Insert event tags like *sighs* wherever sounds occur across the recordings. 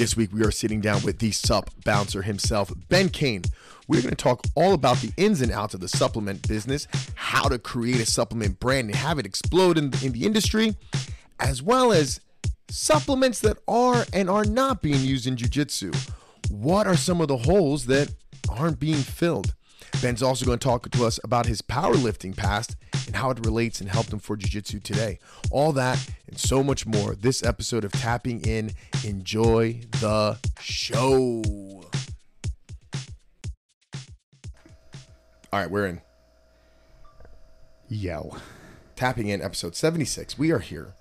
This week we are sitting down with the sup bouncer himself, Ben Kane. We're going to talk all about the ins and outs of the supplement business, how to create a supplement brand and have it explode in, in the industry, as well as supplements that are and are not being used in jiu-jitsu. What are some of the holes that aren't being filled? Ben's also going to talk to us about his powerlifting past and how it relates and helped him for jiu-jitsu today. All that and so much more. This episode of Tapping In. Enjoy the show. All right, we're in. Yo. Tapping In episode 76. We are here.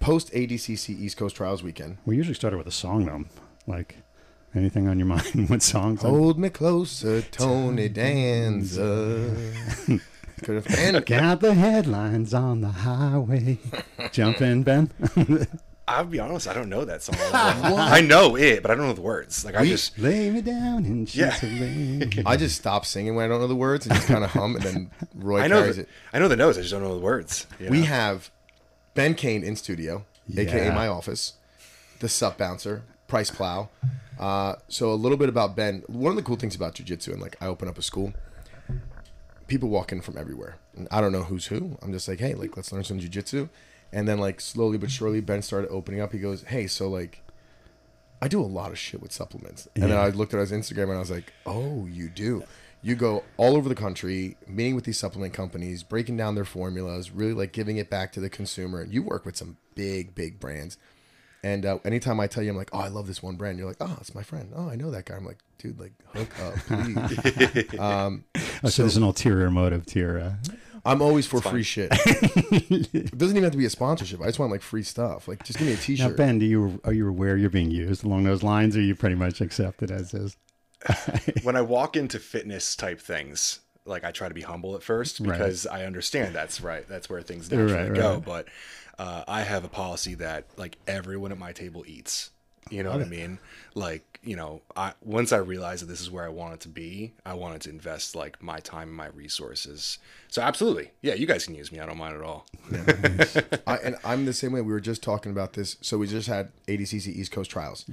Post ADCC East Coast Trials weekend. We usually started with a song though. Like anything on your mind? *laughs* what songs? Hold me closer, Tony Danza. *laughs* Could have and Got the headlines on the highway. *laughs* Jump in, Ben. I'll be honest, I don't know that song. I know it, but I don't know the words. Like I We- just Lay me down and sheets Yeah. of. I just stop singing when I don't know the words and just kind of hum, and then Roy I know carries the, it. I know the notes. I just don't know the words. you We know? have Ben Kane in studio, aka my office, the supp bouncer, PricePlow. Uh, so a little bit about Ben. One of the cool things about jujitsu, and like I open up a school, people walk in from everywhere, and I don't know who's who. I'm just like, hey, like let's learn some jujitsu, and then like slowly but surely, Ben started opening up. He goes, hey, so like. I do a lot of shit with supplements. And then Yeah. I looked at his Instagram and I was like, oh, you do. You go all over the country, meeting with these supplement companies, breaking down their formulas, really like giving it back to the consumer. And you work with some big, big brands. And uh, anytime I tell you, I'm like, oh, I love this one brand, you're like, oh, it's my friend. Oh, I know that guy. I'm like, dude, like, hook up, please. *laughs* um, Oh, so there's an ulterior motive to your. Uh, I'm always for free shit. *laughs* it doesn't even have to be a sponsorship. I just want like free stuff. Like, just give me a now, t-shirt. Ben, do you are you aware you're being used along those lines, or you pretty much accept it as is? *laughs* when I walk into fitness type things, like I try to be humble at first Right. because I understand that's right. That's where things naturally Right, go. But uh, I have a policy that like everyone at my table eats. You know what I mean? Like, you know, I once I realized that this is where I wanted to be, I wanted to invest like my time and my resources. So absolutely. Yeah, you guys can use me. I don't mind at all. *laughs* I, and I'm the same way. We were just talking about this. So we just had ADCC East Coast Trials,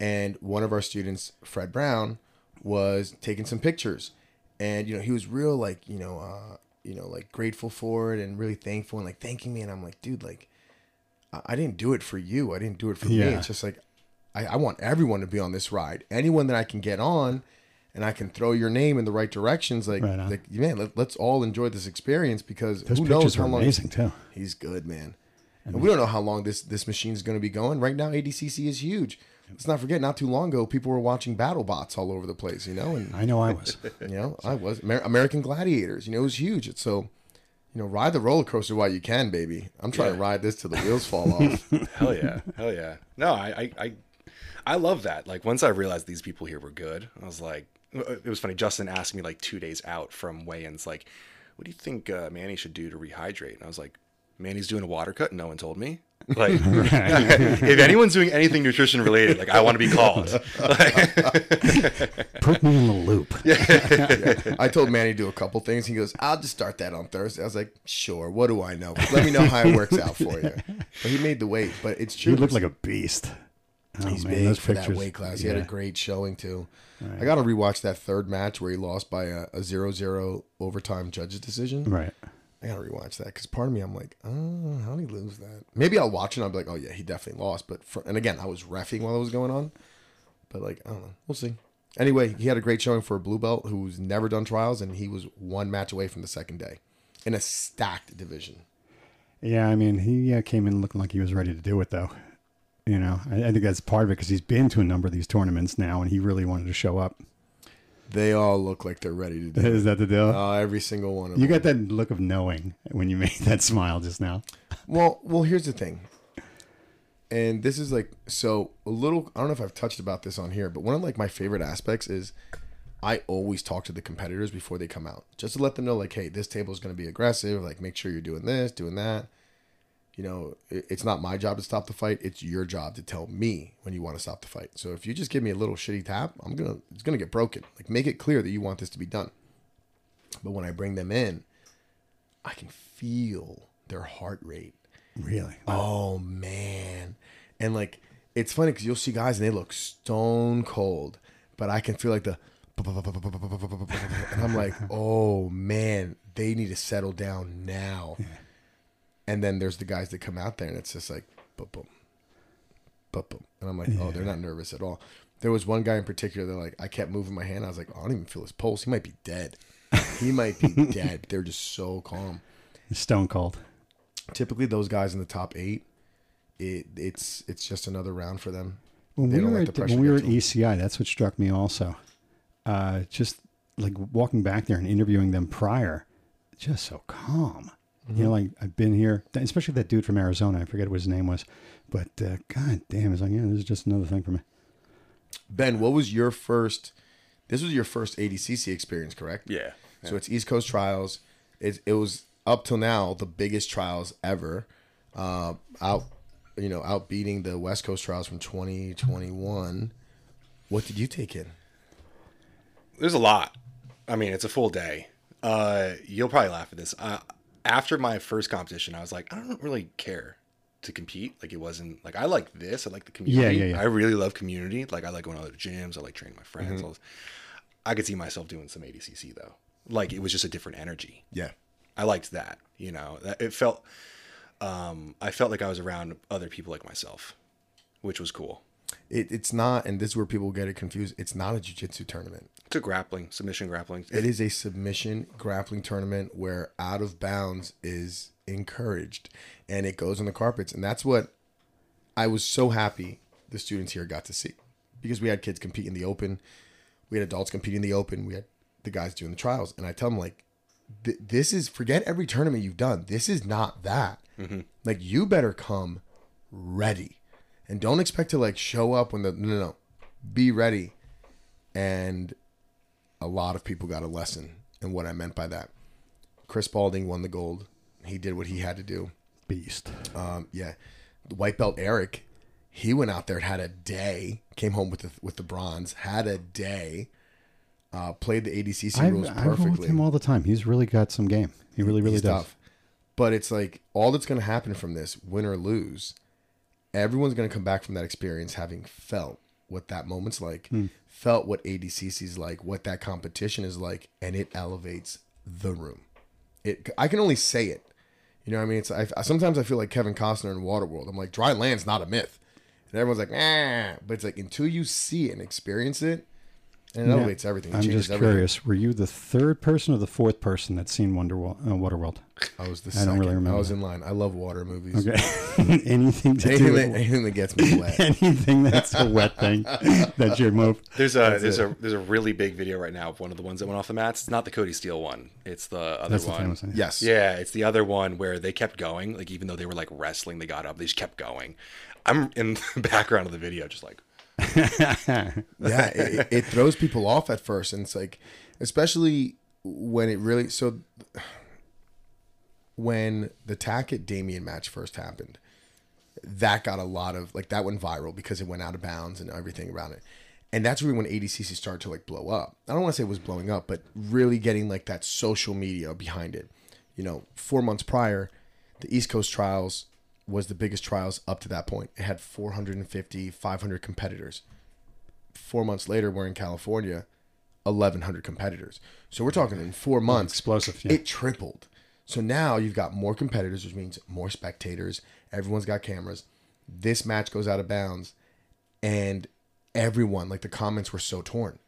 and one of our students, Fred Brown, was taking some pictures, and you know he was real like you know uh, you know like grateful for it and really thankful and like thanking me. And I'm like, dude, like I, didn't do it for you. I didn't do it for me. It's just like I, I want everyone to be on this ride. Anyone that I can get on. And I can throw your name in the right directions, like, Right like man. Let, let's all enjoy this experience because Those who knows how long amazing too. He's good, man. And we don't know how long this this machine is going to be going. Right now, ADCC is huge. Let's not forget, not too long ago, people were watching battle bots all over the place. You know, and I know I was. *laughs* you know, I was Amer- American Gladiators. You know, it was huge. It's so, you know, ride the roller coaster while you can, baby. I'm trying to ride this till the wheels fall off. *laughs* Hell yeah. Hell yeah. No, I, I, I, I love that. Like once I realized these people here were good, I was like, it was funny. Justin asked me like two days out from weigh-ins, like, what do you think uh, Manny should do to rehydrate? And I was like, Manny's doing a water cut. And no one told me. *laughs* Like, *laughs* if anyone's doing anything nutrition related, like I want to be called. *laughs* Put me in the loop. I told Manny to do a couple things. He goes, "I'll just start that on Thursday." I was like, "Sure. What do I know? Let me know how it works out for you." But he made the weight. But it's true. He look like a beast. Oh, He's man, big those for that weight class. He had a great showing too. I got to rewatch that third match where he lost by a, a 0-0 overtime judges decision. Right. I got to rewatch that because part of me, I'm like, oh, how did he lose that? Maybe I'll watch it. and I'll be like, oh yeah, he definitely lost. But for, and again, I was refing while it was going on. But like, I don't know. We'll see. Anyway, he had a great showing for a blue belt who's never done trials, and he was one match away from the second day in a stacked division. Yeah, I mean, he uh, came in looking like he was ready to do it, though. You know, I, I think that's part of it because he's been to a number of these tournaments now, and he really wanted to show up. They all look like they're ready to do. *laughs* Is that the deal? Uh, every single one of you them. got that look of knowing when you *laughs* made that smile just now. Well, well, here's the thing. And this is like so a little I don't know if I've touched about this on here, but one of like my favorite aspects is I always talk to the competitors before they come out. Just to let them know like, hey, this table is going to be aggressive, like make sure you're doing this, doing that. You know, it- it's not my job to stop the fight. It's your job to tell me when you want to stop the fight. So if you just give me a little shitty tap, I'm going to it's going to get broken. Like make it clear that you want this to be done. But when I bring them in, I can feel their heart rate Really? oh man and like it's funny because you'll see guys and they look stone cold, but I can feel like the, *laughs* and I'm like, oh man, they need to settle down now. And then there's the guys that come out there and it's just like, boom, boom, boom, boom. And I'm like, oh, they're not nervous at all. There was one guy in particular that like I kept moving my hand. I was like, oh, I don't even feel his pulse. He might be dead. He might be *laughs* dead. They're just so calm. Stone cold. Typically, those guys in the top eight, it it's it's just another round for them. When They we were at, when we were at. ECI, that's what struck me also. Uh, just like walking back there and interviewing them prior, just so calm. You Mm-hmm. know, like I've been here, especially that dude from Arizona. I forget what his name was, but uh, god damn, it's like yeah, this is just another thing for me. Ben, what was your first? This was your first ADCC experience, correct? Yeah. So it's East Coast Trials. It it was up till now the biggest trials ever. Uh, out, you know, out beating the West Coast Trials from 2021. What did you take in? There's a lot. I mean, it's a full day. Uh, you'll probably laugh at this. Uh, after my first competition, I was like, I don't really care to compete. Like, it wasn't like I like this. I like the community. yeah, yeah. I really love community. Like, I like going to other gyms. I like training my friends. Mm-hmm. I could see myself doing some ADCC though. Like, it was just a different energy. Yeah, I liked that. You know, that it felt. Um, I felt like I was around other people like myself, which was cool. it, it's not, and this is where people get it confused. It's not a jiu-jitsu tournament. A grappling submission grappling. It is a submission grappling tournament where out of bounds is encouraged and it goes on the carpets. And that's what I was so happy the students here got to see because we had kids compete in the open, we had adults competing in the open, we had the guys doing the trials. And I tell them, like, th- this is forget every tournament you've done. This is not that. Mm-hmm. Like, you better come ready and don't expect to like show up when the no, no, no. Be ready. And a lot of people got a lesson in what I meant by that. Chris Balding won the gold. He did what he had to do. Beast. Um, yeah, the white belt Eric, he went out there and had a day. Came home with the with the bronze. Had a day. Uh, played the ADCC I, rules I roll with him all the time. He's really got some game. He really, really He's does. tough. But it's like all that's going to happen from this, win or lose, everyone's going to come back from that experience having felt what that moment's like, Hmm. Felt what ADCC is like, what that competition is like, and it elevates the room. It I can only say it. You know what I mean? It's I, sometimes I feel like Kevin Costner in Waterworld. I'm like dry land's not a myth, and everyone's like, ah, but it's like until you see it and experience it, and it Now, elevates everything. It I'm changes just everything. curious. Were you the third person or the fourth person that's seen Wonder uh, Waterworld? I was the I don't second. really I was in line. I love water movies. Okay. *laughs* anything to *laughs* Anything do that, anything that gets me wet. *laughs* anything that's a wet thing. That's your move. There's a there's it. a there's a really big video right now of one of the ones that went off the mats. It's not the Cody Steele one. It's the other That's one. famous one. Yes. Yeah, it's the other one where they kept going. Like even though they were like wrestling, they got up. They just kept going. I'm in the background of the video, just like *laughs* yeah, it, it throws people off at first, and it's like, especially when it really so. When the Tackett Damien match first happened, that got a lot of like that went viral because it went out of bounds and everything around it, and that's really when ADCC started to like blow up. I don't want to say it was blowing up, but really getting like that social media behind it. You know, four months prior, the East Coast Trials was the biggest trials up to that point. It had 450, 500 competitors four months later, we're in California, 1,100 competitors. So we're talking in four months, Explosive. Yeah. it tripled. So now you've got more competitors, which means more spectators. Everyone's got cameras. This match goes out of bounds, and everyone, like the comments were so torn,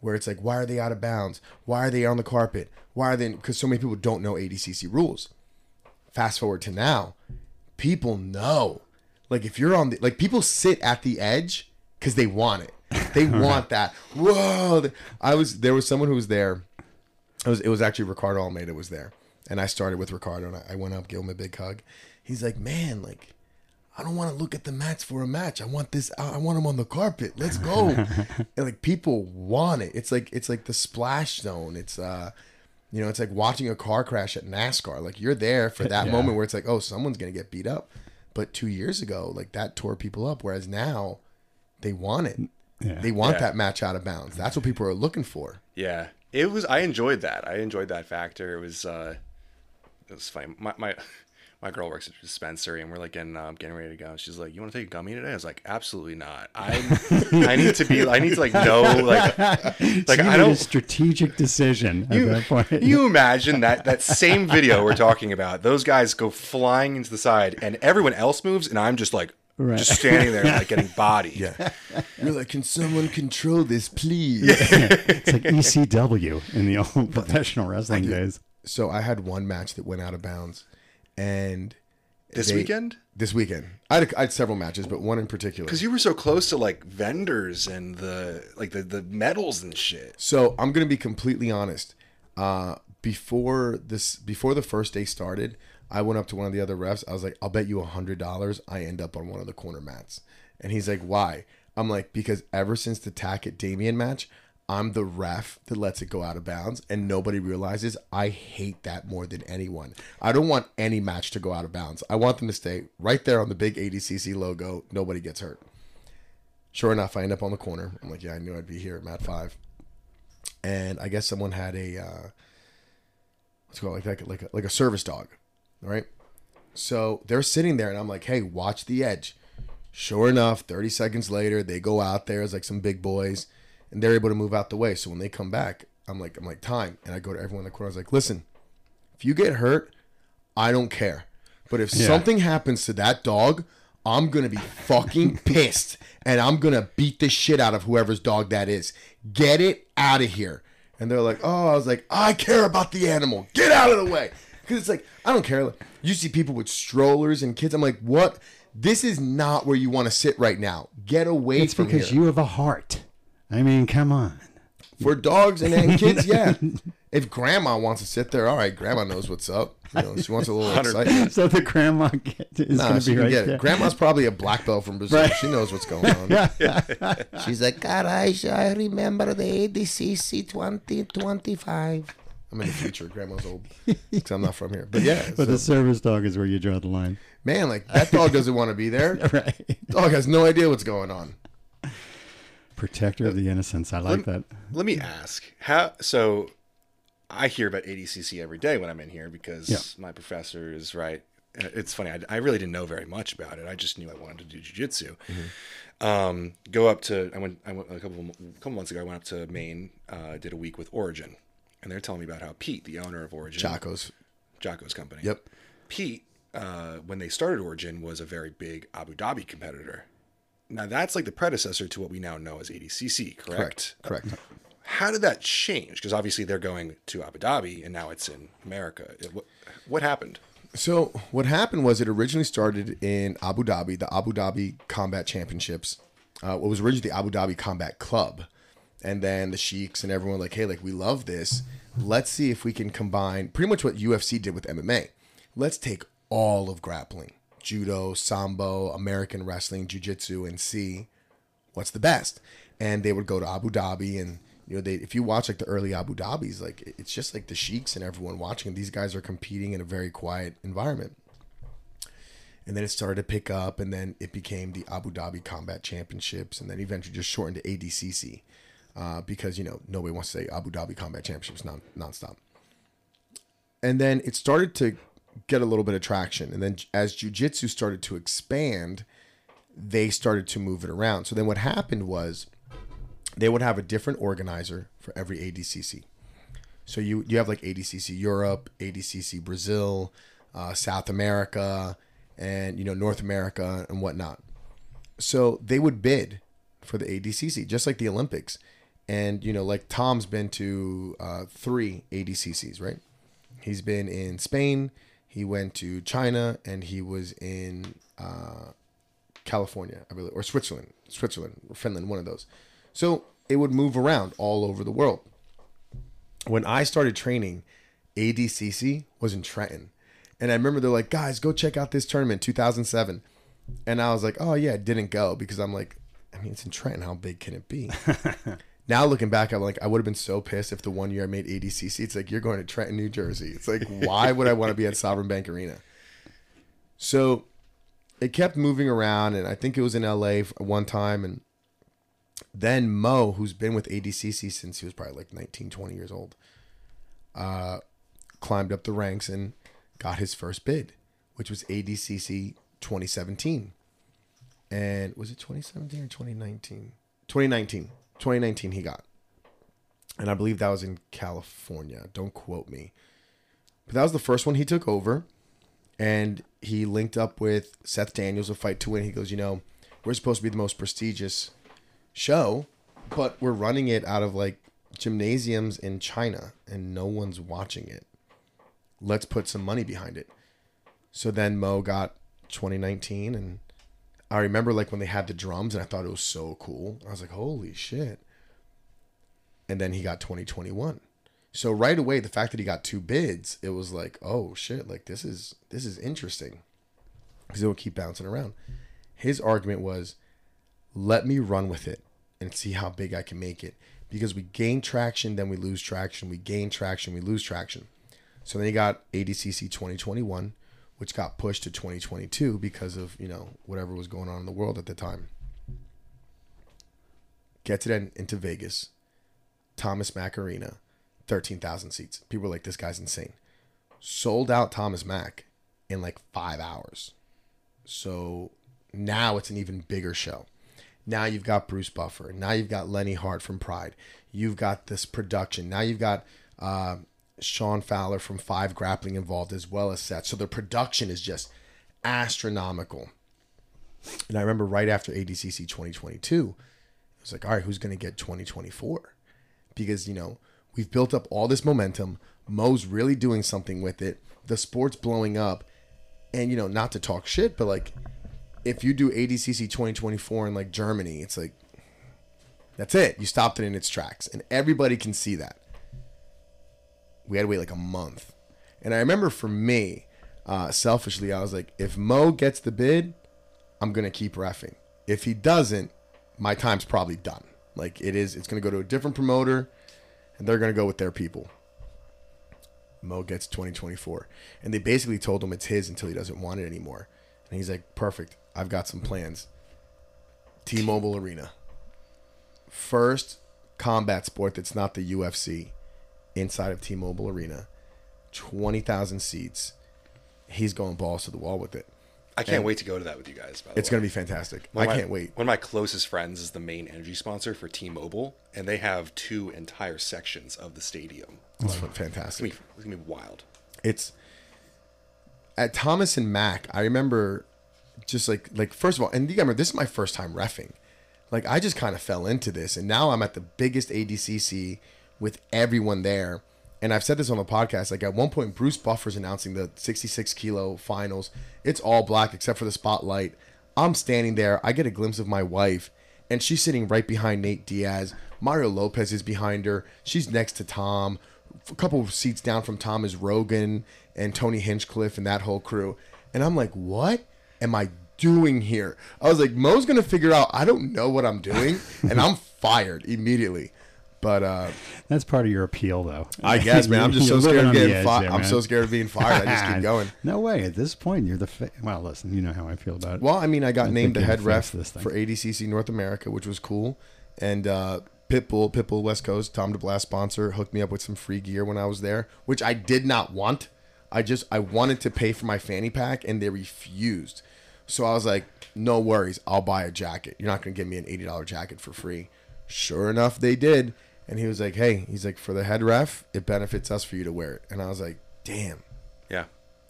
where it's like, why are they out of bounds? Why are they on the carpet? Why are they? Because so many people don't know ADCC rules. Fast forward to now, people know. Like if you're on the like people sit at the edge because they want it. They *laughs* want that. Whoa! I was there was someone who was there. It was it was actually Ricardo Almeida was there, and I started with Ricardo, and I, I went up, gave him a big hug. He's like, man, like. I don't want to look at the mats for a match. I want this. I want them on the carpet. Let's go. *laughs* and like people want it. It's like it's like the splash zone. It's uh, you know, it's like watching a car crash at NASCAR. Like you're there for *laughs* that Yeah. moment where it's like, oh, someone's gonna get beat up. But two years ago, like that tore people up. Whereas now, they want it. Yeah. They want Yeah. that match out of bounds. That's what people are looking for. yeah. It was. I enjoyed that. I enjoyed that factor. It was. uh It was funny. My my my girl works at a dispensary, and we're like getting um, getting ready to go. And She's like, "You want to take a gummy today?" I was like, "Absolutely not. I *laughs* I need to be. I need to like know like *laughs* like So I don't." strategic decision at You, that point. you imagine that that same video we're talking about? Those guys go flying into the side, and everyone else moves, and I'm just like Right. just standing there like getting *laughs* bodied. Yeah. You're like, can someone control this, please? Yeah. it's like ECW in the old professional wrestling days. So I had one match that went out of bounds, and This they- weekend? This weekend, I had, I had several matches, but one in particular. Because you were so close to like vendors and the like the the medals and shit. So I'm gonna be completely honest. Uh, before this, before the first day started, I went up to one of the other refs. I was like, "I'll bet you a hundred dollars I end up on one of the corner mats." And he's like, "Why?" I'm like, "Because ever since the Tackett Damien match, I'm the ref that lets it go out of bounds, and nobody realizes I hate that more than anyone. I don't want any match to go out of bounds. I want them to stay right there on the big ADCC logo. Nobody gets hurt." Sure enough, I end up on the corner. I'm like, "Yeah, I knew I'd be here at mat five and I guess someone had a uh, what's it called like like like a, like a service dog, right? So they're sitting there, and I'm like, "Hey, watch the edge." Sure enough, 30 seconds later, they go out there as like some big boys, and they're able to move out the way. So when they come back, I'm like, I'm like, time, and I go to everyone in the corner. I was like, "Listen, if you get hurt, I don't care, but if Yeah. something happens to that dog." I'm gonna be fucking *laughs* pissed and I'm gonna beat the shit out of whoever's dog that is. Get it out of here. And they're like, oh, I was like, I care about the animal. Get out of the way. Because it's like, I don't care. You see people with strollers and kids. I'm like, what? This is not where you want to sit right now. Get away It's from because you have a heart. I mean, come on. For dogs and, and kids, *laughs* yeah. If grandma wants to sit there, all right, grandma knows what's up. You know, she wants a little *laughs* excitement. So the grandma get, *laughs* is Nah, going to be can right get there. it. Grandma's probably a black belt from Brazil. She knows what's going on. She's like, God, I, I remember the ADCC 2025. I'm in the future. Grandma's old. Because I'm not from here. But yeah, but so- the service dog is where you draw the line. man, like that dog doesn't want to be there. Right. Dog has no idea what's going on. Protector of the innocence. I like that. Let me ask how. So, I hear about ADCC every day when I'm in here because Yeah. my professor is right. Uh, It's funny. I, I really didn't know very much about it. I just knew I wanted to do jujitsu. Um, go up to. I went. I went a couple a couple months ago. I went up to Maine. Uh, did a week with Origin, and they're telling me about how Pete, the owner of Origin, Chacos. Jocko's company. Yep. Pete, uh, when they started Origin, was a very big Abu Dhabi competitor. Now that's like the predecessor to what we now know as ADCC, correct? Correct. Correct. How did that change? Because obviously they're going to Abu Dhabi, and now it's in America. It- what, what happened? So what happened was it originally started in Abu Dhabi, the Abu Dhabi Combat Championships. Uh, what was originally the Abu Dhabi Combat Club, and then the sheiks and everyone were like, hey, like we love this. Let's see if we can combine pretty much what UFC did with MMA. Let's take all of grappling, judo, sambo, American wrestling, jiu-jitsu, and see what's the best. And they would go to Abu Dhabi and you know they if you watch like the early Abu Dhabis, like it's just like the sheiks and everyone watching. These guys are competing in a very quiet environment. And then it started to pick up, and then it became the Abu Dhabi Combat Championships, and then eventually just shortened to ADCC uh, because you know nobody wants to say Abu Dhabi Combat Championships non nonstop. And then it started to get a little bit of traction, and then as jujitsu started to expand, they started to move it around. So then what happened was they would have a different organizer for every ADCC. So you you have like ADCC Europe, ADCC Brazil, uh, South America, and you know North America and whatnot. So they would bid for the ADCC just like the Olympics, and you know like Tom's been to uh, three ADCCs, right? He's been in Spain, he went to China, and he was in uh, California, I believe, or Switzerland, Switzerland or Finland, one of those. So it would move around all over the world. When I started training, ADCC was in Trenton. And I remember they're like, guys, go check out this tournament, 2007. And I was like, oh, yeah, didn't go because I'm like, I mean, it's in Trenton. How big can it be? *laughs* now looking back, I'm like, I would have been so pissed if the one year I made ADCC, it's like, you're going to Trenton, New Jersey. It's like, why would I want to be at Sovereign Bank Arena? So it kept moving around, and I think it was in LA one time. And then Mo, who's been with ADCC since he was probably like 19, 20 years old, uh, climbed up the ranks and got his first bid, which was ADCC 2017. And was it 2017 or 2019? 2019. 2019 he got. And I believe that was in California. Don't quote me. But that was the first one he took over. And he linked up with Seth Daniels of Fight to Win. He goes, You know, we're supposed to be the most prestigious show, but we're running it out of like gymnasiums in China and no one's watching it. Let's put some money behind it. So then Mo got 2019 and I remember like when they had the drums and I thought it was so cool. I was like, "Holy shit." And then he got 2021. So right away the fact that he got two bids, it was like, "Oh shit, like this is this is interesting." Cuz it will keep bouncing around. His argument was, "Let me run with it and see how big I can make it." Because we gain traction, then we lose traction. We gain traction, we lose traction. So then he got ADCC 2021 which got pushed to 2022 because of you know whatever was going on in the world at the time. Gets it in, into Vegas, Thomas Mack Arena, 13,000 seats. People were like, "This guy's insane." Sold out Thomas Mack in like five hours. So now it's an even bigger show. Now you've got Bruce Buffer. Now you've got Lenny Hardt from Pride. You've got this production. Now you've got uh, Sean Fowler from Five Grappling involved as well as Seth. So the production is just astronomical. And I remember right after ADCC 2022, it was like, all right, who's going to get 2024? Because, you know, we've built up all this momentum. Mo's really doing something with it. The sport's blowing up. And, you know, not to talk shit, but like, if you do ADCC 2024 in like Germany, it's like, that's it. You stopped it in its tracks. And everybody can see that we had to wait like a month. And I remember for me, uh, selfishly, I was like, if Mo gets the bid, I'm gonna keep refing. If he doesn't, my time's probably done. Like it is, it's gonna go to a different promoter, and they're gonna go with their people. Mo gets 2024, and they basically told him it's his until he doesn't want it anymore. And he's like, perfect. I've got some plans. T-Mobile Arena. First combat sport that's not the UFC inside of T-Mobile Arena, twenty thousand seats. He's going balls to the wall with it. I can't And wait to go to that with you guys. By the It's way. going to be fantastic. One I my- can't wait. One of my closest friends is the main energy sponsor for T-Mobile, and they have two entire sections of the stadium. It's It's gonna fantastic. be, it's gonna be wild. It's at Thomas and Mack. I remember just like like first of all, and you gotta remember this is my first time refing. Like I just kind of fell into this, and now I'm at the biggest ADCC with everyone there. And I've said this on the podcast. Like at one point, Bruce Buffer's announcing the 66 kilo finals. It's all black except for the spotlight. I'm standing there. I get a glimpse of my wife, and she's sitting right behind Nate Diaz. Mario Lopez is behind her. She's next to Tom. A couple of seats down from Tom is Rogan and Tony Hinchcliffe and that whole crew. And I'm like, what am I doing here? I was like, Mo's gonna figure out I don't know what I'm doing, and I'm *laughs* fired immediately. But uh, That's part of your appeal, though. I guess, man, I'm just *laughs* so scared of getting fired. I'm so scared of being fired. I just keep *laughs* going. no way. At this point, you're the fa- well. Listen, you know how I feel about it. Well, I mean, I got I named the head ref for ADCC North America, which was cool. And uh, Pitbull, Pitbull West Coast, Tom DeBlass sponsor, hooked me up with some free gear when I was there, which I did not want. I just I wanted to pay for my fanny pack, and they refused. So I was like, no worries, I'll buy a jacket. You're not gonna give me an eighty dollar jacket for free. Sure enough, they did. And he was like, hey, he's like, for the head ref, it benefits us for you to wear it. And I was like, damn. Yeah.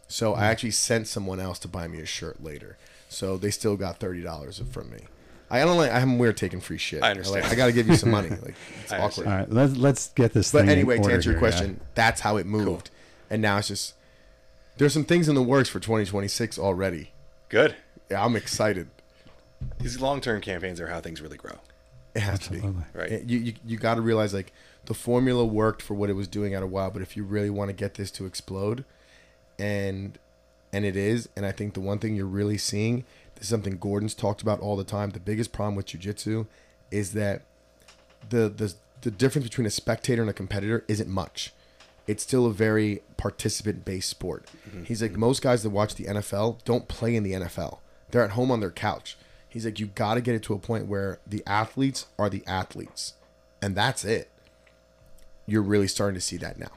So I actually sent someone else to buy me a shirt later. So they still got thirty dollars from me. I don't like. I'm weird taking free shit. I understand. Like, I got to give you some money. *laughs* Like it's I awkward. All right, let's let's get this. But thing in anyway, to order answer your here, yeah. question, that's how it moved, and now it's just there's some things in the works for 2026 already. Good. Yeah, I'm excited. These long-term campaigns are how things really grow. It has to be. Absolutely. Right. You you, you got to realize like the formula worked for what it was doing at a while, but if you really want to get this to explode, and and it is, and I think the one thing you're really seeing, this is something Gordon's talked about all the time. The biggest problem with jujitsu is that the the the difference between a spectator and a competitor isn't much. It's still a very participant based sport. Mm-hmm. He's like most guys that watch the NFL don't play in the NFL. They're at home on their couch. He's like you got to get it to a point where the athletes are the athletes. And that's it. You're really starting to see that now.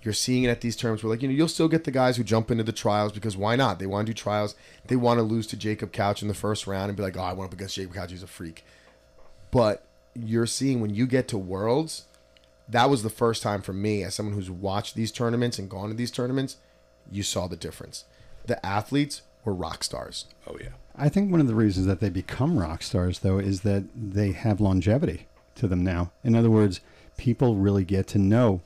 You're seeing it at these terms where, like, you know, you'll still get the guys who jump into the trials because why not? They want to do trials. They want to lose to Jacob Couch in the first round and be like, oh, I went up against Jacob Couch. He's a freak. But you're seeing when you get to Worlds, that was the first time for me, as someone who's watched these tournaments and gone to these tournaments, you saw the difference. The athletes were rock stars. Oh yeah. I think one of the reasons that they become rock stars, though, is that they have longevity to them now. In other words, people really get to know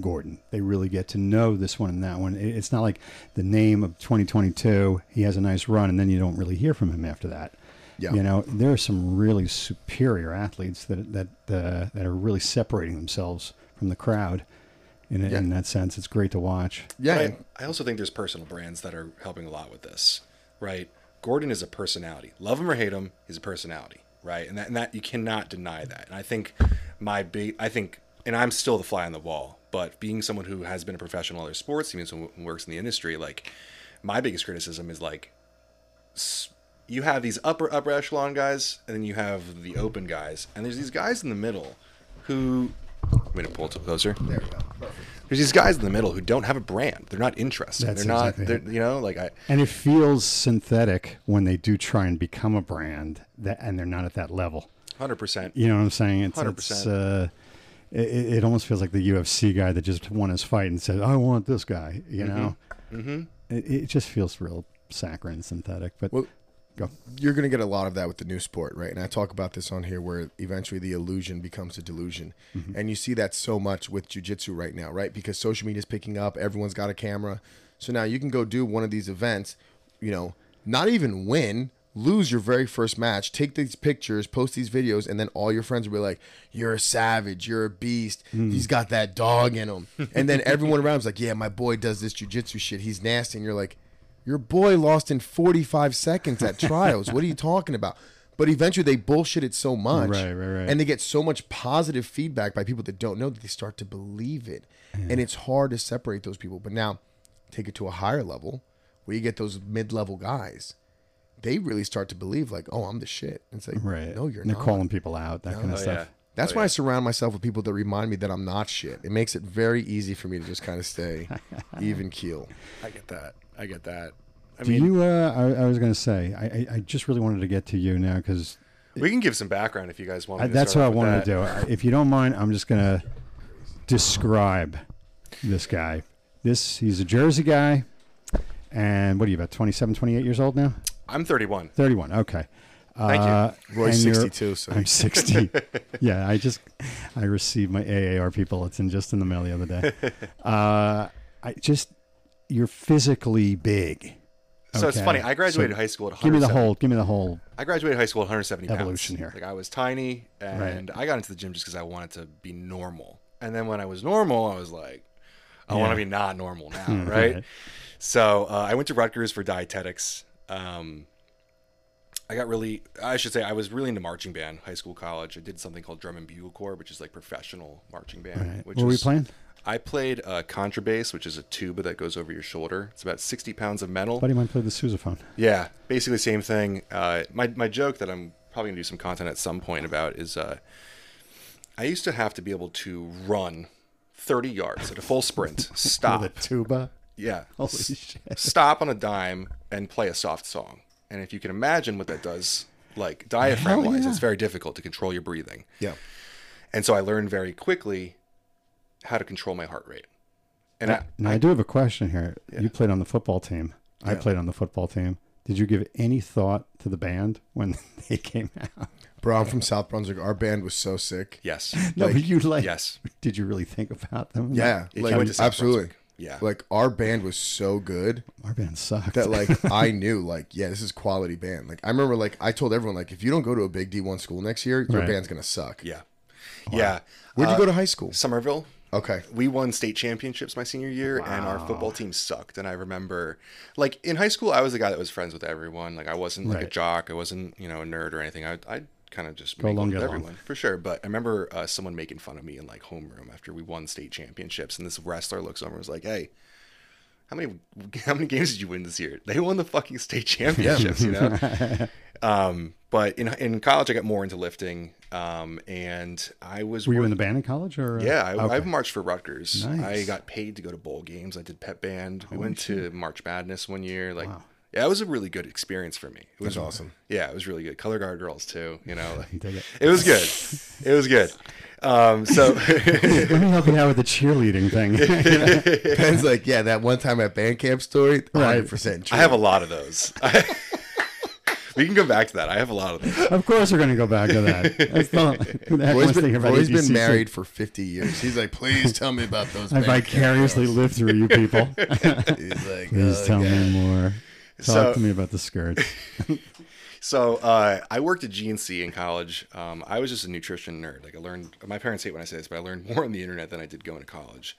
Gordon. They really get to know this one and that one. It's not like the name of 2022, he has a nice run, and then you don't really hear from him after that. Yeah. You know, there are some really superior athletes that that uh, that are really separating themselves from the crowd. In, Yeah. in that sense, it's great to watch. Yeah. I, I also think there's personal brands that are helping a lot with this, right? Gordon is a personality. Love him or hate him, he's a personality, right? And that, and that you cannot deny that. And I think my big, I think, and I'm still the fly on the wall, but being someone who has been a professional in other sports, even someone who works in the industry, like my biggest criticism is like you have these upper upper echelon guys, and then you have the open guys, and there's these guys in the middle who. I'm gonna pull it closer. there we go. Perfect. There's these guys in the middle who don't have a brand. They're not interesting. That's they're not. They're, you know, like I. And it feels synthetic when they do try and become a brand that, and they're not at that level. Hundred percent. You know what I'm saying? It's, it's 100%. uh, it, it almost feels like the UFC guy that just won his fight and said, "I want this guy." You know, mm-hmm. it, it just feels real saccharine, synthetic. But Well, go. you're going to get a lot of that with the new sport, right? And I talk about this on here where eventually the illusion becomes a delusion. Mm-hmm. And you see that so much with jujitsu right now, right? Because social media is picking up, everyone's got a camera. So now you can go do one of these events, you know, not even win, lose your very first match, take these pictures, post these videos, and then all your friends will be like, You're a savage, you're a beast, mm. he's got that dog in him. and then *laughs* everyone around is like, Yeah, my boy does this jujitsu shit, he's nasty. And you're like, your boy lost in 45 seconds at trials. what are you talking about? But eventually they bullshit it so much. Right, right, right. And they get so much positive feedback by people that don't know that they start to believe it. And it's hard to separate those people. But now take it to a higher level where you get those mid level guys. They really start to believe, like, oh, I'm the shit. And it's like, Right. no, you're And they're not. calling people out, that kind of Oh, stuff. yeah. That's Oh, why yeah. I surround myself with people that remind me that I'm not shit. It makes it very easy for me to just kind of stay *laughs* even keel. I get that. I get that. I Do mean, you? Uh, I, I was going to say, I, I, I just really wanted to get to you now because we can give some background if you guys want. Me to that's start what I off with wanted to do. If you don't mind, I'm just going to describe this guy. This he's a Jersey guy, and what are you about 27, 28 years old now? I'm 31. 31. Okay. Thank you. Uh, Roy's you're- 62, so I'm 60. *laughs* yeah, I just I received my AAR people. It's in just in the mail the other day. *laughs* Uh, I just you're physically big. So it's funny. I graduated So high school at Give me the whole. Give me the whole. I graduated high school at 170 pounds. Evolution here. Like I was tiny, and I got into the gym just because I wanted to be normal. And then when I was normal, I was like, I want to be not normal now, *laughs* right? Right. So uh, I went to Rutgers for dietetics. Um, I got really, I should say, I was really into marching band, high school, college. I did something called drum and bugle corps, which is like professional marching band. Right. Which What were you playing? I played uh, contrabass, which is a tuba that goes over your shoulder. It's about 60 pounds of metal. Buddy, mine played the sousaphone. Yeah, basically same thing. Uh, my my joke that I'm probably gonna do some content at some point about is uh, I used to have to be able to run 30 yards at a full sprint, *laughs* stop, With a tuba. yeah, Holy s- shit. stop on a dime and play a soft song. And if you can imagine what that does, like diaphragm wise, yeah. it's very difficult to control your breathing. yeah. And so I learned very quickly how to control my heart rate. And I, Now I, do have a question here. You played on the football team. I played on the football team. Did you give any thought to the band when *laughs* they came out? Bro, I'm from South Brunswick. Our band was so sick. yes, *laughs* No, Like, but you like. yes, Did you really think about them? Yeah, If you like went to South absolutely. Brunswick, yeah. Like our band was so good Our band sucked. that like *laughs* I knew like yeah, this is quality band. Like I remember like I told everyone like if you don't go to a big D1 school next year, your Right. band's going to suck. yeah, yeah. Where'd you Uh, go to high school? Somerville. Okay. we won state championships my senior year and our football team sucked. And i remember like in high school i was the guy that was friends with everyone. Like i wasn't like a jock. I wasn't you know a nerd or anything. I i kind of just Go make along, with everyone for sure. But i remember uh, someone making fun of me in like homeroom after we won state championships. And this wrestler looks over and was like hey how many *laughs* how many games did you win this year? They won the fucking state *laughs* championships, you know. *laughs* um, but in in college, I got more into lifting, um, and I was. Were you in the band in college or? yeah, I, Okay. I've marched for Rutgers. I got paid to go to bowl games. I did pep band. We went to March Madness one year. Like, Wow. yeah, it was a really good experience for me. It was That's awesome. Yeah, it was really good. Color guard girls too. You know, like, *laughs* it. it was good. It was good. Um, so *laughs* Let me help you out with the cheerleading thing. *laughs* Ben's like, yeah, that one time at band camp story, 100% true. I have a lot of those. We can go back to that. I have a lot of them. of course, we're going to go back to that. That's the, who the heck Roy's wants to been, hear about Roy's been married for 50 years. He's like, please tell me about those. *laughs* I vicariously live through you people. *laughs* He's like, *laughs* Please oh, tell God. me more. Talk So- to me about the skirts. So uh, I worked at GNC in college. Um, I was just a nutrition nerd. Like I learned. My parents hate when I say this, but I learned more on the internet than I did going to college.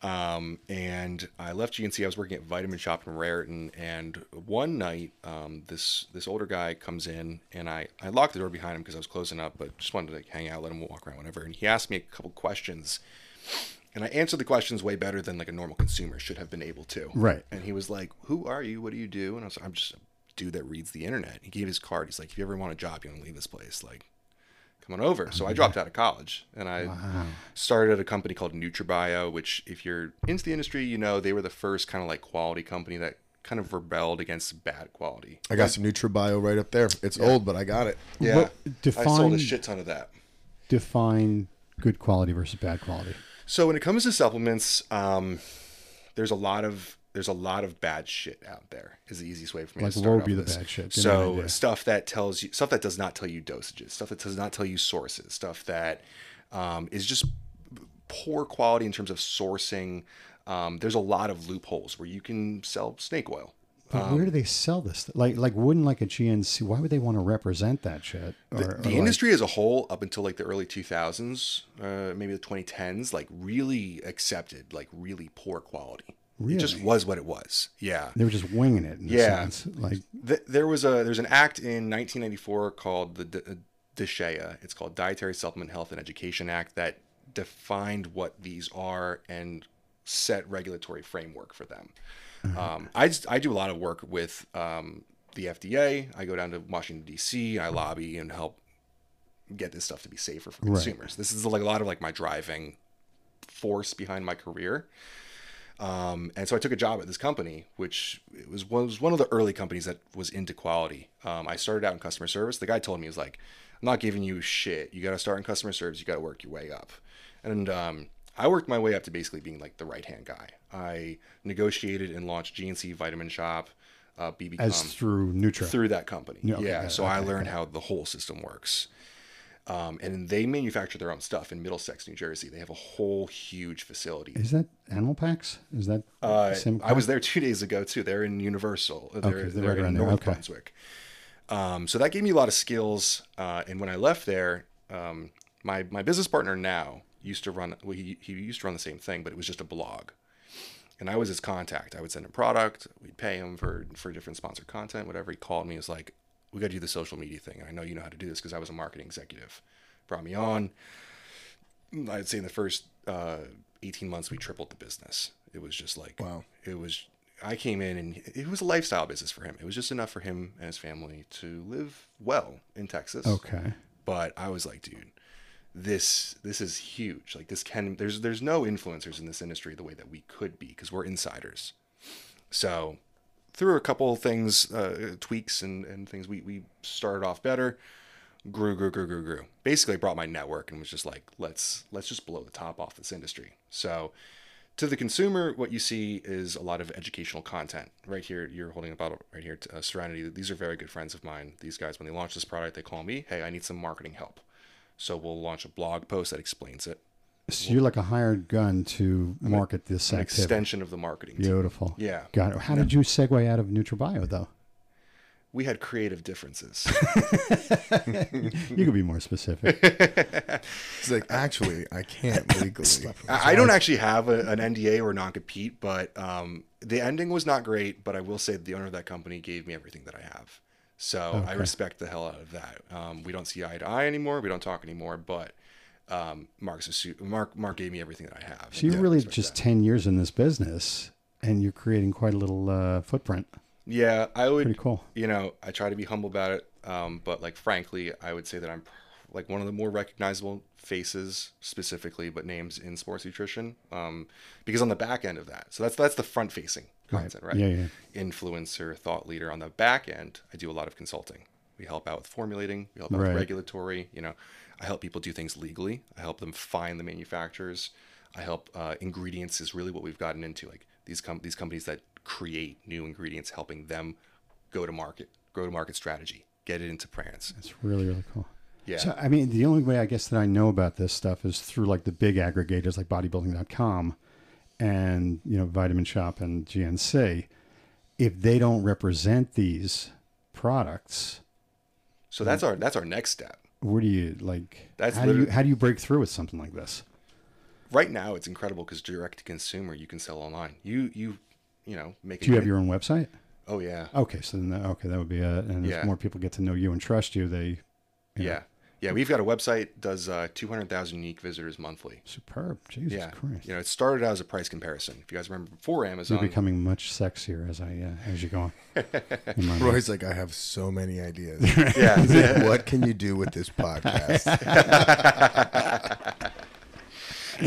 Um, and I left GNC. I was working at Vitamin Shoppe in Raritan. And one night, um, this this older guy comes in, and I I locked the door behind him because I was closing up, but just wanted to like, hang out, let him walk around, whatever. And he asked me a couple questions. And I answered the questions way better than like a normal consumer should have been able to. Right. And he was like, "Who are you? What do you do?" And I was like, "I'm just a dude that reads the internet." He gave his card. He's like, "If you ever want a job, you want to leave this place, like, come on over." So I dropped out of college and I started at a company called NutraBio, which, if you're into the industry, you know they were the first kind of like quality company that kind of rebelled against bad quality. I got some NutraBio right up there. It's old, but I got it. Yeah, What- I sold a shit ton of that. Define good quality versus bad quality. So when it comes to supplements, um, there's a lot of there's a lot of bad shit out there. Is the easiest way for me Like, to what start would off be the this. bad shit? Give me an So stuff that tells you stuff that does not tell you dosages, stuff that does not tell you sources, stuff that um, is just poor quality in terms of sourcing. Um, there's a lot of loopholes where you can sell snake oil. But Um, where do they sell this? Like, like wouldn't like a GNC? Why would they want to represent that shit? Or, the, the like- industry as a whole up until like the early 2000s uh, maybe the 2010s like really accepted like really poor quality it just was what it was yeah they were just winging it. In Yeah. sense. like Th- there was a there's an act in 1994 called the D- DSHEA. It's called Dietary Supplement Health and Education Act that defined what these are and set regulatory framework for them. Um, I just, I do a lot of work with um, the FDA. I go down to Washington D.C. I lobby and help get this stuff to be safer for Right. consumers. This is like a lot of like my driving force behind my career. Um, and so I took a job at this company, which it was one, was one of the early companies that was into quality. Um, I started out in customer service. The guy told me, he was like, I'm not giving you shit. You got to start in customer service. You got to work your way up. And um, I worked my way up to basically being like the right hand guy. I negotiated and launched GNC Vitamin Shoppe, uh, BB as through Nutra. through that company. Yeah, okay, yeah. got it, So I learned how the whole system works. Um, and they manufacture their own stuff in Middlesex, New Jersey. They have a whole huge facility. Is that Animal Paks? Is that Uh, I was there two days ago too. They're in Universal. They're, Okay, they're they're right in around there. North Okay. Brunswick. Um, so that gave me a lot of skills. Uh, and when I left there, um, my my business partner now used to run. Well, he he used to run the same thing, but it was just a blog. And I was his contact. I would send him product. We'd pay him for for different sponsored content, whatever. He called me. He was like, "We got to do the social media thing." And I know you know how to do this because I was a marketing executive. Brought me on. I'd say in the first uh, 18 months, we tripled the business. It was just like, Wow. It was, I came in and it was a lifestyle business for him. It was just enough for him and his family to live well in Texas. okay? But I was like, dude, this this is huge. Like this can there's there's no influencers in this industry the way that we could be because we're insiders. So through a couple of things, uh, tweaks and, and things, we, we started off better, grew, grew, grew, grew, grew. Basically, I brought my network and was just like, let's let's just blow the top off this industry. So, to the consumer, what you see is a lot of educational content. Right here, you're holding a bottle right here, uh, Serenity. These are very good friends of mine. These guys, when they launch this product, they call me, hey, I need some marketing help. So we'll launch a blog post that explains it. So you're like a hired gun to market this An activity. extension of the marketing team. Beautiful. Yeah. Got it. How did you segue out of NutraBio though? We had creative differences. *laughs* You could be more specific. *laughs* It's like, actually, I can't *laughs* legally. I I don't actually have a, an NDA or non compete, but um, the ending was not great. But I will say the owner of that company gave me everything that I have. So I respect the hell out of that. Um, we don't see eye to eye anymore. We don't talk anymore. But um, Mark's su- Mark Mark gave me everything that I have. So you're really just that. ten years in this business, and you're creating quite a little uh, footprint. Yeah, I would. Pretty cool. You know, I try to be humble about it, um, but like frankly, I would say that I'm like one of the more recognizable faces, specifically, but names in sports nutrition, um, because on the back end of that, so that's that's the front facing content, right? Yeah, yeah. Influencer, thought leader. On the back end, I do a lot of consulting. We help out with formulating. We help out Right. with regulatory. You know, I help people do things legally. I help them find the manufacturers. I help uh, ingredients is really what we've gotten into. Like these com- these companies that create new ingredients, helping them go to market, go to market strategy, get it into brands. It's really really cool. Yeah. So I mean, the only way I guess that I know about this stuff is through like the big aggregators like Bodybuilding.com and you know Vitamin Shoppe and GNC. If they don't represent these products, so that's our that's our next step. Where do you like? That's how do you how do you break through with something like this? Right now, it's incredible because direct to consumer, you can sell online. You you you know make. Do you have your own website? Oh yeah. Okay, so then that, okay, that would be it. and Yeah. as more people get to know you and trust you, they Yeah. Yeah, we've got a website does uh, 200,000 unique visitors monthly. superb. Jesus yeah, Christ, you know, it started out as a price comparison. If you guys remember, before Amazon, you're Amazon, becoming much sexier as I uh, as you go on. *laughs* In my mind. Roy's like, I have so many ideas. *laughs* yeah, He's like, what can you do with this podcast? *laughs*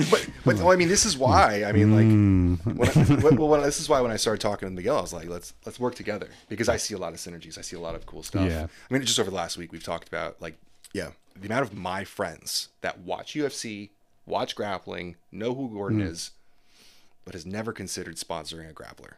but, but well, I mean, this is why. I mean, Mm. like, when I, well, well, this is why when I started talking to Miguel, I was like, let's let's work together because I see a lot of synergies. I see a lot of cool stuff. Yeah. I mean, just over the last week, we've talked about like yeah. the amount of my friends that watch UFC, watch grappling, know who Gordon Mm. is, but has never considered sponsoring a grappler.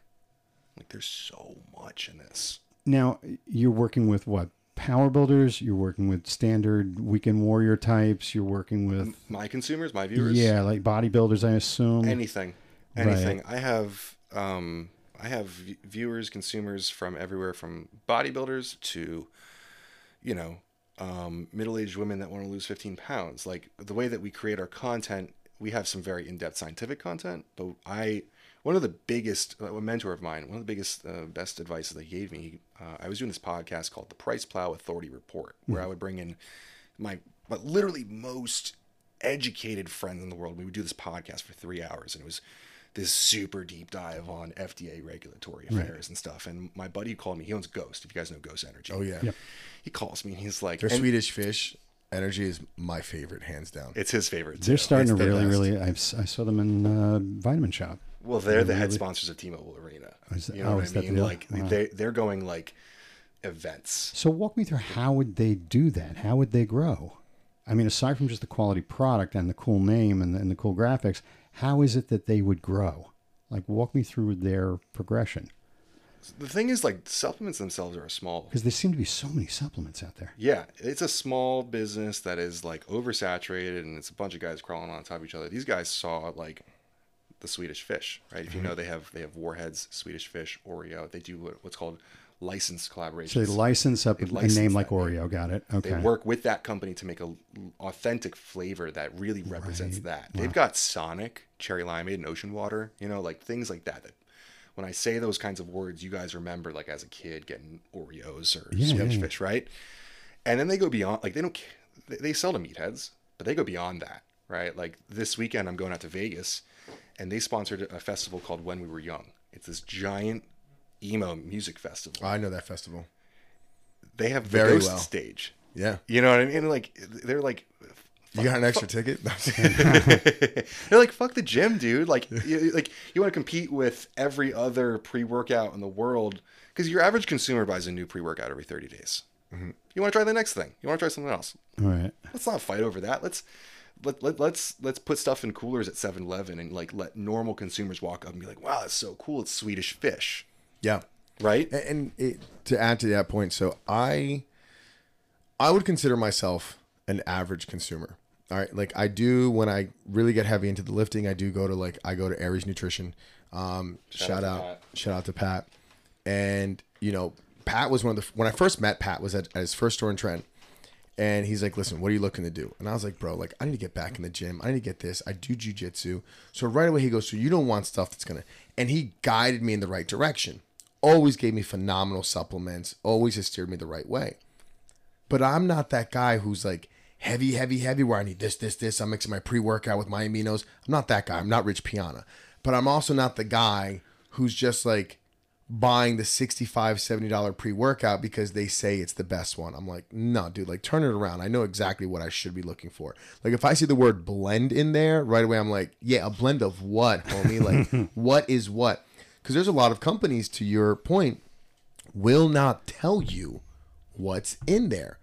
Like, there's so much in this. Now you're working with what power builders? You're working with standard weekend warrior types. You're working with My consumers, my viewers, yeah, like bodybuilders, I assume. anything, anything. I have, um, I have viewers, consumers from everywhere, from bodybuilders to, you know, um, middle-aged women that want to lose 15 pounds. Like the way that we create our content, we have some very in-depth scientific content. But I, one of the biggest, uh, a mentor of mine, one of the biggest, uh, best advice that he gave me, uh, I was doing this podcast called the PricePlow Authority Report, where I would bring in my, but literally most educated friends in the world. We would do this podcast for three hours, and it was this super deep dive on FDA regulatory affairs and stuff. And my buddy called me. He owns Ghost. If you guys know Ghost Energy. Oh yeah. Yep. He calls me and he's like, Their Swedish fish energy is my favorite, hands down. It's his favorite. They're starting It's to the really, best. really. I've, s- I saw them in uh, Vitamin Shoppe. Well, they're the head Really? sponsors of T-Mobile Arena. Is you know oh, what is I that the mean? Like Wow. they they're going like events. So walk me through how would they do that? How would they grow? I mean, aside from just the quality product and the cool name and the, and the cool graphics, how is it that they would grow? Like, walk me through their progression The thing is, like supplements themselves are a small. because there seem to be so many supplements out there. Yeah, it's a small business that is like oversaturated, and it's a bunch of guys crawling on top of each other. These guys saw like the Swedish fish, right? If you mm-hmm. know, they have they have Warheads, Swedish Fish, Oreo. They do what, what's called licensed collaborations. So they license up They a license name like name. Oreo. Got it. Okay. They work with that company to make a l- authentic flavor that really represents that. They've got Sonic, cherry limeade, and ocean water. You know, like things like that. That when I say those kinds of words, you guys remember like as a kid getting Oreos or Yeah, yeah, yeah. fish, right? And then they go beyond. Like they don't. They, they sell to meatheads, but they go beyond that, right? Like this weekend, I'm going out to Vegas, and they sponsored a festival called When We Were Young. It's this giant emo music festival. I know that festival. They have the Very Ghost well. stage. Yeah. You know what I mean? Like they're like You got an extra ticket? *laughs* they're like fuck the gym, dude. Like you, like you want to compete with every other pre-workout in the world because your average consumer buys a new pre-workout every 30 days. Mm-hmm. You want to try the next thing. You want to try something else. All right. Let's not fight over that. Let's let, let let's let's put stuff in coolers at 7-Eleven and like let normal consumers walk up and be like, "Wow, that's so cool. It's Swedish fish." Yeah. Right? And, it, to add to that point, so I, I would consider myself an average consumer. All right, like I do when I really get heavy into the lifting. I do go to like I go to Aries Nutrition. Um, shout, out out, shout out to Pat. And you know, Pat was one of the when I first met Pat was at, at his first store in Trent, and he's like, "Listen, what are you looking to do?" And I was like, "Bro, like I need to get back in the gym. I need to get this. I do jujitsu." So right away he goes, "So you don't want stuff that's gonna," and he guided me in the right direction. Always gave me phenomenal supplements. Always has steered me the right way. But I'm not that guy who's like heavy, heavy, heavy. Where I need this, this, this. I'm mixing my pre workout with my aminos. I'm not that guy. I'm not Rich Piana. But I'm also not the guy who's just like buying the $65, 70 dollar pre-workout because they say it's the best one i'm like no dude like turn it around i know exactly what i should be looking for like if i see the word blend in there right away i'm like yeah a blend of what homie like *laughs* what is what because there's a lot of companies to your point will not tell you what's in there.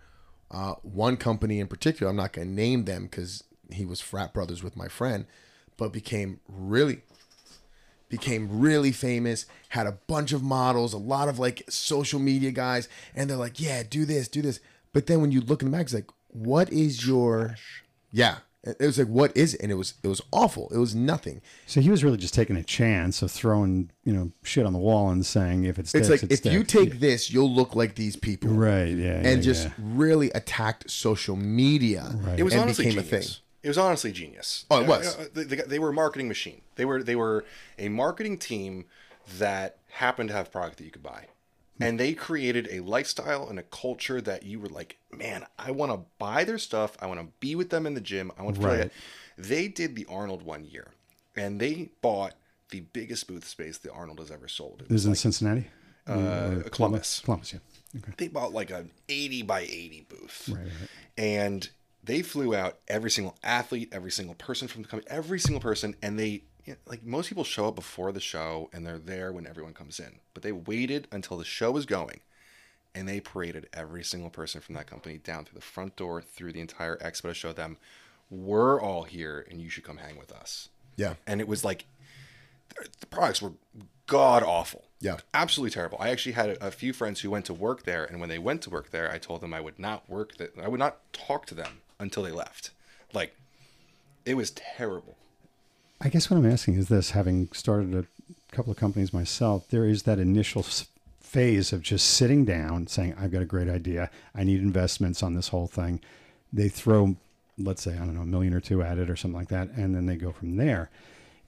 Uh, one company in particular i'm not going to name them because he was frat brothers with my friend but became really became really famous, had a bunch of models, a lot of like social media guys, and they're like, yeah, do this, do this. But then when you look in the magazine, like, what is your, yeah, it was like, what is it? And it was, it was awful. It was nothing. So he was really just taking a chance of throwing, you know, shit on the wall and saying, if it sticks, It's like, it if you sticks. take this, you'll look like these people. right, yeah, And yeah, just yeah. really attacked social media. It was and honestly became genius. a thing. It was honestly genius. Oh, it was. Uh, They, they, they were a marketing machine. They were they were a marketing team that happened to have product that you could buy, and they created a lifestyle and a culture that you were like, man, I want to buy their stuff. I want to be with them in the gym. I want to feel like Right. They did the Arnold one year, and they bought the biggest booth space that Arnold has ever sold. It This is in Cincinnati? uh, Columbus. Columbus, yeah. Okay. they bought like an 80 by 80 booth Right, right. and they flew out every single athlete every single person from the company every single person and they you know, like most people show up before the show and they're there when everyone comes in but they waited until the show was going and they paraded every single person from that company down through the front door through the entire expo to show them we're all here and you should come hang with us Yeah. and it was like the products were god awful. Yeah. absolutely terrible. I actually had a, a few friends who went to work there, and when they went to work there, I told them I would not work that. I would not talk to them until they left. Like, it was terrible. I guess what I'm asking is this: having started a couple of companies myself, there is that initial phase of just sitting down, saying, "I've got a great idea. I need investments on this whole thing." They throw, let's say, I don't know, a million or two at it or something like that, and then they go from there.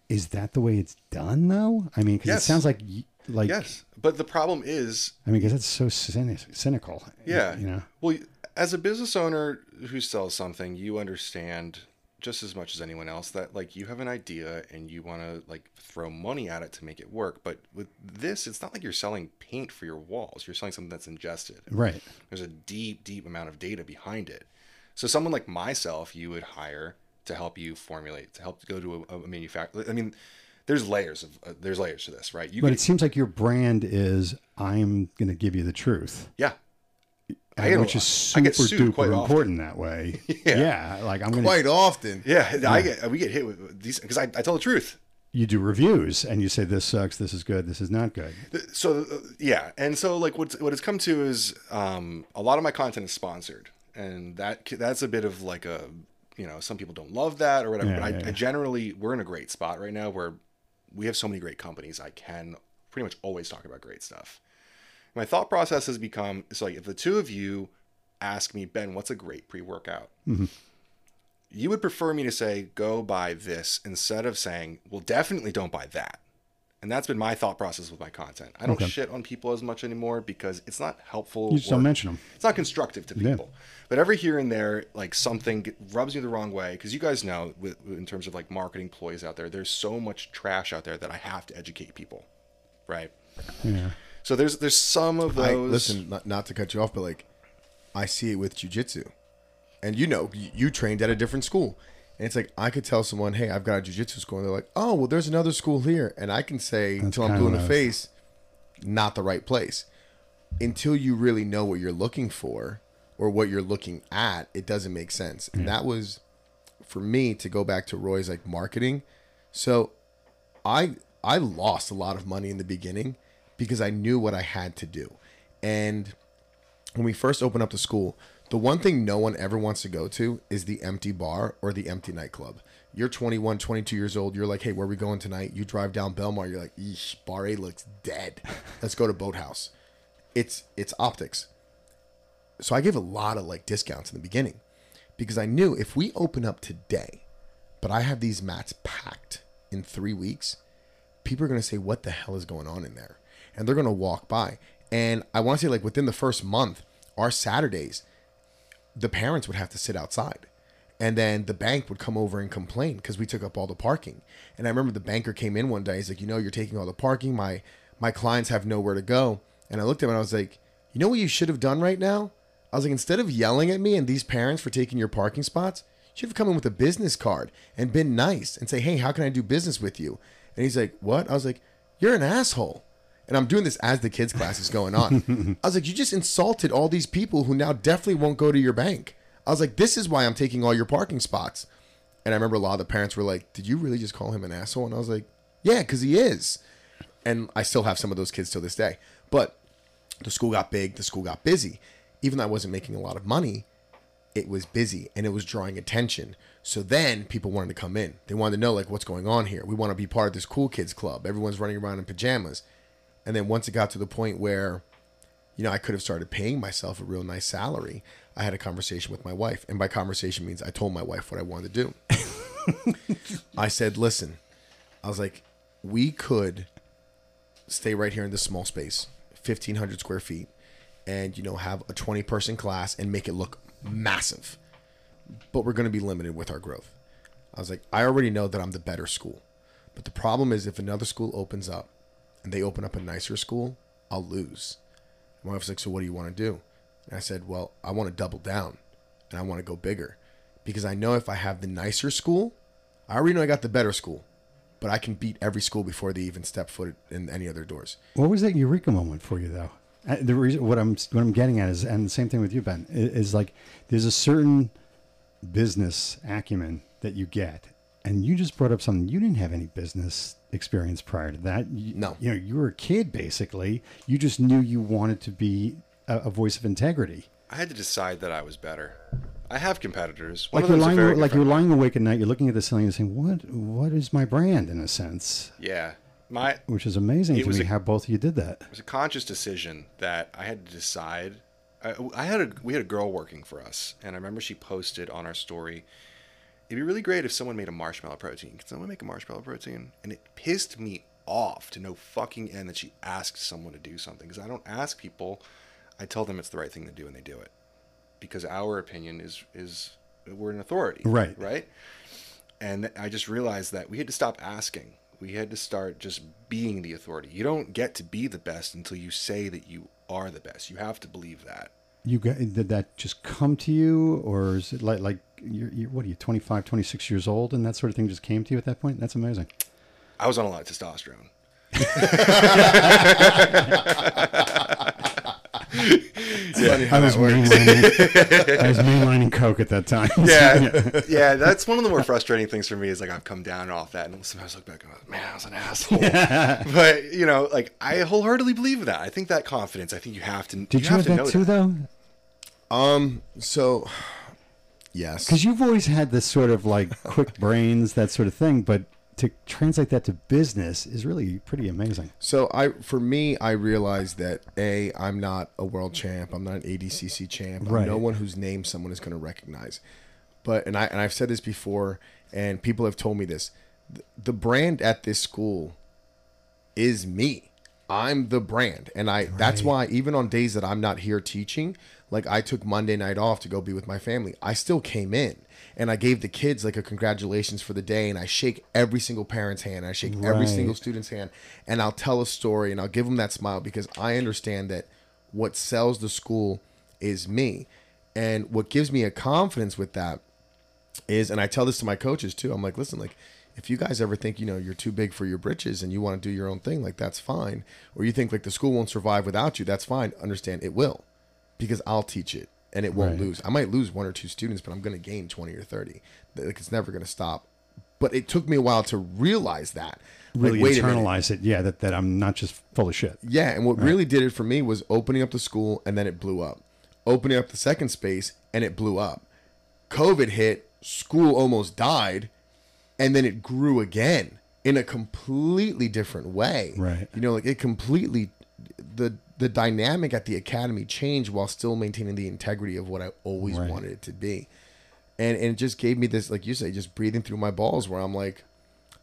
Is that the way it's done, though? I mean, because Yes. it sounds like, like, Yes, but the problem is, I mean, because it's so cynical. yeah, you know. Well, as a business owner who sells something, you understand just as much as anyone else that like you have an idea and you want to like throw money at it to make it work. But with this, it's not like you're selling paint for your walls. You're selling something that's ingested. Right. There's a deep, deep amount of data behind it. So someone like myself, you would hire to help you formulate, to help go to a, a manufacturer. I mean, there's layers of uh, there's layers to this, right? You But it seems like your brand is, "I'm going to give you the truth." yeah, get- which is I super get sued quite duper often. important that way. *laughs* yeah. like I'm gonna Quite often. yeah. I get we get hit with these because I, I tell the truth. you do reviews and you say this sucks, this is good, this is not good. so uh, yeah and so like what's what it's come to is um a lot of my content is sponsored and that that's a bit of like a you know some people don't love that or whatever Yeah, but I, yeah, yeah. I generally we're in a great spot right now where we have so many great companies i can pretty much always talk about great stuff my thought process has become it's like if the two of you ask me ben what's a great pre-workout Mm-hmm. you would prefer me to say go buy this instead of saying well definitely don't buy that and that's been my thought process with my content i don't Okay. shit on people as much anymore because it's not helpful You just don't mention them. it's not constructive to people but every here and there like something rubs you the wrong way because you guys know with, in terms of like marketing ploys out there there's so much trash out there that i have to educate people right Yeah. So there's there's some of I those listen, not, not to cut you off, but like I see it with jujitsu, and you know, you, you trained at a different school, and it's like I could tell someone, "Hey, I've got a jujitsu school," and they're like, "Oh, well, there's another school here," and I can say until I'm blue in the what I was- face, not the right place. Until you really know what you're looking for or what you're looking at, it doesn't make sense. And mm. that was for me to go back to Roy's like marketing. So I I lost a lot of money in the beginning because I knew what I had to do. And when we first opened up the school, the one thing no one ever wants to go to is the empty bar or the empty nightclub. You're 21, 22 years old. You're like, hey, where are we going tonight? You drive down Belmar. You're like, eesh, bar A looks dead. Let's go to Boathouse. It's it's optics. So I gave a lot of like discounts in the beginning because I knew if we open up today, but I have these mats packed in three weeks, people are going to say, what the hell is going on in there? And they're going to walk by. And I want to say, like, within the first month, our Saturdays, the parents would have to sit outside. And then the bank would come over and complain because we took up all the parking. And I remember the banker came in one day. He's like, you know, you're taking all the parking. My my clients have nowhere to go. And I looked at him and I was like, you know what you should have done right now? I was like, instead of yelling at me and these parents for taking your parking spots, you should have come in with a business card and been nice and say, hey, how can I do business with you? And he's like, what? I was like, you're an asshole. And I'm doing this as the kids' class is going on. *laughs* I was like, you just insulted all these people who now definitely won't go to your bank. I was like, this is why I'm taking all your parking spots. And I remember a lot of the parents were like, did you really just call him an asshole? And I was like, yeah, because he is. And I still have some of those kids till this day. But the school got big, the school got busy. Even though I wasn't making a lot of money, it was busy and it was drawing attention. So then people wanted to come in. They wanted to know like what's going on here. We want to be part of this cool kids club. Everyone's running around in pajamas. And then once it got to the point where you know, I could have started paying myself a real nice salary. I had a conversation with my wife, and by conversation means I told my wife what I wanted to do. *laughs* I said, "Listen," I was like, "We could stay right here in this small space, fifteen hundred square feet, and you know, have a twenty person class and make it look massive, but we're going to be limited with our growth." I was like, "I already know that I'm the better school, but the problem is if another school opens up, and they open up a nicer school, I'll lose." My wife's like, So what do you want to do? And I said, Well, I want to double down and I want to go bigger because I know if I have the nicer school, I already know I got the better school, but I can beat every school before they even step foot in any other doors. What was that eureka moment for you, though? Uh, The reason what I'm what I'm getting at is, and the same thing with you, Ben, is like there's a certain business acumen that you get, and you just brought up something you didn't have any business experience prior to that. You, No. you know, you were a kid basically. You just knew you wanted to be a, a voice of integrity. I had to decide that I was better. I have competitors. One Like you're lying, like you're lying awake at night. You're looking at the ceiling and saying, "What? What is my brand?" In a sense, Yeah, my which is amazing to me a- how both of you did that. it was a conscious decision that I had to decide. I, I had a we had a girl working for us, and I remember she posted on our story. It'd be really great if someone made a marshmallow protein. Can someone make a marshmallow protein? And it pissed me off to no fucking end that she asked someone to do something because I don't ask people. I tell them it's the right thing to do, and they do it because our opinion is is we're an authority, Right. Right. And I just realized that we had to stop asking. We had to start just being the authority. You don't get to be the best until you say that you are the best. You have to believe that. You got, did that just come to you, or is it like like you're, you're what are you 25, 26 years old, and that sort of thing just came to you at that point? That's amazing. I was on a lot of testosterone. I was mainlining, I was mainlining coke at that time. Yeah, *laughs* yeah. That's one of the more frustrating things for me is like I've come down off that, and sometimes I look back and go, "Man, I was an asshole." but you know, like I wholeheartedly believe that. I think that confidence. I think you have to. Did you, have have to know that too, though? Um, so yes, Because you've always had this sort of like quick *laughs* brains, that sort of thing, but to translate that to business is really pretty amazing. So I, for me, I realized that a, I'm not a world champ. I'm not an ADCC champ. I'm no one whose name someone is going to recognize. But and I and I've said this before, and people have told me this. The brand at this school is me. I'm the brand, and I. That's why even on days that I'm not here teaching, like I took Monday night off to go be with my family. I still came in. And I gave the kids like a congratulations for the day, and I shake every single parent's hand. I shake every single student's hand and I'll tell a story and I'll give them that smile because I understand that what sells the school is me. And what gives me a confidence with that is, and I tell this to my coaches too, I'm like, listen, like, if you guys ever think, you know, you're too big for your britches and you want to do your own thing, like, that's fine. Or you think, like, the school won't survive without you, that's fine. Understand it will because I'll teach it and it won't Right. lose. I might lose one or two students, but I'm going to gain 20 or 30. Like, it's never going to stop. But it took me a while to realize that. Really minute. internalize it. Yeah, that, that I'm not just full of shit. Yeah, and what really did it for me was opening up the school and then it blew up. Opening up the second space and it blew up. COVID hit, school almost died, and then it grew again in a completely different way. Right. You know, like it completely the the dynamic at the academy changed while still maintaining the integrity of what I always Right. wanted it to be. And and it just gave me this, like you say, just breathing through my balls where I'm like,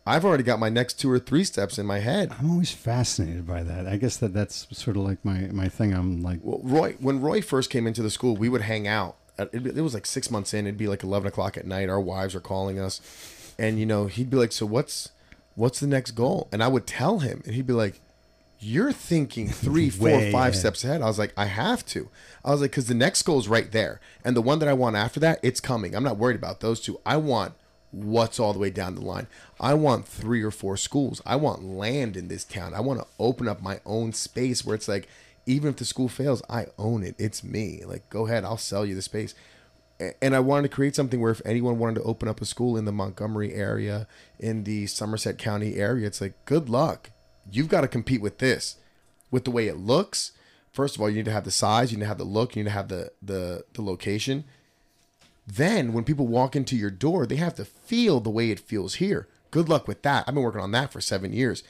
I've already got my next two or three steps in my head. I'm always fascinated by that. I guess that that's sort of like my, my thing. I'm like, Well, Roy, when Roy first came into the school, we would hang out uh, it, it was like six months in. It'd be like eleven o'clock at night. Our wives are calling us, and you know he'd be like, "So what's what's the next goal?" And I would tell him, and he'd be like, "You're thinking *laughs* three, four, five ahead. steps ahead." I was like, "I have to." I was like, "Because the next goal is right there, and the one that I want after that, it's coming. I'm not worried about those two. I want." What's all the way down the line? I want three or four schools. I want land in this town. I want to open up my own space where it's like, even if the school fails, I own it. It's me. Like, go ahead, I'll sell you the space. And I wanted to create something where if anyone wanted to open up a school in the Montgomery area, in the Somerset County area, it's like, good luck. You've got to compete with this, with the way it looks. First of all, you need to have the size, you need to have the look, you need to have the the the location. Then when people walk into your door, they have to feel the way it feels here. Good luck with that. I've been working on that for seven years.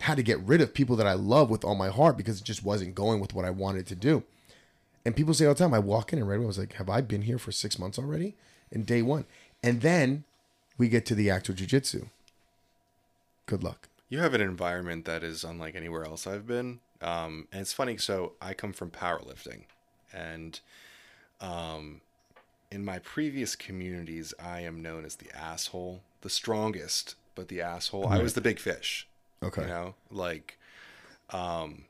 Had to get rid of people that I love with all my heart because it just wasn't going with what I wanted to do. And people say all the time, I walk in and right away I was like, Have I been here for six months already? In day one. And then we get to the actual jujitsu. Good luck. You have an environment that is unlike anywhere else I've been. Um, and it's funny. So I come from powerlifting, and um, in my previous communities, I am known as the asshole, the strongest, but the asshole. I was the big fish. Okay. You know, like, um,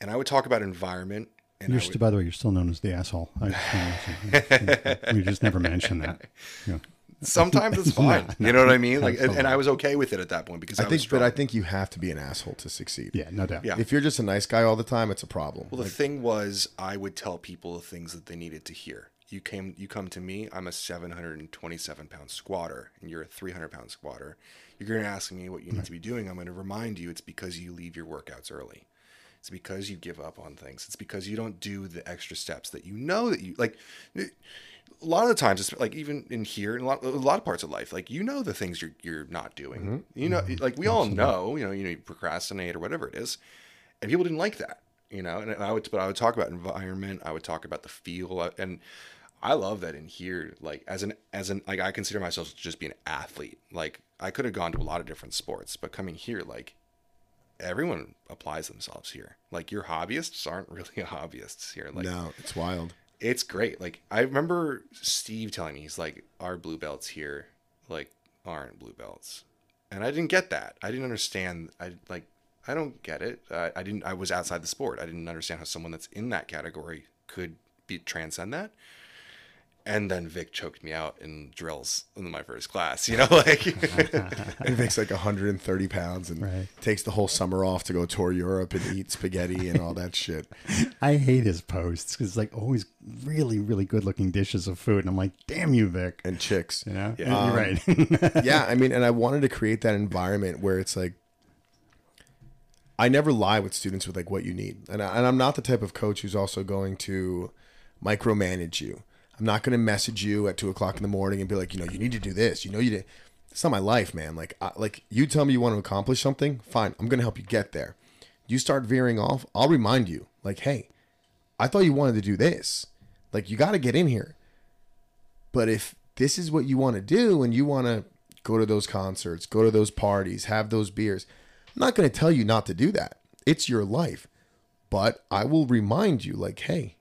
and I would talk about environment. And You're I st- by the way, you're still known as the asshole. I, *laughs* we just never mentioned that. Yeah. Sometimes it's *laughs* fine. no, you know what I mean? Like, and, and I was okay with it at that point because I, I think strong. but I think you have to be an asshole to succeed. Yeah, no doubt. Yeah. If you're just a nice guy all the time, it's a problem. Well, the thing was, I would tell people the things that they needed to hear. You came, you come to me. I'm a 727 pound squatter, and you're a 300 pound squatter. You're going to ask me what you need to be doing. I'm going to remind you it's because you leave your workouts early. It's because you give up on things. It's because you don't do the extra steps that you know that you like. A lot of the times, it's like even in here, in a lot, a lot of parts of life, like you know the things you're you're not doing. You know, like we all know, you know, you know, you procrastinate or whatever it is, and people didn't like that, you know. And I would, but I would talk about environment. I would talk about the feel, uh, and I love that in here. Like as an as an like I consider myself to just be an athlete. Like I could have gone to a lot of different sports, but coming here, like everyone applies themselves here. Like your hobbyists aren't really *laughs* hobbyists here. Like no, it's wild. It's great. Like I remember Steve telling me he's like our blue belts here like aren't blue belts. And I didn't get that. I didn't understand I like I don't get it. I, I didn't I was outside the sport. I didn't understand how someone that's in that category could be transcend that. And then Vic choked me out in drills in my first class. You know, *laughs* like *laughs* He makes like 130 pounds and Right. takes the whole summer off to go tour Europe and eat spaghetti and all that shit. *laughs* I hate his posts because it's like always really, really good looking dishes of food. And I'm like, damn you, Vic. And chicks. You know? Yeah. You're right. Um, yeah, I mean, and I wanted to create that environment where it's like, I never lie with students with like what you need, and I, and I'm not the type of coach who's also going to micromanage you. I'm not going to message you at two o'clock in the morning and be like, you know, you need to do this. You know, you did. It's not my life, man. Like, I, like you tell me you want to accomplish something, fine. I'm going to help you get there. You start veering off, I'll remind you, like, hey, I thought you wanted to do this. Like, you got to get in here. But if this is what you want to do and you want to go to those concerts, go to those parties, have those beers, I'm not going to tell you not to do that. It's your life. But I will remind you, like, hey,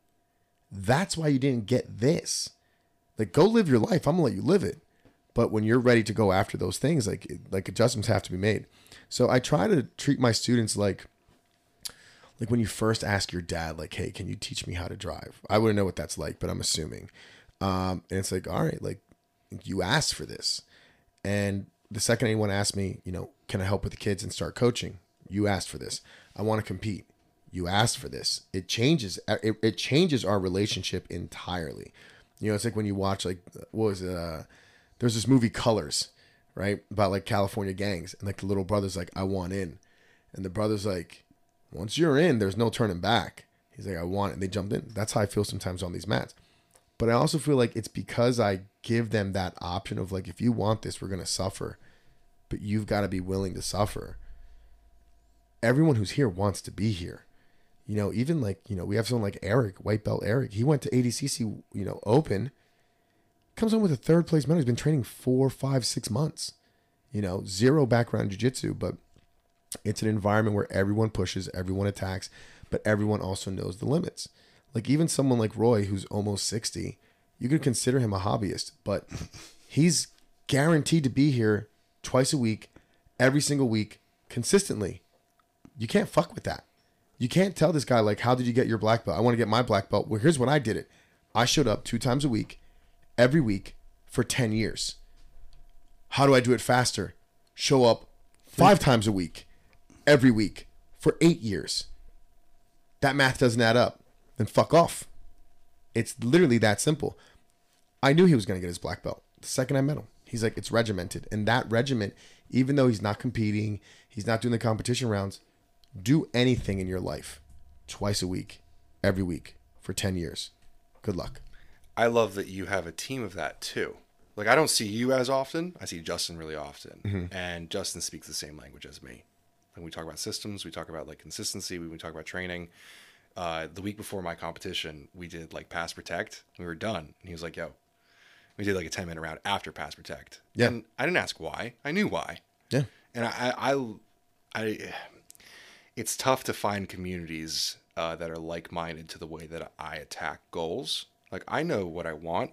that's why you didn't get this. Like, go live your life. I'm to let you live it. But when you're ready to go after those things, like, like adjustments have to be made. So I try to treat my students like, like when you first ask your dad, like, hey, can you teach me how to drive? I wouldn't know what that's like, but I'm assuming. Um, and it's like, all right, like you asked for this. And the second anyone asks me, you know, can I help with the kids and start coaching? You asked for this. I want to compete. You asked for this. It changes. It, it changes our relationship entirely. You know, it's like when you watch like what was it? Uh, there's this movie Colors, right? About like California gangs, and like the little brother's like, I want in, and the brother's like, once you're in, there's no turning back. He's like, I want it. And they jumped in. That's how I feel sometimes on these mats. But I also feel like it's because I give them that option of like, if you want this, we're going to suffer, but you've got to be willing to suffer. Everyone who's here wants to be here. You know, even like, you know, we have someone like Eric, white belt Eric. He went to ADCC, you know, open, comes home with a third place medal. He's been training four, five, six months. You know, zero background jiu-jitsu, but it's an environment where everyone pushes, everyone attacks, but everyone also knows the limits. Like even someone like Roy, who's almost 60, you could consider him a hobbyist, but he's guaranteed to be here twice a week, every single week, consistently. You can't fuck with that. You can't tell this guy like, "How did you get your black belt?" I want to get my black belt. Well, here's what I did it. I showed up two times a week, every week for 10 years. How do I do it faster? Show up five times a week, every week for eight years. That math doesn't add up. Then fuck off. It's literally that simple. I knew he was going to get his black belt the second I met him. He's like, it's regimented. And that regiment, even though he's not competing, he's not doing the competition rounds, do anything in your life twice a week, every week for 10 years. Good luck. I love that you have a team of that too. Like I don't see you as often. I see Justin really often, and Justin speaks the same language as me. When we talk about systems, we talk about like consistency. We, talk about training. Uh, the week before my competition, we did like pass protect. We were done, and he was like, "Yo," we did like a ten minute round after pass protect. Yeah. and I didn't ask why. I knew why. Yeah. and I, I, I, I it's tough to find communities uh, that are like-minded to the way that I attack goals. Like I know what I want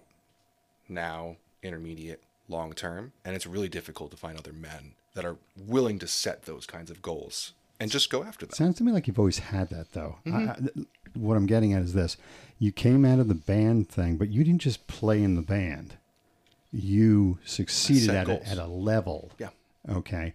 now, intermediate, long term, and it's really difficult to find other men that are willing to set those kinds of goals and just go after them. Sounds to me like you've always had that, though. Mm-hmm. I, th- what I'm getting at is this: you came out of the band thing, but you didn't just play in the band. You succeeded at a, at a level. Yeah. Okay.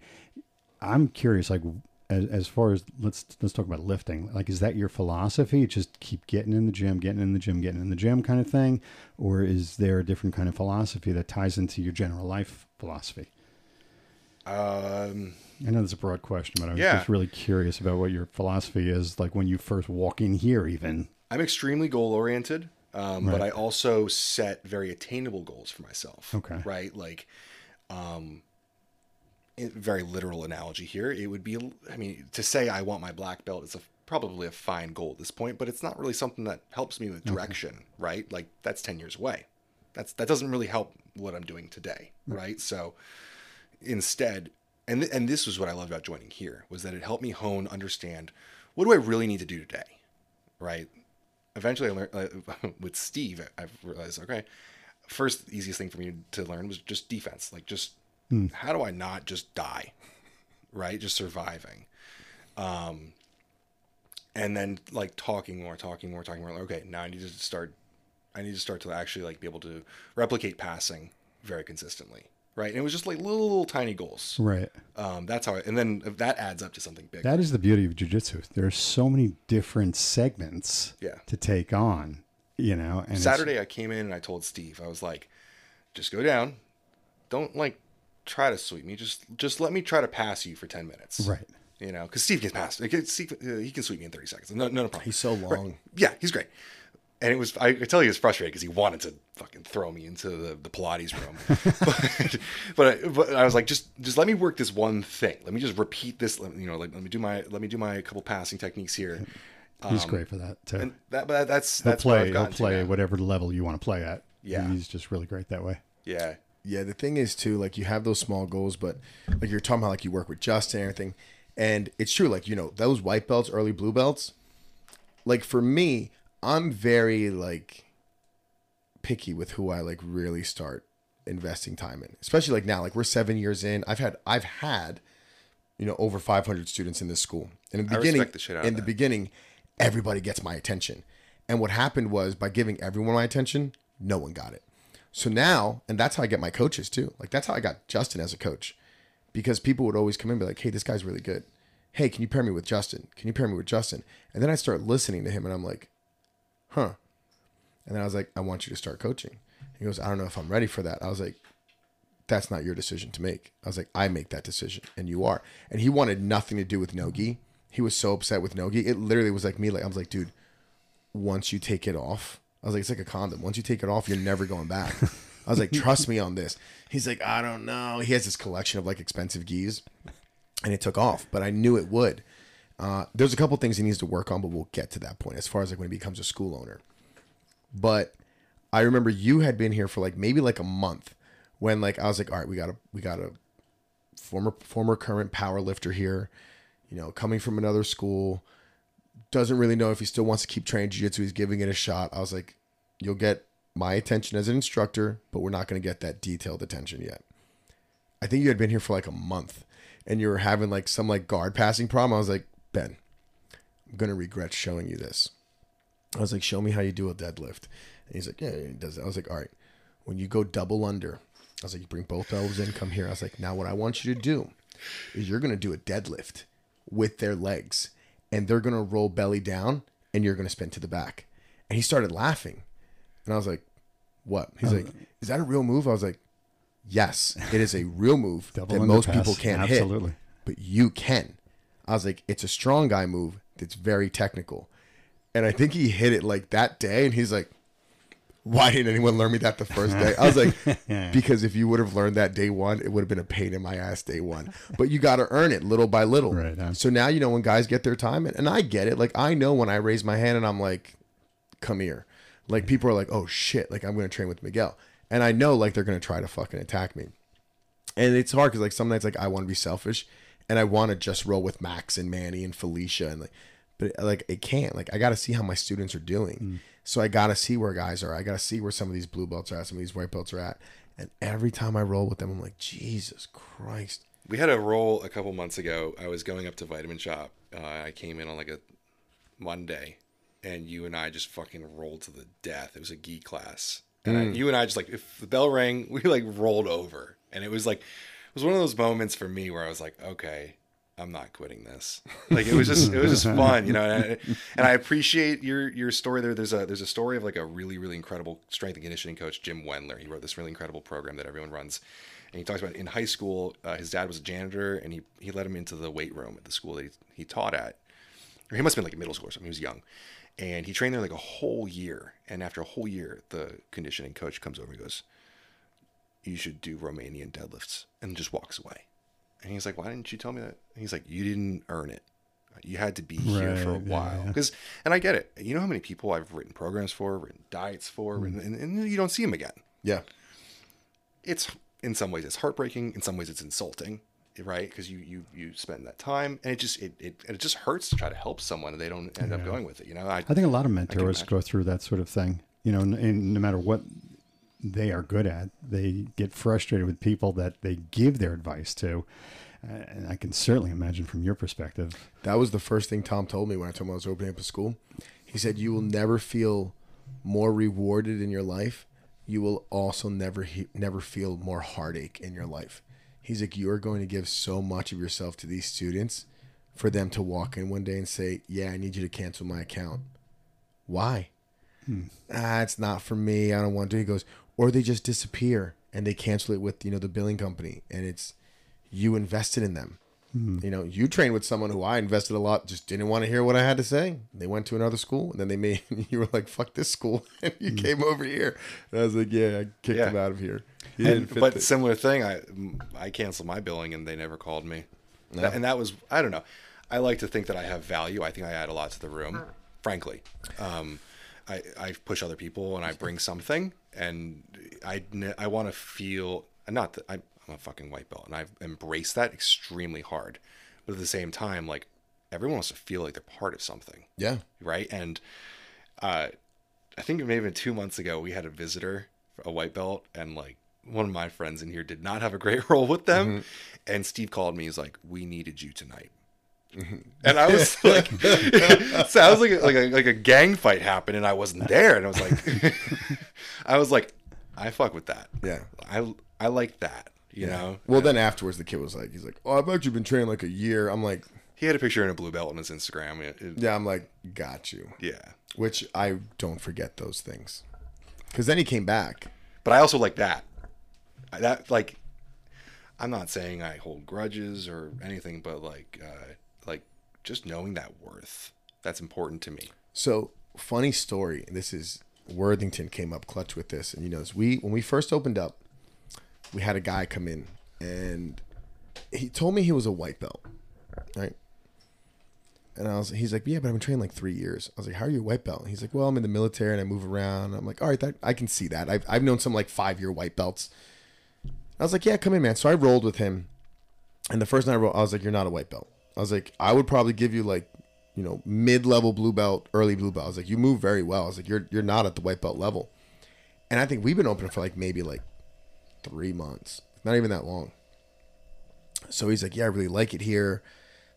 I'm curious, like, as, as far as let's let's talk about lifting. Like, is that your philosophy? Just keep getting in the gym, getting in the gym, getting in the gym, kind of thing, or is there a different kind of philosophy that ties into your general life philosophy? Um, I know that's a broad question, but I was Yeah. just really curious about what your philosophy is, like when you first walk in here, even. I'm extremely goal oriented, um, but I also set very attainable goals for myself. Okay. Right. Like, um, very literal analogy here, it would be, I mean, to say I want my black belt is a, probably a fine goal at this point, but it's not really something that helps me with direction, right? Like that's 10 years away. That's, that doesn't really help what I'm doing today. Right. So instead, and, th- and this was what I loved about joining here was that it helped me hone, understand what do I really need to do today? Right eventually I learned uh, *laughs* with Steve, I've realized, okay, first easiest thing for me to learn was just defense. Like just how do I not just die? Right? Just surviving. Um and then like talking more, talking more, talking more. Okay, now I need to start I need to start to actually like be able to replicate passing very consistently. Right. And it was just like little, little tiny goals. Right. Um, that's how I, and then that adds up to something big. That is the beauty of jujitsu. There are so many different segments Yeah. to take on, you know. And Saturday I came in and I told Steve, I was like, just go down. Don't like try to sweep me. Just just let me try to pass you for 10 minutes. Right. You know, because Steve can pass. Like, Steve, uh, he can sweep me in 30 seconds. No, no, no problem. He's so long. Yeah, he's great. And it was, I could tell he was frustrated because he wanted to fucking throw me into the, the Pilates room. *laughs* but, but, I, but I was like, just, just let me work this one thing. Let me just repeat this. Let, you know, like, let me do my, let me do my couple passing techniques here. He's great for that too. Um, And that, but that's, he'll that's play. I've He'll play whatever level you want to play at. Yeah. He's just really great that way. Yeah. Yeah, the thing is too, like you have those small goals, but like you're talking about, like you work with Justin and everything, and it's true. Like you know those white belts, early blue belts. Like for me, I'm very like picky with who I like really start investing time in, especially like now. Like we're seven years in. I've had I've had, you know, over 500 students in this school. And in the I beginning, the in the beginning, everybody gets my attention. And what happened was by giving everyone my attention, no one got it. So now, and that's how I get my coaches too. Like that's how I got Justin as a coach, because people would always come in and be like, "Hey, this guy's really good. Hey, can you pair me with Justin? Can you pair me with Justin?" And then I start listening to him, and I'm like, "Huh." And then I was like, "I want you to start coaching." He goes, "I don't know if I'm ready for that." I was like, "That's not your decision to make." I was like, "I make that decision, and you are." And he wanted nothing to do with Nogi. He was so upset with Nogi. It literally was like me. Like I was like, "Dude, once you take it off, I was like, it's like a condom. Once you take it off, you're never going back. *laughs* I was like, trust me on this. He's like, I don't know. He has this collection of like expensive gis, and it took off, but I knew it would. Uh, there's a couple things he needs to work on, but we'll get to that point as far as like when he becomes a school owner. But I remember you had been here for like maybe like a month when like I was like, all right, we got a we got a former former current power lifter here, you know, coming from another school, doesn't really know if he still wants to keep training jiu-jitsu. He's giving it a shot. I was like, you'll get my attention as an instructor, but we're not going to get that detailed attention yet. I think you had been here for like a month and you were having like some like guard passing problem. I was like, Ben, I'm going to regret showing you this. I was like, show me how you do a deadlift. And he's like, yeah, he does that. I was like, all right, when you go double under, I was like, you bring both elbows in, come here. I was like, now what I want you to do is you're going to do a deadlift with their legs and they're going to roll belly down and you're going to spin to the back. And he started laughing. And I was like, what? He's like, is that a real move? I was like, yes, it is a real move *laughs* that most people can't Absolutely. hit, but you can. I was like, it's a strong guy move that's very technical. And I think he hit it like that day. And he's like, why didn't anyone learn me that the first day? I was like, *laughs* because if you would have learned that day one, it would have been a pain in my ass day one. But you got to earn it little by little. Right, huh? So now, you know, when guys get their time, and, and I get it. Like, I know when I raise my hand and I'm like, come here. Like, people are like, oh shit, like, I'm going to train with Miguel. And I know, like, they're going to try to fucking attack me. And it's hard because, like, some nights, like, I want to be selfish and I want to just roll with Max and Manny and Felicia and, like, but like, it can't. Like, I got to see how my students are doing. Mm. So I got to see where guys are. I got to see where some of these blue belts are at, some of these white belts are at. And every time I roll with them, I'm like, Jesus Christ. We had a roll a couple months ago. I was going up to Vitamin Shoppe. Uh, I came in on like a Monday, and you and I just fucking rolled to the death. It was a gi class, and I, you and I just like if the bell rang, *laughs* we like rolled over, and it was like it was one of those moments for me where I was like, okay, I'm not quitting this. *laughs* Like it was just it was just fun, you know. And I, and I appreciate your your story there. There's a there's a story of like a really really incredible strength and conditioning coach, Jim Wendler. He wrote this really incredible program that everyone runs. And he talks about in high school, uh, his dad was a janitor, and he he let him into the weight room at the school that he, he taught at. Or he must have been like a middle school or something. He was young, and he trained there like a whole year. And after a whole year, the conditioning coach comes over and goes, "You should do Romanian deadlifts," and just walks away. And he's like, "Why didn't you tell me that?" And he's like, "You didn't earn it. You had to be here for a Right, yeah, while." yeah. Because, and I get it. You know how many people I've written programs for, written diets for, Mm. and, and, you don't see them again. Yeah. It's in some ways it's heartbreaking. In some ways it's insulting, right? Because you you you spend that time, and it just it, it it just hurts to try to help someone, and they don't end up going with it. You know, I, I think a lot of mentors go through that sort of thing. You know, and no matter what they are good at, they get frustrated with people that they give their advice to. And I can certainly imagine from your perspective. That was the first thing Tom told me when I told him I was opening up a school. He said, "You will never feel more rewarded in your life. You will also never he- never feel more heartache in your life." He's like, "You are going to give so much of yourself to these students for them to walk in one day and say, "Yeah, I need you to cancel my account." Why? Ah, it's not for me. I don't want to. He goes, or they just disappear and they cancel it with you know the billing company, and it's you invested in them. Hmm. You know, you trained with someone who I invested a lot, just didn't want to hear what I had to say. They went to another school, and then they made *laughs* you were like, "Fuck this school," *laughs* and you hmm. came over here. And I was like, "Yeah, I kicked Yeah. him out of here." He and, but the- similar thing, I mm, I canceled my billing and they never called me, That- and that was I don't know. I like to think that I have value. I think I add a lot to the room, frankly. Um, I I push other people and I bring something, and I I want to feel not that I'm, I'm a fucking white belt, and I've embraced that extremely hard, but at the same time, like everyone wants to feel like they're part of something yeah, right? And uh, I think it may have been two months ago, we had a visitor, a white belt, and like one of my friends in here did not have a great *laughs* roll with them. And Steve called me, he's like, We needed you tonight. And I was *laughs* like, *laughs* sounds like a, like a like a gang fight happened, and I wasn't there. And I was like, *laughs* I was like, I fuck with that. yeah. I I like that. You know. Well, then afterwards, the kid was like, "He's like, oh, I've actually been training like a year." I'm like, He had a picture in a blue belt on his Instagram. It- it- "Yeah," I'm like, "Got you." yeah. Which I don't forget those things, because then he came back. But I also like that. I- That like, I'm not saying I hold grudges or anything, but like, uh, like just knowing that worth that's important to me. So funny story. This is Worthington came up clutch with this, and you know, we when we first opened up, we had a guy come in, and he told me he was a white belt, right? And I was, he's like, yeah, but I've been training like three years. I was like, how are you a white belt? And he's like, well, I'm in the military and I move around. I'm like, all right, that I can see that. I've I've known some like five year white belts. I was like, yeah, come in, man. So I rolled with him, and the first night I rolled, I was like, you're not a white belt. I was like, I would probably give you like you know, mid-level blue belt, early blue belt. I was like, you move very well. I was like, you're you're not at the white belt level. And I think we've been open for like maybe like three months, not even that long. So he's like, yeah, I really like it here.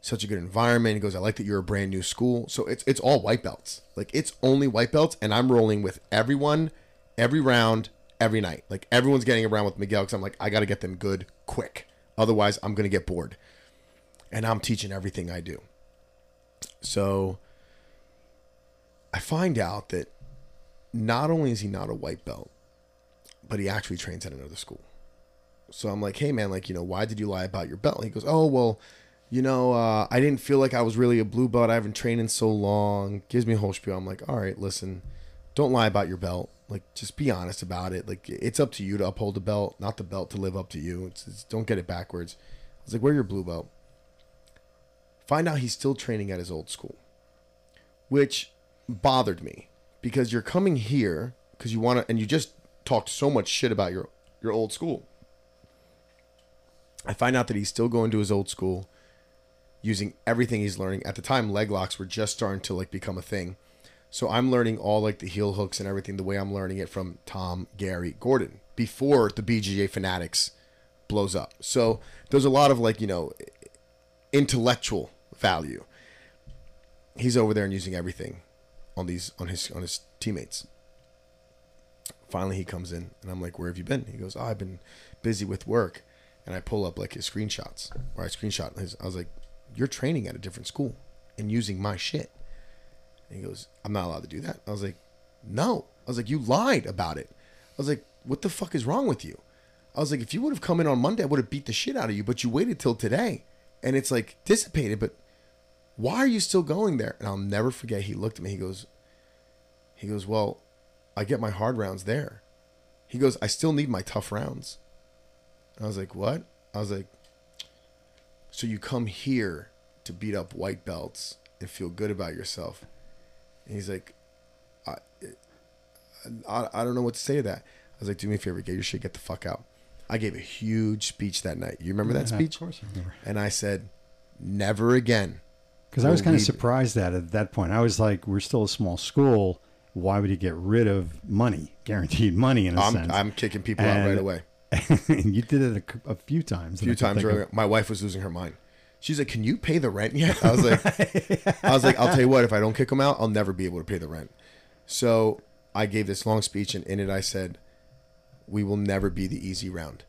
Such a good environment. He goes, I like that you're a brand new school. So it's it's all white belts. Like it's only white belts, and I'm rolling with everyone, every round, every night. Like everyone's getting around with Miguel because I'm like, I got to get them good quick. Otherwise, I'm gonna get bored. And I'm teaching everything I do. So I find out that not only is he not a white belt, but he actually trains at another school. So I'm like, hey man, like, you know, why did you lie about your belt? And he goes, oh, well, you know, uh, I didn't feel like I was really a blue belt. I haven't trained in so long. Gives me a whole spiel. I'm like, all right, listen, don't lie about your belt. Like, just be honest about it. Like, it's up to you to uphold the belt, not the belt to live up to you. It's, it's don't get it backwards. I was like, where's your blue belt? Find out he's still training at his old school, which bothered me because you're coming here because you want to, and you just talked so much shit about your your old school. I find out that he's still going to his old school, using everything he's learning. At the time, leg locks were just starting to like become a thing. So I'm learning all like the heel hooks and everything the way I'm learning it from Tom, Gary, Gordon before the BJJ Fanatics blows up. So there's a lot of like, you know, intellectual value. He's over there and using everything on these on his on his teammates. Finally he comes in and I'm like, Where have you been? He goes, Oh, I've been busy with work and I pull up like his screenshots or I screenshot his I was like, You're training at a different school and using my shit. And he goes, I'm not allowed to do that. I was like, No. I was like, You lied about it. I was like, What the fuck is wrong with you? I was like, if you would have come in on Monday, I would have beat the shit out of you, but you waited till today. And it's like dissipated, but why are you still going there? And I'll never forget he looked at me, he goes, he goes, Well, I get my hard rounds there. He goes, I still need my tough rounds. I was like, What? I was like, So you come here to beat up white belts and feel good about yourself. And he's like, I, I, I don't know what to say to that. I was like, Do me a favor, get your shit, get the fuck out. I gave a huge speech that night. You remember that Yeah, speech? Of course, I remember. And I said, Never again. Because I was kind of surprised that at that point. I was like, we're still a small school. Why would you get rid of money, *laughs* guaranteed money in a I'm, sense? I'm kicking people out right away. and *laughs* you did it a, a few times. a few times earlier. My wife was losing her mind. She's like, "Can you pay the rent yet?" I was like, *laughs* "I was like, I'll tell you what. If I don't kick them out, I'll never be able to pay the rent." So I gave this long speech, and in it, I said, "We will never be the easy round,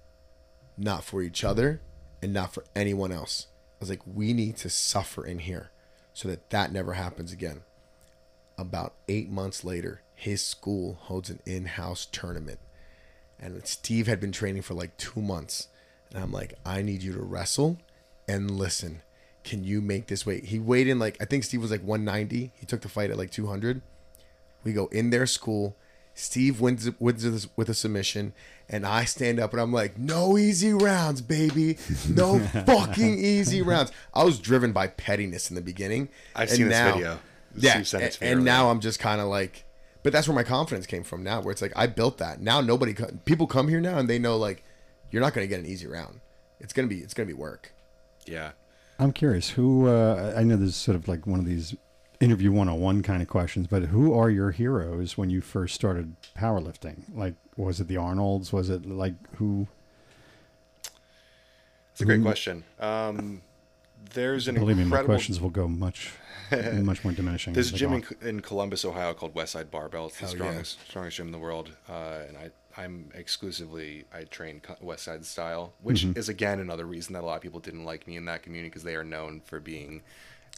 not for each other, and not for anyone else." I was like, "We need to suffer in here, so that that never happens again." About eight months later, his school holds an in-house tournament and Steve had been training for like two months. And I'm like, I need you to wrestle and listen. Can you make this weight? He weighed in like I think Steve was like 190. He took the fight at like 200. We go in their school. Steve wins wins this- with a submission, and I stand up and I'm like, "No easy rounds, baby. No *laughs* fucking easy rounds." I was driven by pettiness in the beginning. I've and seen this video. Yeah, Steve and, and now I'm just kind of like, but that's where my confidence came from. Now, where it's like I built that. Now nobody, people come here now and they know like, you're not going to get an easy round. It's gonna be, it's gonna be work. Yeah. I'm curious who. Uh, I know this is sort of like one of these interview 101 kind of questions, but who are your heroes when you first started powerlifting? Like, was it the Arnolds? Was it like who? It's a great question. Um, there's an Believe me, my questions will go much, *laughs* much more diminishing. There's a gym in, in Columbus, Ohio called Westside Barbell. It's the Hell yeah. strongest strongest gym in the world, uh, and I I'm exclusively I train co- Westside style, which Mm-hmm. is again another reason that a lot of people didn't like me in that community because they are known for being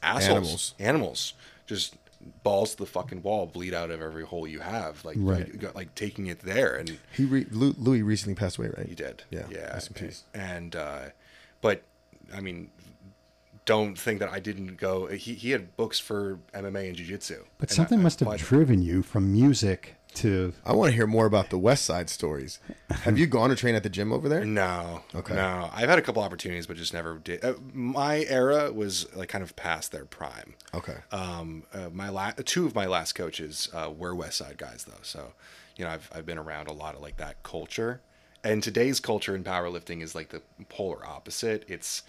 assholes, Animals. animals, just balls to the fucking wall, bleed out of every hole you have, like Right. like, got- like taking it there and. He, re, Lou, Louis recently passed away, right? He did. Yeah. Yeah. Rest in peace. And uh, but I mean, don't think that I didn't go. He he had books for MMA and jiu-jitsu. But and something I- I must have driven you from music to. I want to hear more about the West Side stories. Have you gone to train at the gym over there? No. Okay. No, I've had a couple opportunities, but just never did. Uh, my era was like kind of past their prime. Okay. Um, uh, my la- two of my last coaches uh, were West Side guys, though. So, you know, I've I've been around a lot of like that culture. And today's culture in powerlifting is like the polar opposite. It's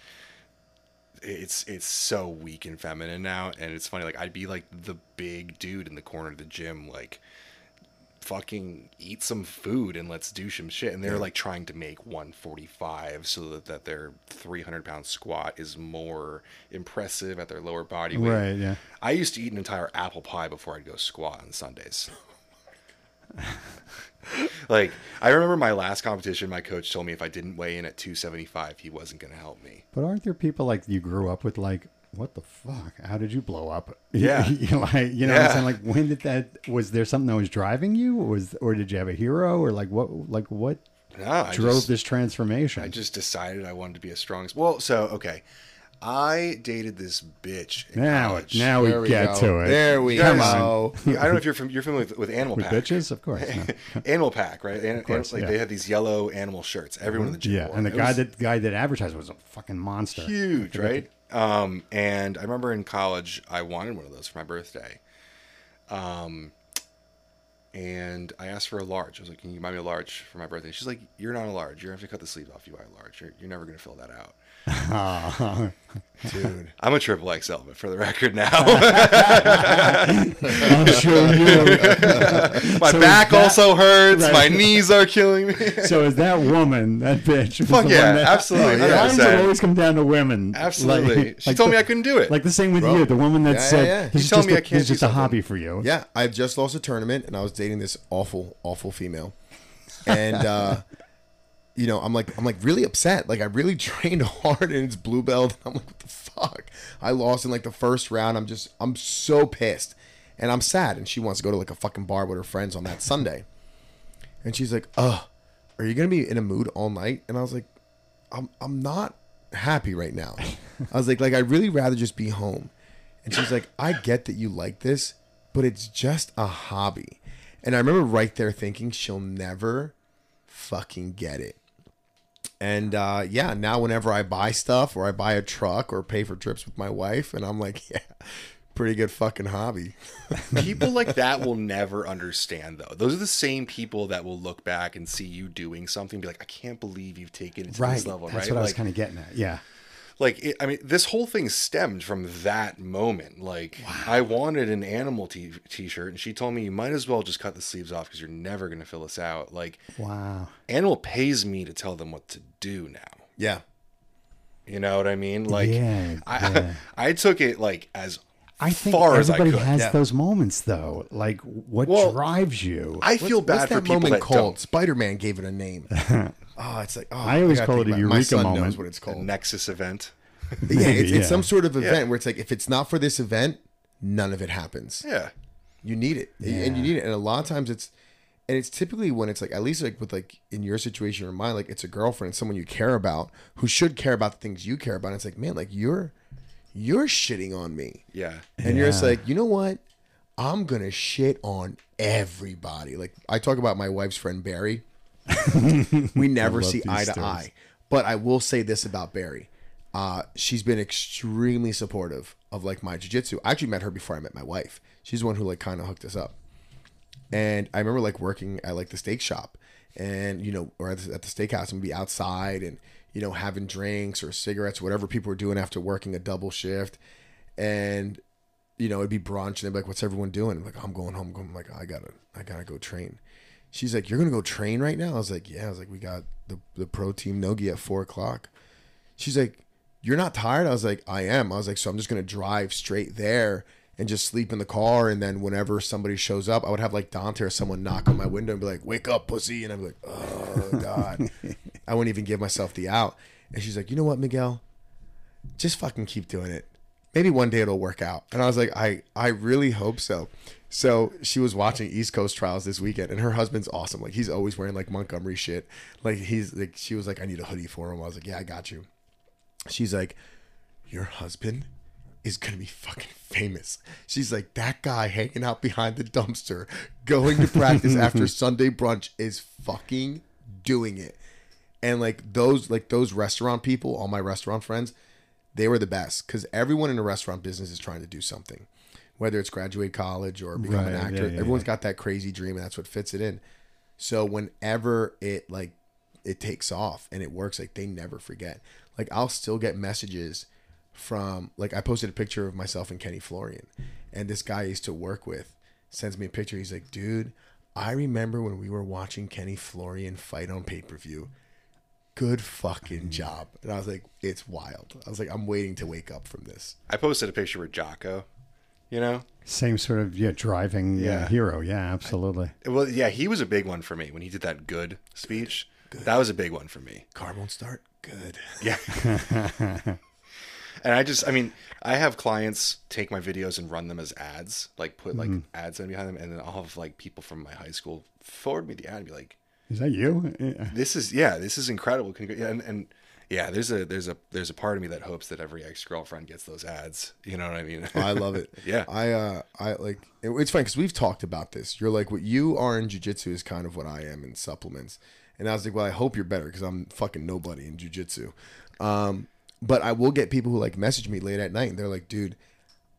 it's it's so weak and feminine now, and it's funny. Like I'd be like the big dude in the corner of the gym, like fucking eat some food and let's do some shit. And they're like trying to make 145 so that, that their 300 pound squat is more impressive at their lower body weight. Right, yeah. I used to eat an entire apple pie before I'd go squat on Sundays. *laughs* like I remember my last competition, my coach told me if I didn't weigh in at 275, he wasn't going to help me. But aren't there people like you grew up with like what the fuck? How did you blow up? *laughs* Yeah. *laughs* you like you know what I'm saying? Like when did that was there something that was driving you? Or was or did you have a hero or like what like what No, drove just, this transformation? I just decided I wanted to be a strong. Well, so okay, I dated this bitch in now college. now we, There we get go. to it. There we Come go. on. I don't know if you're from you're familiar with, with Animal With Pack. bitches, of course. no. *laughs* Animal Pak, right? And, course, like yeah. they had these yellow animal shirts. Everyone in the mm-hmm. gym. Yeah, wore and the. It guy was that guy that advertised was a fucking monster. huge, right? Um, and I remember in college I wanted one of those for my birthday. Um, and I asked for a large. I was like, "Can you buy me a large for my birthday?" She's like, "You're not a large. You're gonna have to cut the sleeves off. You buy a large. You're, you're never gonna fill that out." *laughs* Dude. I'm a triple XL, but for the record now, *laughs* I'll show you. *laughs* my So back that- also hurts. Right. My knees are killing me. so is that woman, that bitch? Fuck yeah, that- absolutely, The lines 100%. would always come down to women. Absolutely. Like- she like told me I couldn't do it. Like the same with Bro. you, the woman that Yeah, said, yeah, yeah. "This She told just, me a, I can't this is do just a hobby for you." Yeah, I've just lost a tournament and I was dating this awful, awful female. And uh *laughs* you know, I'm like I'm like really upset. Like I really *laughs* trained hard and it's blue belt. *laughs* I'm like, what the fuck? I lost in like the first round. I'm just I'm so pissed. And I'm sad. And she wants to go to like a fucking bar with her friends on that Sunday. And she's like, Ugh, are you gonna be in a mood all night? And I was like, I'm I'm not happy right now. I was like, like I'd really rather just be home. And she's like, I get that you like this, but it's just a hobby. And I remember right there thinking she'll never fucking get it. And uh, yeah, now whenever I buy stuff or I buy a truck or pay for trips with my wife, and I'm like, *laughs* yeah, pretty good fucking hobby. *laughs* people like that will never understand though. Those are the same people that will look back and see you doing something and be like, I can't believe you've taken it to Right. this level, right? That's right? what I was kind of getting at. Yeah. Like it, I mean, this whole thing stemmed from that moment. Like, I wanted an animal t- t-shirt, and she told me you might as well just cut the sleeves off because you're never gonna fill us out. Like, Wow. animal pays me to tell them what to do now. Yeah. You know what I mean? Like, Yeah, I yeah. I took it like as I think far as I everybody could. has yeah. those moments, though. Like, what Well, drives you? I feel What's- bad what's for that people moment that called? don't. Spider-Man gave it a name. *laughs* oh, it's like oh, I always gotta call it a about My eureka son knows moment. what it's A called. Nexus event. *laughs* yeah, it's, Yeah. it's some sort of event where it's like if it's not for this event, none of it happens. Yeah. You need it, and you need it. And a lot of times it's, and it's typically when it's like at least like with like in your situation or mine, like it's a girlfriend, someone you care about, who should care about the things you care about. And it's like, man, like you're, you're shitting on me, Yeah. and you're just like, you know what? I'm gonna shit on everybody. Like I talk about my wife's friend Barry. *laughs* we never see eye to eye. But I will say this about Barry. Uh, she's been extremely supportive of like my jujitsu. I actually met her before I met my wife. She's the one who like kind of hooked us up. And I remember like working at like the steak shop and, you know, or at the, at the steakhouse and be outside and, you know, having drinks or cigarettes, whatever people were doing after working a double shift. And, you know, it'd be brunch and they'd be like, what's everyone doing? I'm like, I'm going home. I'm like, I gotta, I gotta go train. She's like, you're gonna go train right now? I was like, yeah. I was like, we got the, the pro team Nogi at four o'clock. She's like, you're not tired? I was like, I am. I was like, so I'm just gonna drive straight there and just sleep in the car. And then whenever somebody shows up, I would have like Dante or someone knock on my window and be like, wake up, pussy. And I'm like, oh God. *laughs* I wouldn't even give myself the out. And she's like, you know what, Miguel? Just fucking keep doing it. Maybe one day it'll work out. And I was like, I, I really hope so. So she was watching East Coast trials this weekend, and her husband's awesome. Like he's always wearing like Montgomery shit. Like he's like she was like, I need a hoodie for him. I was like, Yeah, I got you. She's like, Your husband is gonna be fucking famous. She's like, that guy hanging out behind the dumpster, going to practice after *laughs* Sunday brunch is fucking doing it. And like those like those restaurant people, all my restaurant friends, they were the best because everyone in the restaurant business is trying to do something, whether it's graduate college or become an actor. yeah, yeah, Everyone's yeah. got that crazy dream, and that's what fits it in. So whenever it like it takes off and it works, like they never forget. Like I'll still get messages from like I posted a picture of myself and Kenny Florian, and this guy I used to work with sends me a picture. He's like, dude, I remember when we were watching Kenny Florian fight on pay per view. Good fucking job. And I was like, it's wild. I was like, I'm waiting to wake up from this. I posted a picture with Jocko. You know, Same sort of yeah driving yeah. Yeah. hero. Yeah, absolutely. well, yeah, he was a big one for me when he did that good speech. That was a big one for me. Car won't start. Good. Yeah. *laughs* and I just, I mean, I have clients take my videos and run them as ads, like put like mm-hmm. ads in behind them, and then I'll have like people from my high school forward me the ad and be like, Is that you? "This is yeah, this is incredible." Yeah, And, and yeah, there's a there's a there's a part of me that hopes that every ex girlfriend gets those ads. You know what I mean? I love it. *laughs* Yeah. I uh I like it- it's funny because we've talked about this. You're like what you are in jujitsu is kind of what I am in supplements. And I was like, well, I hope you're better because I'm fucking nobody in jujitsu. Um, but I will get people who like message me late at night and they're like, dude,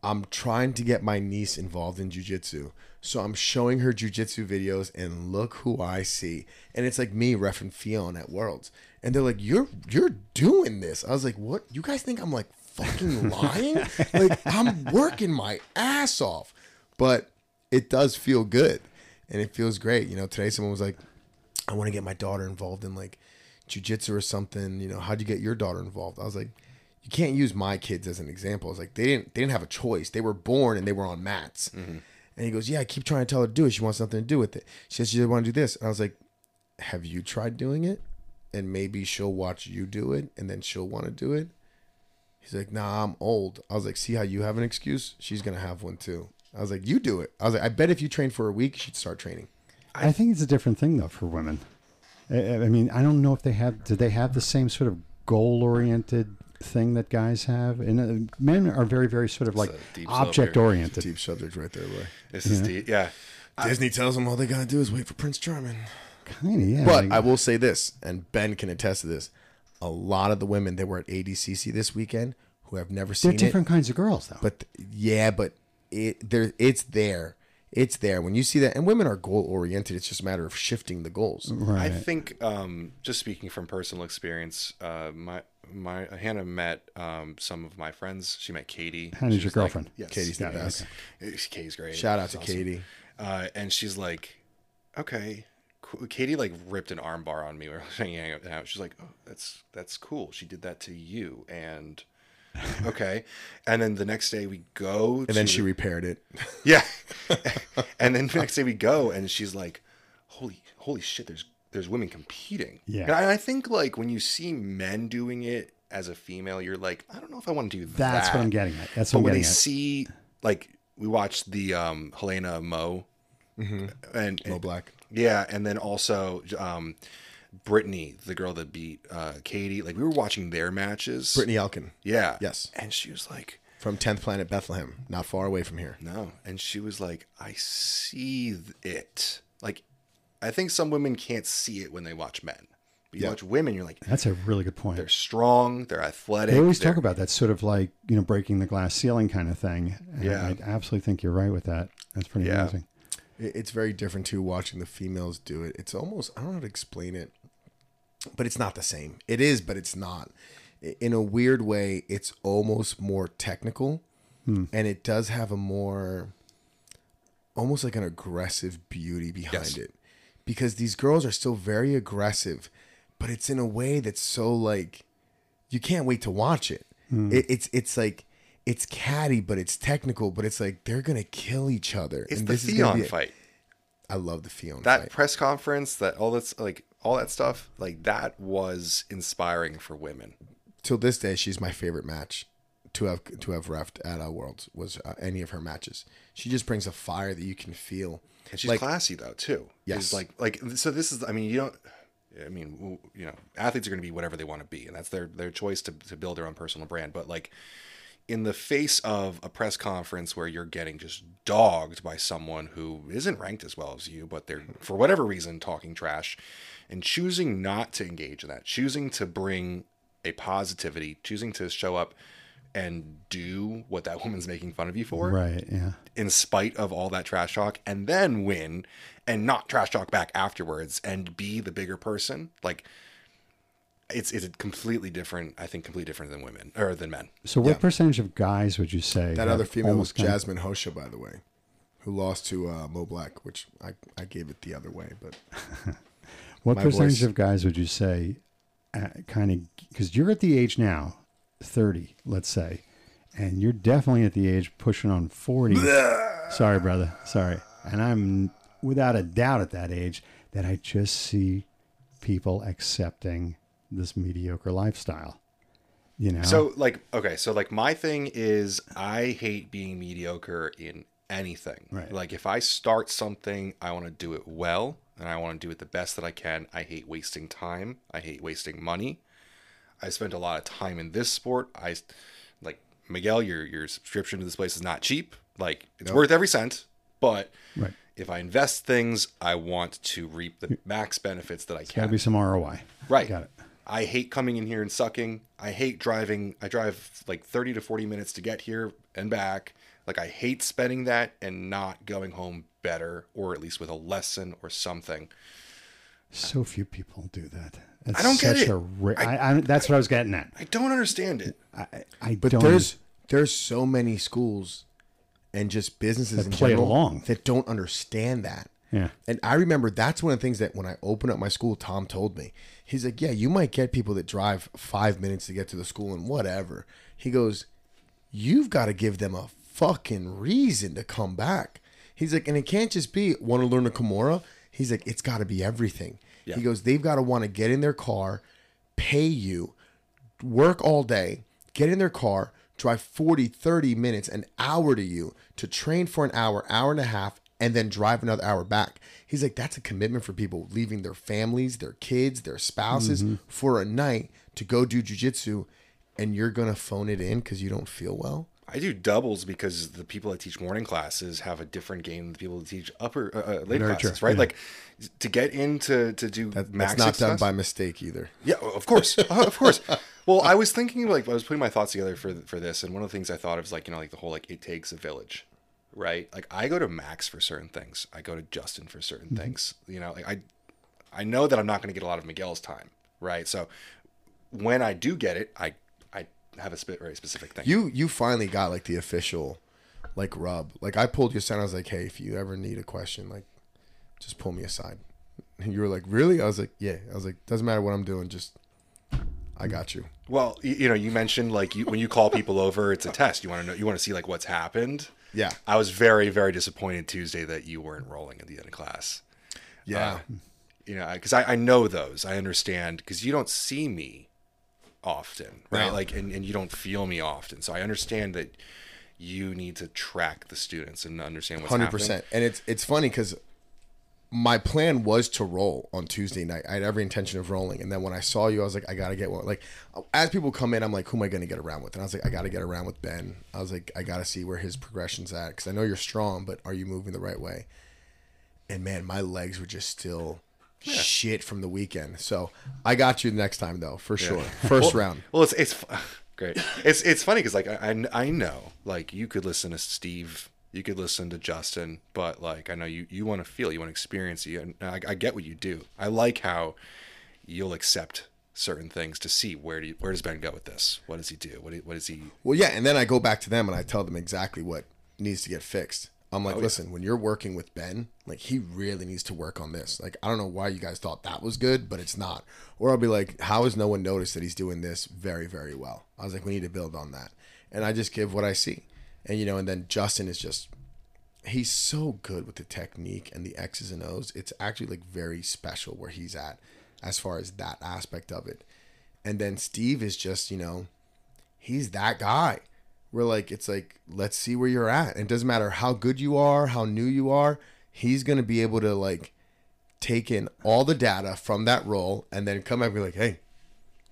I'm trying to get my niece involved in jujitsu. So I'm showing her jujitsu videos and look who I see. And it's like me refing Ffion at Worlds. And they're like, You're you're doing this. I was like, What? You guys think I'm like fucking lying? *laughs* like I'm working my ass off. But it does feel good. And it feels great. You know, today someone was like, I want to get my daughter involved in like jujitsu or something. You know, how'd you get your daughter involved? I was like, you can't use my kids as an example. It's like, they didn't they didn't have a choice. They were born and they were on mats. Mm-hmm. And he goes, yeah, I keep trying to tell her to do it. She wants nothing to do with it. She says she doesn't want to do this. And I was like, have you tried doing it? And maybe she'll watch you do it, and then she'll want to do it. He's like, nah, I'm old. I was like, see how you have an excuse? She's gonna have one too. I was like, you do it. I was like, I bet if you train for a week, she'd start training. I think it's a different thing though for women. I, I mean, I don't know if they have. Do they have the same sort of goal-oriented thing that guys have? And uh, men are very, very sort of like a deep slope object-oriented. Deep subject right there, boy. this is the yeah. Disney tells them all they gotta do is wait for Prince Charming. Kind of, yeah. But like- I will say this, and Ben can attest to this: a lot of the women that were at ADCC this weekend who have never seen They're seen it, different kinds of girls, though. but yeah, but it there it's there, it's there when you see that. And women are goal oriented. It's just a matter of shifting the goals. right. I think um, just speaking from personal experience, uh, my my Hannah met um, some of my friends. She met Katie. Hannah's your was like- girlfriend. yes, Katie's the yeah, best. yes. Katie's great. Shout out to awesome. Katie. Uh, and she's like, okay. Cool." Katie like ripped an armbar on me. We were hanging out. She's like, oh, that's that's cool. She did that to you, and *laughs* okay. And then the next day we go, And then she repaired it. *laughs* yeah. *laughs* and then the next day we go and she's like, Holy holy shit, there's there's women competing. Yeah. And I, I think like when you see men doing it as a female, you're like, I don't know if I want to do that. That's what I'm getting at. That's But what I'm when they at. see like we watched the um Helena Mo and, and Mo Black. Yeah, and then also um Brittany, the girl that beat uh Katie, like we were watching their matches. Brittany Elkin Yeah. Yes. And she was like from 10th Planet Bethlehem, not far away from here. No. And she was like, I see it. Like, I think some women can't see it when they watch men. But you Yeah. watch women, you're like, That's a really good point. they're strong, they're athletic. They always they're- talk about that sort of like you know breaking the glass ceiling kind of thing. And Yeah. I absolutely think you're right with that. That's pretty Yeah. amazing. It- It's very different too watching the females do it. It's almost I don't know how to explain it, but it's not the same. It is, but it's not. In a weird way, it's almost more technical, hmm. and it does have a more, almost like an aggressive beauty behind Yes. it, because these girls are still very aggressive, but it's in a way that's so like, you can't wait to watch it. Hmm. it it's it's like. It's catty, but it's technical, but it's like they're gonna kill each other. It's and the this is Ffion be- fight. I love the Fiona That fight. press conference, that all that's like all that stuff, like that was inspiring for women. Till this day, she's my favorite match to have to have refed at uh, Worlds was uh, any of her matches. She just brings a fire that you can feel. And she's Like- classy though too. Yes. Is like like so this is I mean you don't I mean you know athletes are going to be whatever they want to be and that's their their choice to to build their own personal brand but like in the face of a press conference where you're getting just dogged by someone who isn't ranked as well as you but they're for whatever reason talking trash and choosing not to engage in that choosing to bring a positivity choosing to show up and do what that *laughs* woman's making fun of you for Right. Yeah. in spite of all that trash talk and then win and not trash talk back afterwards and be the bigger person like it's it's completely different. I think completely different than women or than men. So, what Yeah. percentage of guys would you say That have other female was almost kind of- Jasmine Rocha, by the way, who lost to uh, Mo Black, which I, I gave it the other way. But *laughs* What percentage voice. of guys would you say, uh, kind of, because you're at the age now, thirty, let's say, and you're definitely at the age pushing on forty. Sorry, brother. Sorry, and I'm without a doubt at that age that I just see people accepting this mediocre lifestyle. You know, So like okay, so like my thing is I hate being mediocre in anything. Right. Like if I start something, I want to do it well and I want to do it the best that I can. I hate wasting time. I hate wasting money. I spent a lot of time in this sport. I like Miguel, your your subscription to this place is not cheap. Like it's worth every cent, but Right. if I invest things, I want to reap the max benefits that I got can. to be some ROI. Right. Got it. I hate coming in here and sucking. I hate driving. I drive like 30 to 40 minutes to get here and back. Like I hate spending that and not going home better or at least with a lesson or something. So few people do that. That's I don't get it. A ra- I, I, that's what I was getting at. I don't understand it. I, I but don't. there's there's so many schools and just businesses That in play general along. that don't understand that. Yeah. And I remember that's one of the things that when I opened up my school, Tom told me. He's like, Yeah, you might get people that drive five minutes to get to the school and whatever. He goes, You've got to give them a fucking reason to come back. He's like, and it can't just be want to learn a Kimura. He's like, it's got to be everything. He goes, they've got to want to get in their car, pay you, work all day, get in their car, drive 40, 30 minutes, an hour to you to train for an hour, hour and a half, and then drive another hour back. He's like, that's a commitment for people leaving their families, their kids, their spouses for a night to go do jujitsu, and you're going to phone it in because you don't feel well. I do doubles because the people that teach morning classes have a different game than the people that teach upper uh, uh, late Nurture, classes, right? yeah. Like to get into to do That, max that's not done success- by mistake either. Yeah, of course, *laughs* Uh, of course. Well, I was thinking like I was putting my thoughts together for for this, and one of the things I thought of is like you know like the whole like it takes a village, right? Like I go to Max for certain things, I go to Justin for certain Mm-hmm. things. You know, like I I know that I'm not going to get a lot of Miguel's time, right? So when I do get it, I I have a sp- very specific thing. You you finally got like the official like rub. Like I pulled you aside. I was like, hey, if you ever need a question, like just pull me aside. And you were like, really? I was like, yeah. I was like, doesn't matter what I'm doing, just I got you. well, you, you know, you mentioned like you, when you call people over, it's a test. You want to know, you want to see like what's happened. Yeah. I was very very disappointed Tuesday that you weren't rolling at the end of class. Yeah. Uh, you know because I, I know those i understand because you don't see me often right like and, and you don't feel me often so i understand that you need to track the students and understand what's Hundred happening. percent. And it's it's funny because my plan was to roll on Tuesday night. I had every intention of rolling, and then when I saw you, I was like, I gotta get one. Like as people come in, I'm like, who am I gonna get around with? And I was like, I gotta get around with Ben. I was like, I gotta see where his progression's at because I know you're strong, but are you moving the right way? And man, my legs were just still shit from the weekend. So I got you the next time though, for sure. First round. well it's it's *laughs* great it's it's funny because like I I know like you could listen to steve you could listen to justin but like i know you you want to feel you want to experience you and I, I get what you do i like how you'll accept certain things to see where do you, where does ben go with this what does he do what, do- what does he Well, yeah, and then I go back to them and I tell them exactly what needs to get fixed. I'm Oh, like, listen, when you're working with Ben, like he really needs to work on this. Like, I don't know why you guys thought that was good, but it's not. Or I'll be like, how has no one noticed that he's doing this very, very well? I was like, we need to build on that. And I just give what I see. And you know, and then Justin is just he's so good with the technique and the X's and O's. It's actually like very special where he's at as far as that aspect of it. And then Steve is just, you know, he's that guy. We're like, it's like, let's see where you're at. And it doesn't matter how good you are, how new you are, he's gonna be able to like take in all the data from that role and then come back and be like, hey,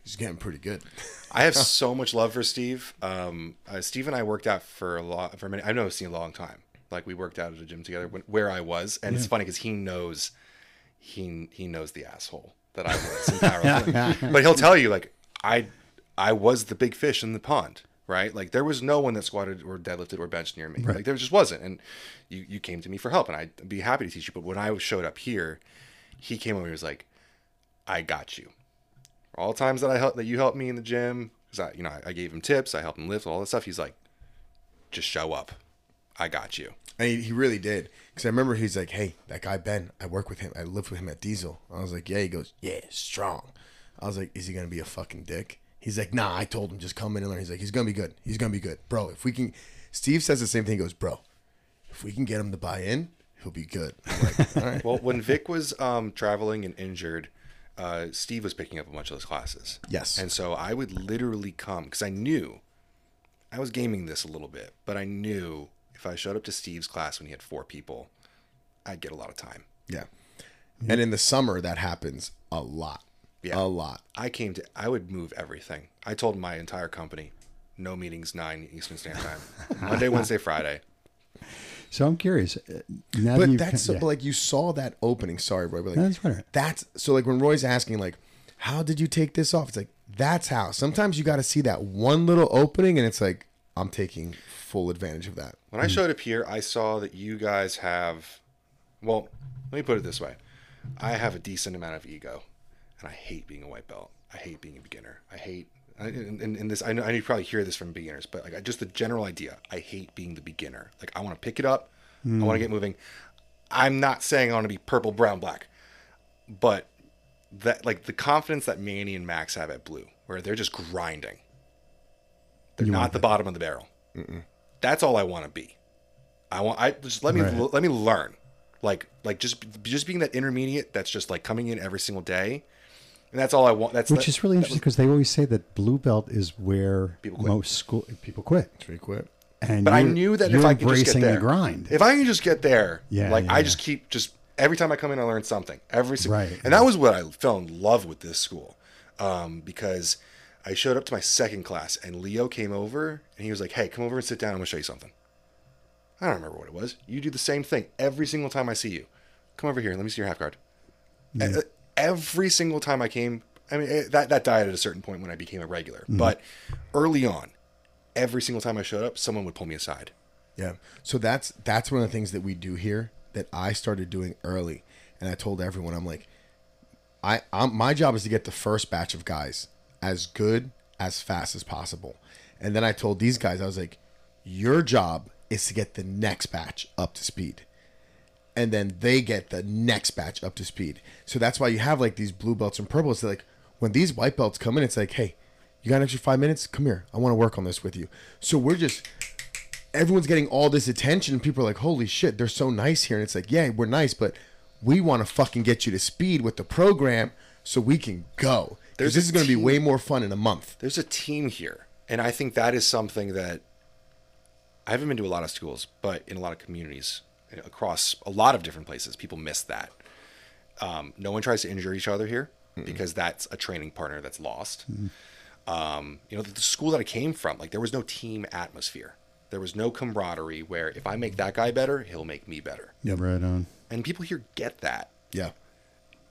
he's getting pretty good. I have *laughs* so much love for Steve. Um, uh, Steve and I worked out for a lot for many. I've known Steve a long time. Like we worked out at a gym together when, where I was, and it's funny because he knows he he knows the asshole that I was in powerlifting. *laughs* but he'll tell you like I I was the big fish in the pond, right? Like there was no one that squatted or deadlifted or benched near me. Like there just wasn't, and you you came to me for help, and I'd be happy to teach you. But when I showed up here, he came over and he was like, "I got you." All the times that I helped that you helped me in the gym because I, you know, I, I gave him tips, I helped him lift all that stuff. He's like, just show up, I got you. And he, he really did. Because I remember he's like, hey, that guy Ben, I work with him. I live with him at Diesel. I was like, yeah. He goes, yeah, strong. I was like, is he going to be a fucking dick? He's like, nah, I told him just come in and learn. He's like, he's going to be good. He's going to be good. Bro, if we can. Steve says the same thing. He goes, bro, if we can get him to buy in, he'll be good. I'm like, *laughs* all right. Well, when Vic was um, traveling and injured, uh, Steve was picking up a bunch of those classes. Yes. And so I would literally come because I knew I was gaming this a little bit, but I knew if I showed up to Steve's class when he had four people, I'd get a lot of time. yeah. And in the summer, that happens a lot. Yeah. A lot. I came to, I would move everything. I told my entire company, no meetings, nine Eastern Standard Time, *laughs* Monday, Wednesday, Friday. So I'm curious. uh, Now But you've that's ca- so, yeah. but like you saw that opening. Sorry, Roy, but like that's all right. that's so like when Roy's asking like, how did you take this off? It's like that's how. Sometimes you got to see that one little opening, and it's like I'm taking full advantage of that. When I showed up here, I saw that you guys have, well, let me put it this way. I have a decent amount of ego, and I hate being a white belt. I hate being a beginner. I hate, I- and, and, and this, I know, I know you probably hear this from beginners, but like just the general idea, I hate being the beginner. Like I want to pick it up, I want to get moving. I'm not saying I want to be purple, brown, black, but that like the confidence that Manny and Max have at blue, where they're just grinding. They're You not want the bottom of the barrel. That's all I want to be. I want. I just let me Right. let me learn. Like like just just being that intermediate that's just like coming in every single day, and that's all I want. That's Which that- is really interesting because they always say that blue belt is where People quit. most school people quit. Should we quit? And But I knew that if I could just embracing get there, the grind, If I can just get there, Yeah, like yeah, I yeah. just keep just every time I come in, I learn something. Every single, Right, and that was what I fell in love with this school, um, because I showed up to my second class and Leo came over and he was like, "Hey, come over and sit down. I'm gonna show you something." I don't remember what it was. You do the same thing every single time I see you. Come over here. Let me see your half guard. E- Every single time I came, I mean eh, that that died at a certain point when I became a regular, Mm-hmm. but early on, every single time I showed up, someone would pull me aside. Yeah. So that's that's one of the things that we do here that I started doing early, and I told everyone I'm like, I I'm, my job is to get the first batch of guys as good as fast as possible, and then I told these guys I was like, your job is to get the next batch up to speed. And then they get the next batch up to speed. So that's why you have like these blue belts and purples. They're like when these white belts come in, it's like, hey, you got an extra five minutes? Come here. I want to work on this with you. So we're just everyone's getting all this attention. People are like, holy shit, they're so nice here. And it's like, yeah, we're nice, but we want to fucking get you to speed with the program so we can go. This is going to be way more fun in a month. there's a team here and i think that is something that i haven't been to a lot of schools but in a lot of communities across a lot of different places people miss that um, no one tries to injure each other here because that's a training partner that's lost um, you know the, the school that i came from like there was no team atmosphere there was no camaraderie where if i make that guy better he'll make me better yeah, right on. and people here get that Yeah.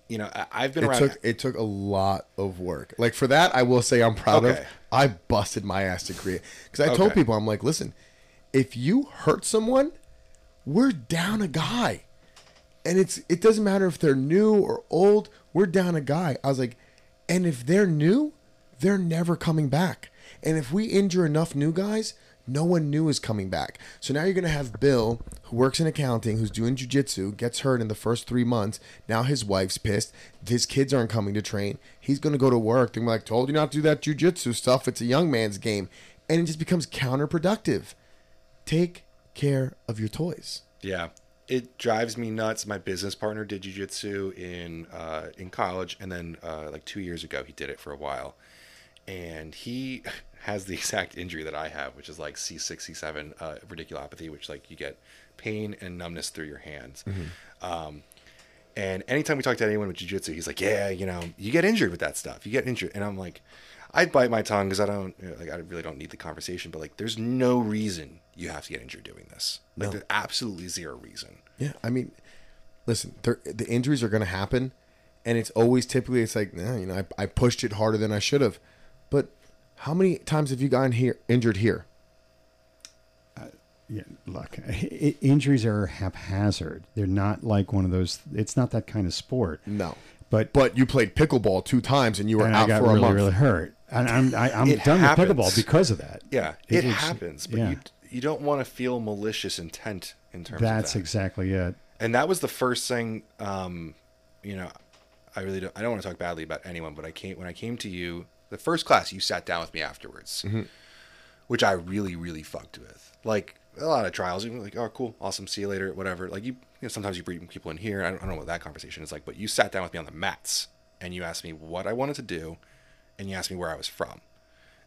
you know I, i've been It around took it took a lot of work. Like for that, I will say I'm proud of. Okay. I busted my ass to create because I told people I'm like, listen, if you hurt someone, we're down a guy, and it's it doesn't matter if they're new or old. We're down a guy. I was like, and if they're new, they're never coming back. And if we injure enough new guys, no one new is coming back. So now you're gonna have Bill, who works in accounting, who's doing jujitsu, gets hurt in the first three months. Now his wife's pissed. His kids aren't coming to train. He's gonna go to work. They're like, told you not to do that jujitsu stuff. It's a young man's game, and it just becomes counterproductive. Take care of your toys. Yeah, it drives me nuts. My business partner did jujitsu in uh, in college, and then uh, like two years ago, he did it for a while, and he *laughs* has the exact injury that I have, which is like C six C seven uh, radiculopathy, which like you get pain and numbness through your hands. Um, and anytime we talk to anyone with jujitsu, he's like, "Yeah, you know, you get injured with that stuff. You get injured." And I'm like, I bite my tongue because I don't you know, like. I really don't need the conversation. But like, there's no reason you have to get injured doing this. Like, No. there's absolutely zero reason. Yeah, I mean, listen, the injuries are going to happen, and it's always typically it's like, nah, you know, I, I pushed it harder than I should have. But how many times have you gotten here injured here? Uh, yeah, look, *laughs* i- injuries are haphazard. They're not like one of those. It's not that kind of sport. No. But But you played pickleball two times and you were and I out got for a month. really hurt. And I'm I, I'm It done happens. with pickleball because of that. Yeah, It it, happens, but yeah. you you don't want to feel malicious intent in terms That's of that. exactly it. and that was the first thing. Um, you know, I really don't. I don't want to talk badly about anyone, but I came when I came to you the first class. You sat down with me afterwards, which I really really fucked with. Like a lot of trials, you were like, oh cool, awesome, see you later, whatever. Like you, you know, sometimes you bring people in here. I don't, I don't know what that conversation is like, but you sat down with me on the mats and you asked me what I wanted to do, and you asked me where I was from,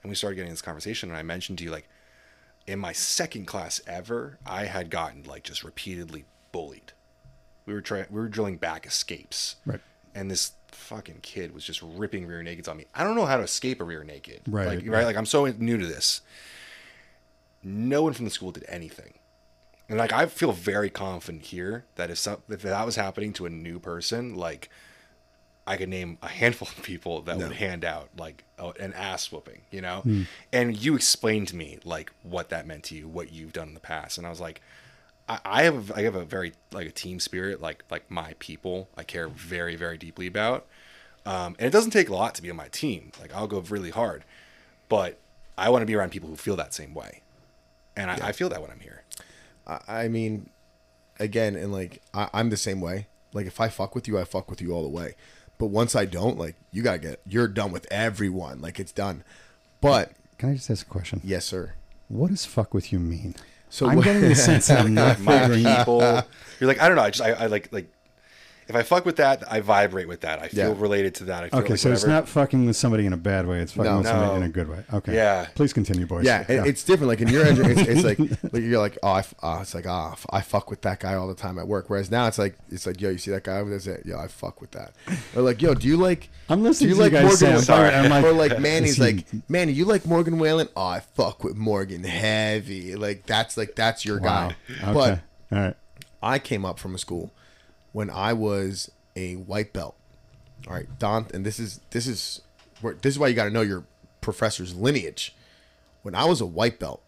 and we started getting this conversation. And I mentioned to you like in my second class ever, I had gotten like just repeatedly bullied. We were trying, we were drilling back escapes, Right. and this fucking kid was just ripping rear nakeds on me. I don't know how to escape a rear naked, Right, Like, right. right, like I'm so new to this. No one from the school did anything, and like I feel very confident here that if some, if that was happening to a new person, like I could name a handful of people that would hand out like a, an ass whooping, you know. And you explained to me like what that meant to you, what you've done in the past, and I was like, I, I have I have a very like a team spirit, like like my people, I care very very deeply about, um, and it doesn't take a lot to be on my team. Like I'll go really hard, but I want to be around people who feel that same way, and I, I feel that when I'm here. I I mean, again, and like I, I'm the same way. Like if I fuck with you, I fuck with you all the way. But once I don't, like you gotta get, you're done with everyone. Like it's done. But Can I just ask a question? yes, sir. What does fuck with you mean? So I'm getting the sense that I'm *laughs* not my figuring people. You're like I don't know. I just I, I like like if I fuck with that, I vibrate with that. I feel Yeah. related to that. I feel Okay, like so it's whatever- not fucking with somebody in a bad way. It's fucking No. with somebody No. in a good way. Okay. Yeah. Please continue, boys. Yeah, it, it's different. Like in your engine, it's, it's like, *laughs* like you're like, oh, I, f- oh, it's like, ah, f- I fuck with that guy all the time at work. Whereas now it's like, it's like, yo, you see that guy over there? It's like, Yo, I fuck with that. Or like, yo, do you like? I'm listening Do you to like you guys Morgan? say, I'm sorry, I'm like- or like Manny's *laughs* Is he- like, Manny, you like Morgan Wallen? Oh, I fuck with Morgan heavy. Like that's like that's your Wow. guy. Okay. But All right. I came up from a school when I was a white belt. All right, Don, and this is this is where this is why you got to know your professor's lineage. When I was a white belt,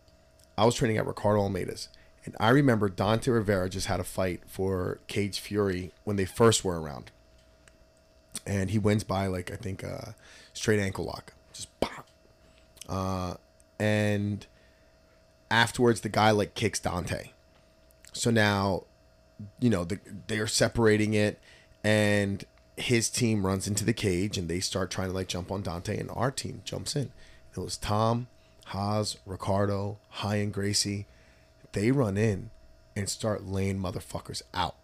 I was training at Ricardo Almeida's, and I remember Dante Rivera just had a fight for Cage Fury when they first were around, and he wins by like I think uh, straight ankle lock, just pop. Uh, and afterwards, the guy like kicks Dante. So now, you know, the, they are separating it, and his team runs into the cage, and they start trying to like jump on Dante, and our team jumps in. It was Tom, Haas, Ricardo, High, and Gracie. They run in and start laying motherfuckers out.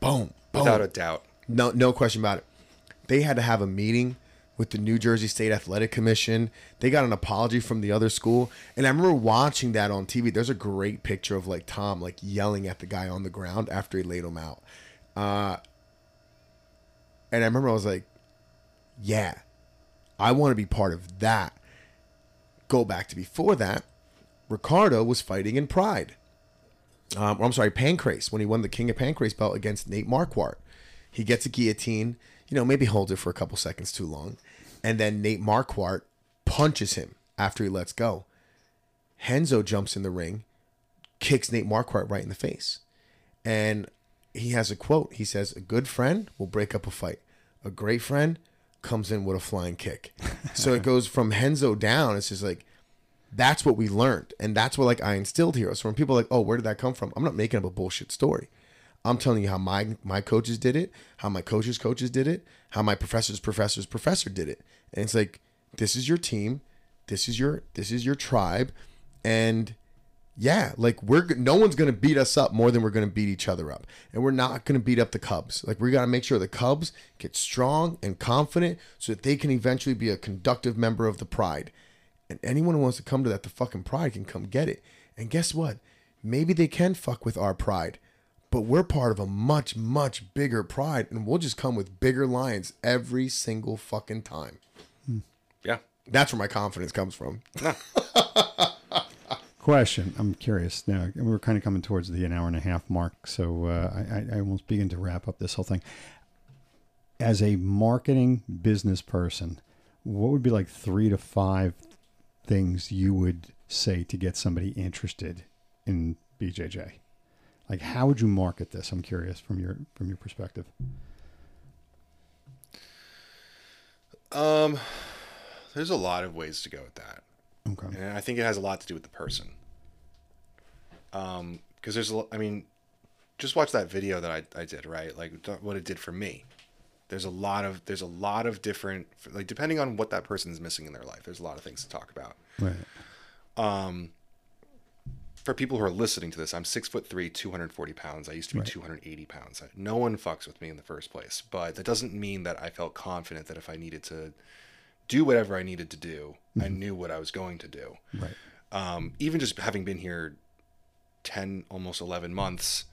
Boom, boom. without a doubt. No, no question about it. They had to have a meeting with the New Jersey State Athletic Commission. They got an apology from the other school, and I remember watching that on TV. There's a great picture of like Tom like yelling at the guy on the ground after he laid him out. Uh, and I remember I was like, "Yeah, I want to be part of that." Go back to before that, Ricardo was fighting in Pride um, or I'm sorry, Pancrase, when he won the King of Pancrase belt against Nate Marquardt. He gets a guillotine, you know, maybe holds it for a couple seconds too long. And then Nate Marquardt punches him after he lets go. Renzo jumps in the ring, kicks Nate Marquardt right in the face. And he has a quote. He says, A good friend will break up a fight, a great friend comes in with a flying kick. so it goes from Renzo down. It's just like, that's what we learned and that's what like i instilled here so when people are like oh where did that come from i'm not making up a bullshit story i'm telling you how my my coaches did it how my coaches coaches did it how my professors professors professor did it. And it's like this is your team this is your this is your tribe and yeah like we're no one's gonna beat us up more than we're gonna beat each other up. And we're not gonna beat up the cubs. Like we gotta make sure the cubs get strong and confident so that they can eventually be a conductive member of the pride. And anyone who wants to come to that, the fucking pride can come get it. And guess what? Maybe they can fuck with our pride, but we're part of a much, much bigger pride, and we'll just come with bigger lions every single fucking time. Yeah. That's where my confidence comes from. *laughs* Question. I'm curious now. We're kind of coming towards the an hour and a half mark, so uh, I, I, I almost begin to wrap up this whole thing. As a marketing business person, what would be like three to five things you would say to get somebody interested in BJJ? Like, how would you market this? I'm curious from your from your perspective. Um, there's a lot of ways to go with that, Okay. and I think it has a lot to do with the person. Um, because there's a, I mean, just watch that video that I I did right, like what it did for me. There's a lot of there's a lot of different like depending on what that person is missing in their life. There's a lot of things to talk about. Right. For people who are listening to this, I'm six foot three, 240 pounds. I used to be 280 pounds. No one fucks with me in the first place, but that doesn't mean that I felt confident that if I needed to do whatever I needed to do, I knew what I was going to do. Right. Um, even just having been here 10, almost 11 months,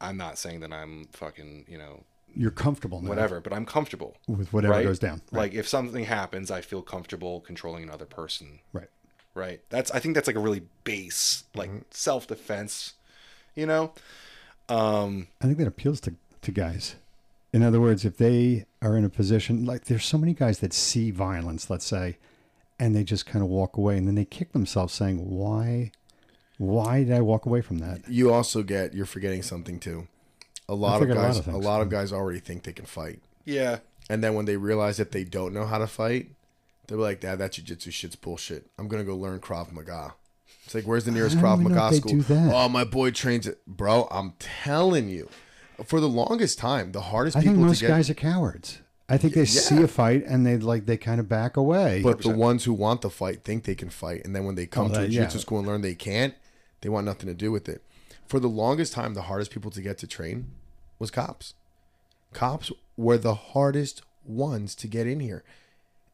I'm not saying that I'm fucking, you know, You're comfortable now whatever, but I'm comfortable. with whatever right? goes down. Right. Like if something happens, I feel comfortable controlling another person right. Right that's i think that's like a really base like Mm-hmm. self-defense you know um I think that appeals to, to guys. In other words, if they are in a position like there's so many guys that see violence, let's say, and they just kind of walk away and then they kick themselves saying, Why why did I walk away from that? You also get you're forgetting something too. A lot of forget a lot guys, of a lot of guys already think they can fight, yeah and then when they realize that they don't know how to fight, they're like, "Dad, that jujitsu shit's bullshit. I'm gonna go learn Krav Maga." It's like, where's the nearest I don't Krav Maga school? Oh, my boy trains it, bro. I'm telling you, for the longest time, the hardest I think people most to get, guys are cowards. I think they see a fight and they like they kind of back away. but the ones who want the fight think they can fight, and then when they come Oh, to a that- jiu-jitsu yeah. school and learn they can't, they want nothing to do with it. For the longest time, the hardest people to get to train was cops. Cops were the hardest ones to get in here,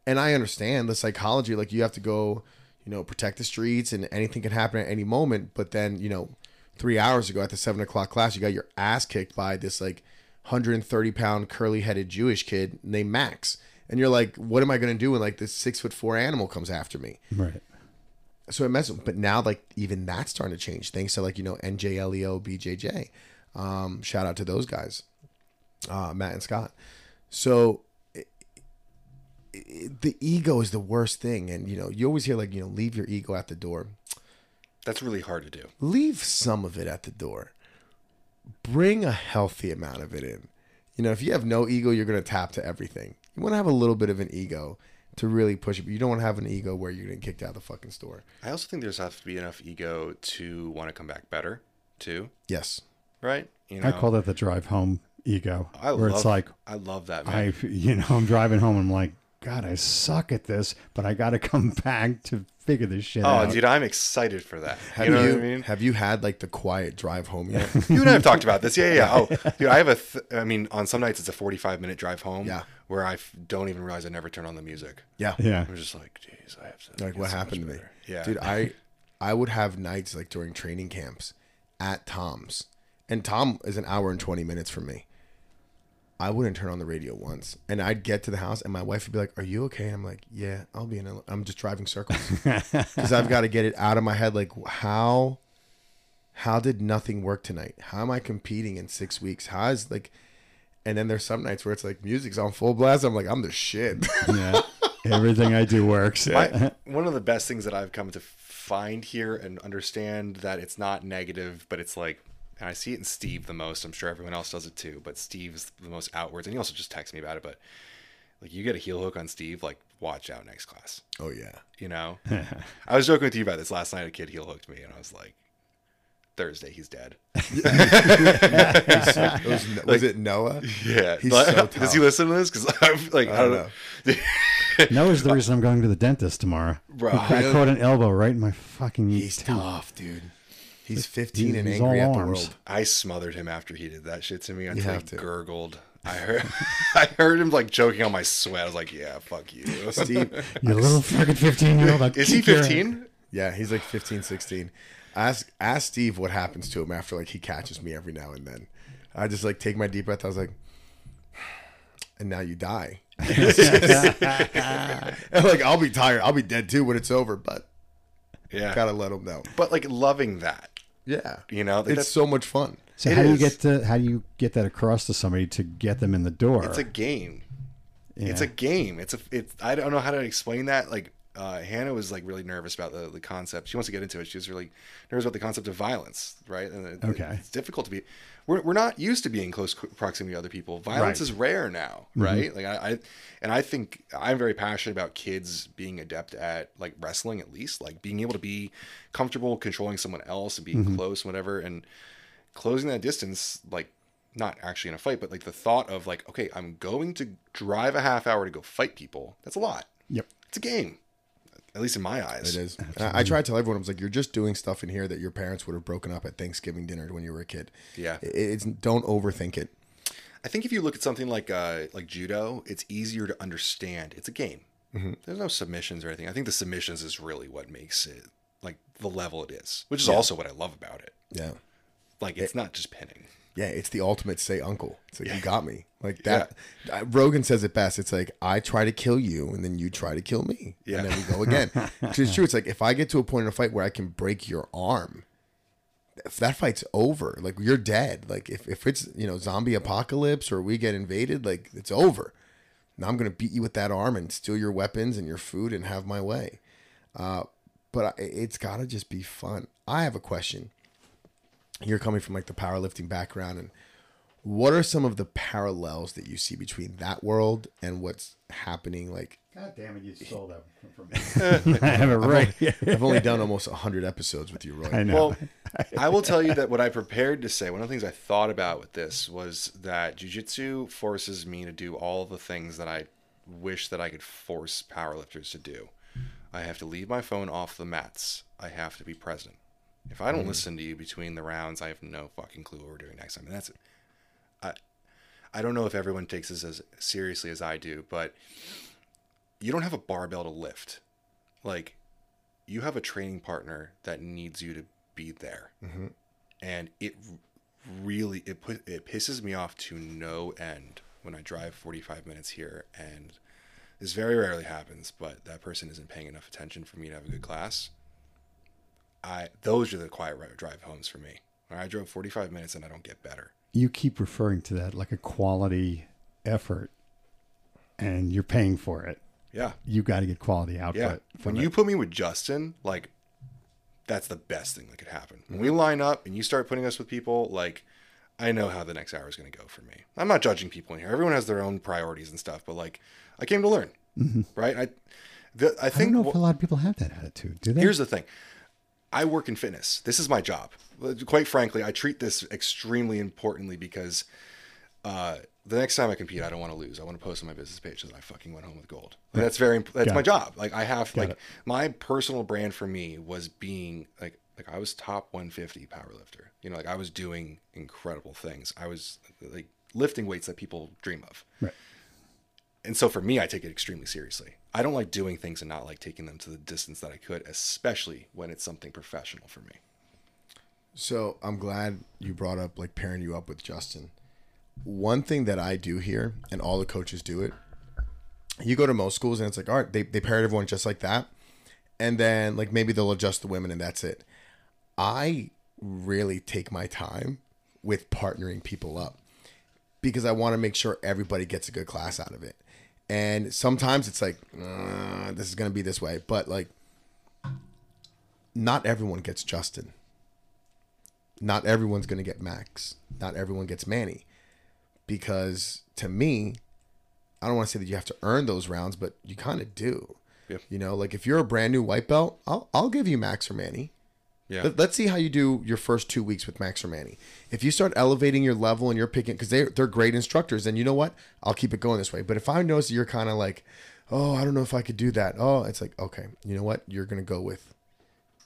and I understand the psychology. Like you have to go, you know, protect the streets, and anything can happen at any moment. But then, you know, three hours ago at the seven o'clock class, you got your ass kicked by this like 130 pound curly headed Jewish kid named Max. And you're like, what am I going to do when like this six foot four animal comes after me? right. So it messes. But now, like even that's starting to change. Thanks to like you know NJLEO, BJJ. Um, shout out to those guys, uh, Matt and Scott. So it, it, the ego is the worst thing, and you know you always hear like you know leave your ego at the door. that's really hard to do Leave some of it at the door. Bring a healthy amount of it in. You know, if you have no ego, you're going to tap to everything. You want to have a little bit of an ego to really push it, but you don't want to have an ego where you're getting kicked out of the fucking store. i also think there's have to be enough ego to want to come back better too Yes. right you I call that the drive home ego. I where love, it's like i love that man I you know, I'm driving home and I'm like, God, I suck at this, but I gotta *laughs* come back to figure this shit oh out. dude i'm excited for that Have you you, know what i mean have you had like the quiet drive home yet? *laughs* you and I have talked about this. Yeah, yeah. yeah. Oh, *laughs* dude, I have a. Th- I mean, on some nights it's a forty-five minute drive home. Yeah. Where I f- don't even realize I never turn on the music. yeah. Yeah. I'm just like, jeez, I have to. Like what so happened to me? better. Yeah, Dude, I I would have nights like during training camps at Tom's. And Tom is an hour and 20 minutes from me. I wouldn't turn on the radio once. And I'd get to the house and my wife would be like, "Are you okay?" And I'm like, "Yeah, I'll be in a I'm just driving circles." *laughs* Cuz I've got to get it out of my head like how how did nothing work tonight? How am I competing in 6 weeks? How is like and then there's some nights where it's like music's on full blast. I'm like, I'm the shit. *laughs* yeah. Everything I do works. My, *laughs* one of the best things that I've come to find here and understand that it's not negative, but it's like, and I see it in Steve the most. I'm sure everyone else does it too, but Steve's the most outwards, and he also just texts me about it. But like, you get a heel hook on Steve, like, watch out next class. oh yeah. You know, *laughs* I was joking with you about this last night. A kid heel hooked me, and I was like, Thursday, he's dead. *laughs* It was, was it Noah? Yeah, He's Like, so *laughs* does he listen to this? Because I'm like, I don't don't know. Noah's the reason I'm going to the dentist tomorrow. Bro. I caught an elbow right in my fucking He's tooth. tough, dude. He's 15 He's- and he's angry at the world. I smothered him after he did that shit to me I have he to. gurgled. I heard, *laughs* I heard him like choking on my sweat. I was like, "Yeah, fuck you." *laughs* Steve, *laughs* You little fucking 15 year old. Is he 15? yeah, he's like 15, 16. Ask ask Steve what happens to him after like he catches me every now and then. I just like take my deep breath. I was like, *sighs* and now you die. and like I'll be tired. I'll be dead too when it's over. But Yeah, gotta let him know. but like loving that, Yeah, you know, like, it's so much fun. So It how do you get to how do you get that across to somebody to get them in the door? it's a game. Yeah. It's a game. It's a. It's. I don't know how to explain that. Like, uh, Hannah was like really nervous about the, the concept. She wants to get into it. She was really nervous about the concept of violence, right? And Okay. it's difficult to be. We're, we're not used to being close proximity to other people. Violence Right. is rare now, right? Like I, I, and I think I'm very passionate about kids being adept at like wrestling, at least like being able to be comfortable controlling someone else and being close, and whatever, and closing that distance, like not actually in a fight, but like the thought of like, okay, I'm going to drive a half hour to go fight people. That's a lot. Yep. It's a game, at least in my eyes. It is. And *laughs* I, I try to tell everyone, I was like, you're just doing stuff in here that your parents would have broken up at Thanksgiving dinner when you were a kid. Yeah. It- it's don't overthink it. I think if you look at something like uh, like judo, it's easier to understand. It's a game. There's no submissions or anything. I think the submissions is really what makes it like the level it is, which is also what I love about it. Yeah. Like it's not just pinning. Yeah, it's the ultimate say uncle. It's like you got me. Like that. Uh, Rogan says it best. It's like I try to kill you and then you try to kill me. Yeah. And then we go again. *laughs* Is true. It's like if I get to a point in a fight where I can break your arm, if that fight's over, like you're dead. Like if, if it's, you know, zombie apocalypse or we get invaded, like it's over. Now I'm gonna beat you with that arm and steal your weapons and your food and have my way. Uh, but I, it's gotta just be fun. I have a question you're coming from like the powerlifting background and what are some of the parallels that you see between that world and what's happening like God damn it, you *laughs* stole that from me. *laughs* I have it right. *laughs* i've only done almost 100 episodes with you roy I know. Well, I will tell you that what I prepared to say, one of the things I thought about with this was that jujitsu forces me to do all the things that I wish that I could force powerlifters to do. I have to leave my phone off the mats. I have to be present. If I don't mm-hmm. listen to you between the rounds, I have no fucking clue what we're doing next time. And that's it. I, I don't know if everyone takes this as seriously as I do, but you don't have a barbell to lift. Like, you have a training partner that needs you to be there mm-hmm. and it really it put it pisses me off to no end when i drive 45 minutes here and this very rarely happens but that person isn't paying enough attention for me to have a good class i those are the quiet drive homes for me i drove 45 minutes and i don't get better you keep referring to that like a quality effort and you're paying for it. yeah You got to get quality output. yeah when it. you put me with justin like that's the best thing that could happen when we line up and you start putting us with people like i know how the next hour is going to go for me i'm not judging people in here everyone has their own priorities and stuff but like i came to learn mm-hmm. right i the, i I think don't know if a lot of people have that attitude. Do they? here's the thing i work in fitness this is my job quite frankly i treat this extremely importantly because uh, the next time I compete, I don't want to lose. I want to post on my business page that I fucking went home with gold. Like, that's very that's Got my it. job. Like I have like it. my personal brand for me was being like like I was top 150 powerlifter. You know, like I was doing incredible things. I was like lifting weights that people dream of. Right. And so for me, I take it extremely seriously. I don't like doing things and not like taking them to the distance that I could, especially when it's something professional for me. so i'm glad you brought up like pairing you up with justin one thing that i do here and all the coaches do it you go to most schools and it's like all right they, they paired everyone just like that and then like maybe they'll adjust the women and that's it i really take my time with partnering people up because I want to make sure everybody gets a good class out of it. And sometimes it's like, "Uh, this is going to be this way. But like, not everyone gets Justin. Not everyone's going to get Max. Not everyone gets Manny. Because to me, I don't want to say that you have to earn those rounds, but you kind of do. You know, like if you're a brand new white belt, I'll, I'll give you Max or Manny. Yeah. Let, us see how you do your first two weeks with Max or Manny. If you start elevating your level and you're picking, because they they're great instructors, then you know what? I'll keep it going this way. But if I notice you're kind of like, oh, I don't know if I could do that. Oh, it's like, okay, you know what? You're gonna go with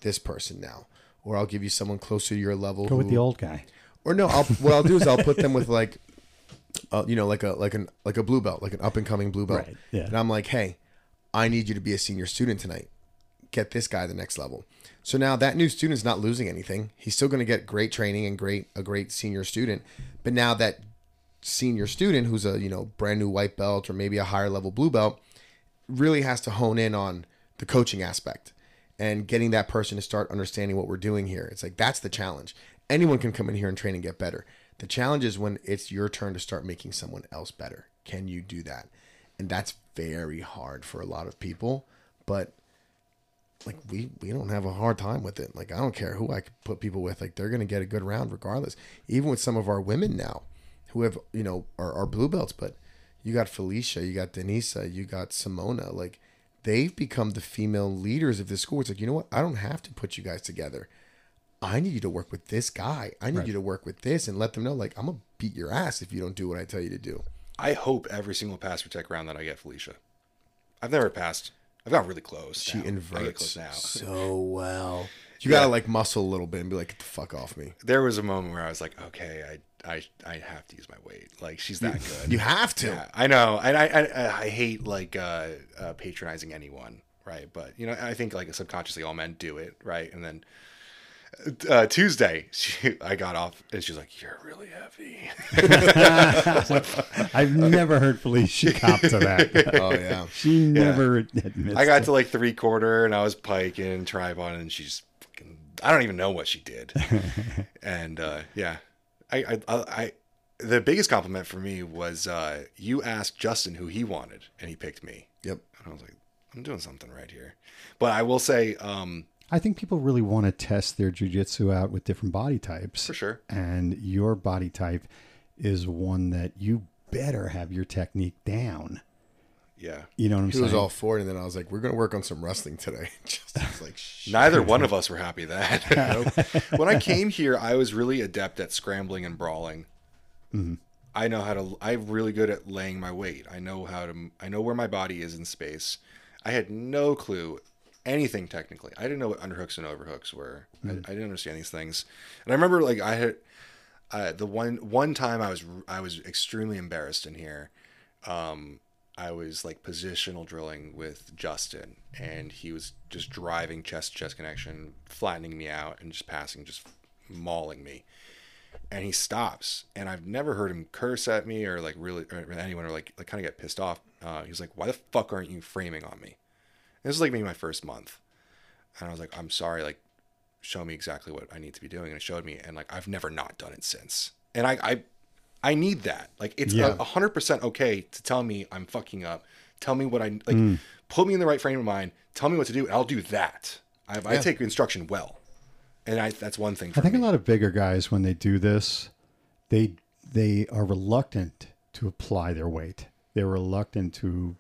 this person now, or I'll give you someone closer to your level. Go with the old guy. or no, I'll what I'll do is I'll put them with like, *laughs* uh, you know, like a like an like a blue belt, like an up and coming blue belt. Right, yeah. And I'm like, hey, I need you to be a senior student tonight. Get this guy the next level. So now that new student's not losing anything. He's still going to get great training and great a great senior student. But now that senior student who's a you know brand new white belt or maybe a higher level blue belt really has to hone in on the coaching aspect and getting that person to start understanding what we're doing here. It's like that's the challenge. Anyone can come in here and train and get better. The challenge is when it's your turn to start making someone else better. Can you do that? And that's very hard for a lot of people, but like we we don't have a hard time with it. Like I don't care who I put people with. Like they're gonna get a good round regardless. Even with some of our women now, who have you know are, are blue belts, but you got Felicia, you got Denisa, you got Simona. Like they've become the female leaders of this school. It's like you know what? I don't have to put you guys together. I need you to work with this guy. I need Right. you to work with this and let them know like I'm gonna beat your ass if you don't do what I tell you to do. I hope every single pass protect round that I get Felicia. I've never passed. I've got really close. She now. Inverts close now. so well. You Yeah. gotta like muscle a little bit and be like, get the fuck off me. There was a moment where I was like, okay, I I I have to use my weight. Like she's that good. You have to. Yeah, I know, and I I, I hate like uh, uh, patronizing anyone, right? But you know, I think like subconsciously all men do it, right? And then uh, Tuesday, she, I got off, and she's like, "You're really heavy." *laughs* I've never heard Felicia cop to that. *laughs* Oh yeah. She never admits. I got to- to like three quarter, and I was piking tripod, and she's fucking. I don't even know what she did, *laughs* and uh, yeah, I, I I I the biggest compliment for me was uh, you asked Justin who he wanted, and he picked me. Yep. And I was like, I'm doing something right here. But I will say, um, I think people really want to test their jujitsu out with different body types. for sure. And your body type is one that you better have your technique down. Yeah. You know what I'm He saying? He was all for it, and then I was like, "We're gonna work on some wrestling today." *laughs* Just I was like, *laughs* Neither one of us were happy that. *laughs* when I came here, I was really adept at scrambling and brawling. Mm-hmm. I know how to. I'm really good at laying my weight. I know how to. I know where my body is in space. I had no clue anything technically. I didn't know what underhooks and overhooks were. I, I didn't understand these things. And I remember like I had uh, the one one time I was I was extremely embarrassed in here. Um, I was like positional drilling with Justin, and he was just driving chest to chest connection, flattening me out, and just passing, just mauling me. And he stops, and I've never heard him curse at me or like really or anyone or like like kind of get pissed off. Uh, he's like, "Why the fuck aren't you framing on me?" This is like maybe my first month, and I was like, "I'm sorry, like." show me exactly what I need to be doing. And it showed me, and like I've never not done it since. And I I, I need that. Like it's Yeah. a hundred percent okay to tell me I'm fucking up. Tell me what I like. Mm. Put me in the right frame of mind. Tell me what to do, and I'll do that. I, I take instruction well, and I that's one thing. For I think me. a lot of bigger guys, when they do this, they they are reluctant to apply their weight. They're reluctant to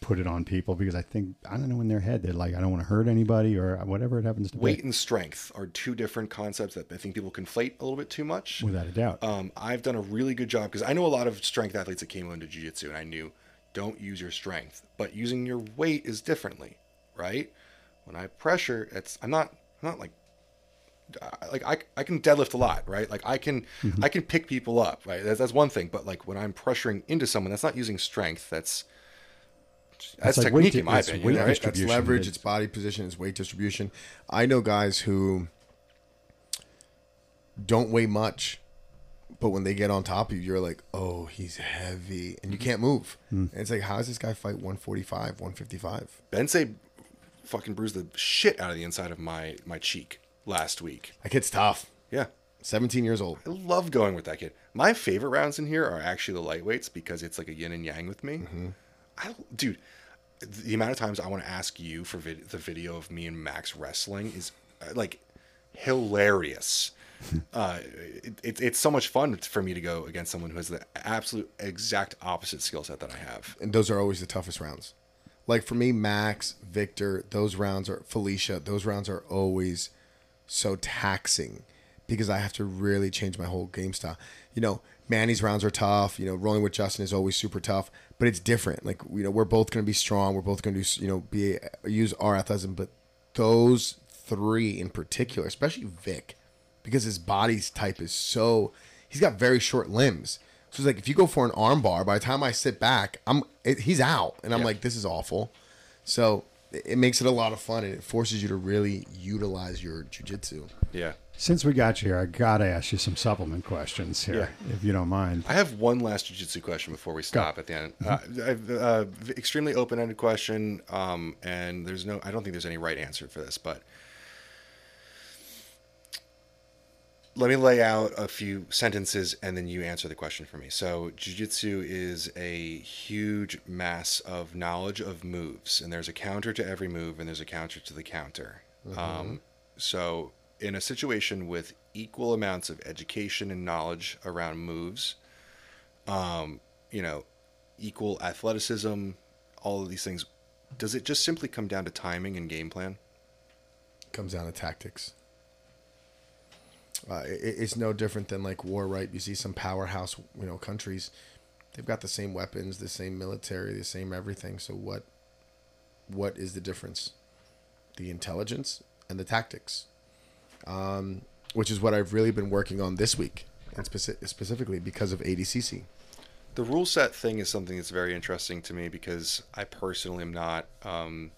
put it on people because I think I don't know in their head they're like I don't want to hurt anybody or whatever it happens to weight be. and strength are two different concepts that I think people conflate a little bit too much. Without a doubt. um, I've done a really good job because I know a lot of strength athletes that came into jiu-jitsu and I knew don't use your strength, but using your weight is differently, right? When I pressure, it's I'm not I'm not like I- like I, I can deadlift a lot, right? Like I can I can pick people up, right? That's, that's one thing, but like when I'm pressuring into someone, that's not using strength. That's that's like technique di- in my it's opinion, weight right? That's leverage. It's- It's body position. It's weight distribution. I know guys who don't weigh much, but when they get on top of you, you're like, "Oh, he's heavy," and you mm-hmm. can't move. Mm-hmm. And it's like, how does this guy fight 145, 155? Bensei fucking bruised the shit out of the inside of my my cheek last week. That kid's tough. Yeah. 17 years old. I love going with that kid. My favorite rounds in here are actually the lightweights because it's like a yin and yang with me. Mm-hmm. I, dude, the amount of times I want to ask you for vid- the video of me and Max wrestling is uh, like hilarious. *laughs* uh, it, it, it's so much fun for me to go against someone who has the absolute exact opposite skill set that I have. and those are always the toughest rounds. Like for me, Max, Victor, those rounds are Felicia. Those rounds are always so taxing because I have to really change my whole game style. You know, Manny's rounds are tough. You know, rolling with Justin is always super tough, but it's different. Like you know, we're both going to be strong. We're both going to you know be use our athleticism, but those three in particular, especially Vic, because his body's type is so he's got very short limbs. So it's like if you go for an arm bar, by the time I sit back, I'm it, he's out, and I'm Yeah. like, this is awful. So it it makes it a lot of fun, and it forces you to really utilize your jujitsu. Yeah. Since we got you here, I gotta ask you some supplement questions here, if you don't mind. I have one last jiu-jitsu question before we stop at the end. Uh, I've, uh, extremely open-ended question, um, and there's no. I don't think there's any right answer for this, but let me lay out a few sentences and then you answer the question for me. So, jiu-jitsu is a huge mass of knowledge of moves, and there's a counter to every move, and there's a counter to the counter. Um, so, in a situation with equal amounts of education and knowledge around moves, um, you know, equal athleticism, all of these things, does it just simply come down to timing and game plan? comes down to tactics. Uh, it, it's no different than like war, right? You see some powerhouse, you know, countries, they've got the same weapons, the same military, the same everything. So what, what is the difference? The intelligence and the tactics, um, which is what I've really been working on this week, and speci- specifically because of ADCC. The rule set thing is something that's very interesting to me because I personally am not um,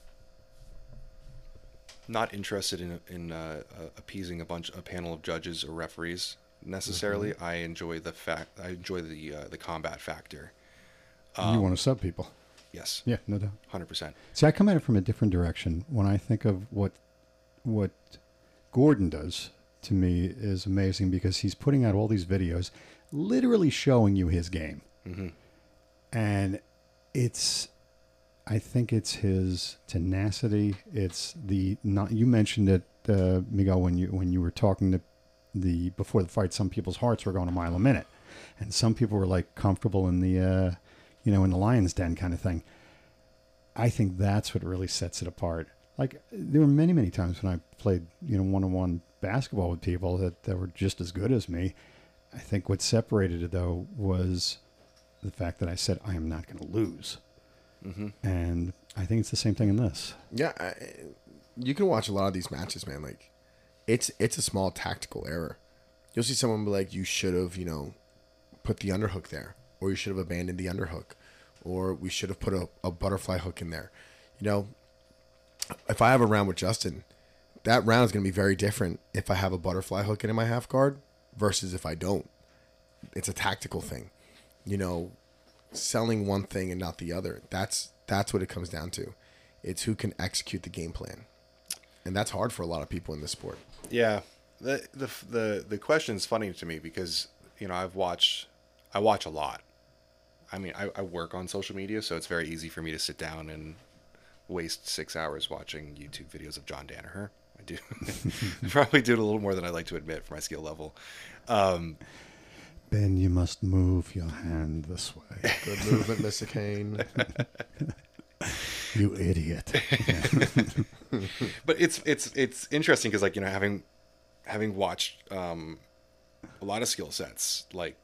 not interested in in uh, uh, appeasing a bunch a panel of judges or referees necessarily. I enjoy the fact I enjoy the uh, the combat factor. you want to sub people. Yes, Yeah, no doubt. hundred percent. See, I come at it from a different direction. When I think of what what Gordon does to me is amazing because he's putting out all these videos, literally showing you his game, and it's. I think it's his tenacity. It's the not. You mentioned it, uh, Miguel, when you when you were talking to the before the fight. Some people's hearts were going a mile a minute, and some people were like comfortable in the, uh, you know, in the lion's den kind of thing. I think that's what really sets it apart. Like there were many, many times when I played, you know, one-on-one basketball with people that, that were just as good as me. I think what separated it though was the fact that I said I am not going to lose, mm-hmm. and I think it's the same thing in this. Yeah, I, you can watch a lot of these matches, man. Like, it's it's a small tactical error. You'll see someone be like, "You should have, you know, put the underhook there, or you should have abandoned the underhook, or we should have put a, a butterfly hook in there." You know, if I have a round with Justin, that round is going to be very different if I have a butterfly hook in my half guard versus if I don't. It's a tactical thing. You know, selling one thing and not the other. That's that's what it comes down to. It's who can execute the game plan, and that's hard for a lot of people in this sport. Yeah, the the the the question is funny to me because you know I've watched I watch a lot. I mean, I, I work on social media, so it's very easy for me to sit down and waste six hours watching YouTube videos of John Danaher. I do I *laughs* probably do it a little more than I like to admit for my skill level. Um, Ben, you must move your hand this way. Good movement, Mr. Kane. you idiot. *laughs* *laughs* but it's it's it's interesting because like you know having having watched um, a lot of skill sets like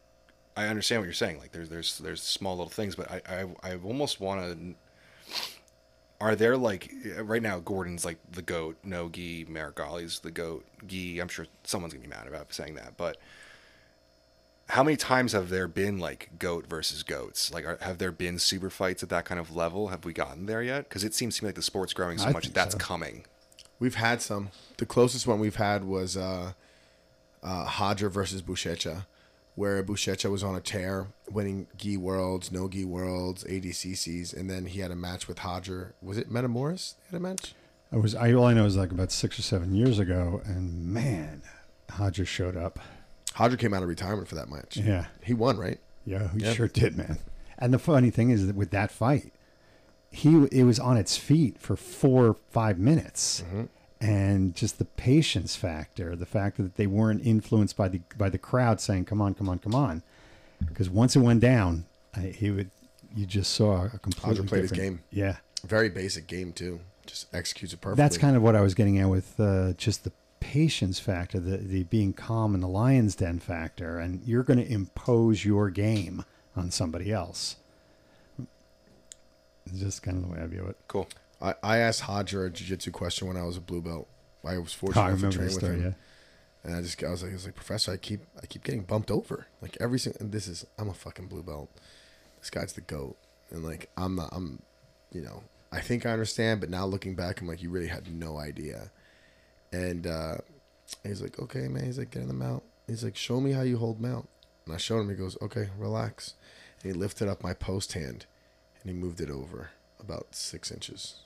I understand what you're saying like there's there's there's small little things but I I, I almost want to are there like right now Gordon's like the goat no gi Meregali's the goat gi I'm sure someone's gonna be mad about saying that but how many times have there been like goat versus goats? Like, are, have there been super fights at that kind of level? Have we gotten there yet? Because it seems to me like the sport's growing so I much that's so. coming. We've had some. The closest one we've had was uh, uh, Hadra versus Buchecha, where Buchecha was on a tear, winning Gi Worlds, No Gi Worlds, ADCCs, and then he had a match with Roger. Was it Metamoris? Had a match. I was I all I know is like about six or seven years ago, and man, Roger showed up. Roger came out of retirement for that match. Yeah, He won, right? yeah, he Yep. sure did, man. And the funny thing is that with that fight, he it was on its feet for four or five minutes, mm-hmm. And just the patience factor, the fact that they weren't influenced by the by the crowd saying, "Come on, come on, come on," because once it went down, I, he would. You just saw a completely Hadra played his game. Yeah, Very basic game too. Just executes it perfectly. That's kind of what I was getting at with uh, just the patience factor, the, the being calm and the lion's den factor, and you're going to impose your game on somebody else. It's just kind of the way I view it. Cool. I, I asked Hadra a jiu-jitsu question when I was a blue belt. I was Oh, fortunate I to train with story. him. Yeah. And I just I was like, I was like, Professor, I keep I keep getting bumped over. Like every single and this is I'm a fucking blue belt. This guy's the goat. And like I'm not I'm you know, I think I understand, but now looking back, I'm like, you really had no idea. And uh he's like, Okay, man, he's like, get in the mount. He's like, Show me how you hold mount. And I showed him, he goes, Okay, relax. And he lifted up my post hand and he moved it over about six inches.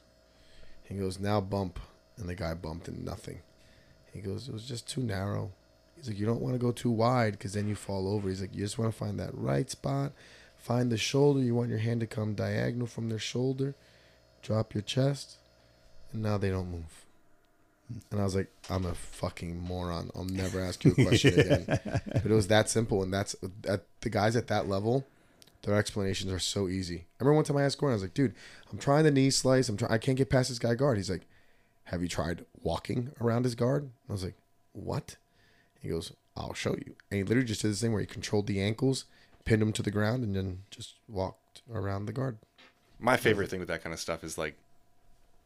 He goes, Now bump. And the guy bumped and nothing. He goes, It was just too narrow. He's like, you don't want to go too wide because then you fall over. He's like, you just want to find that right spot, find the shoulder. You want your hand to come diagonal from their shoulder, drop your chest, and now they don't move. And I was like, I'm a fucking moron. I'll never ask you a question *laughs* again. But it was that simple, and that's at the guys at that level. Their explanations are so easy. I remember one time I asked Gordon, I was like, "Dude, I'm trying the knee slice. I'm trying. I can't get past this guy guard." He's like, "Have you tried walking around his guard?" I was like, "What?" He goes, "I'll show you." And he literally just did this thing where he controlled the ankles, pinned him to the ground, and then just walked around the guard. My favorite thing with that kind of stuff is like,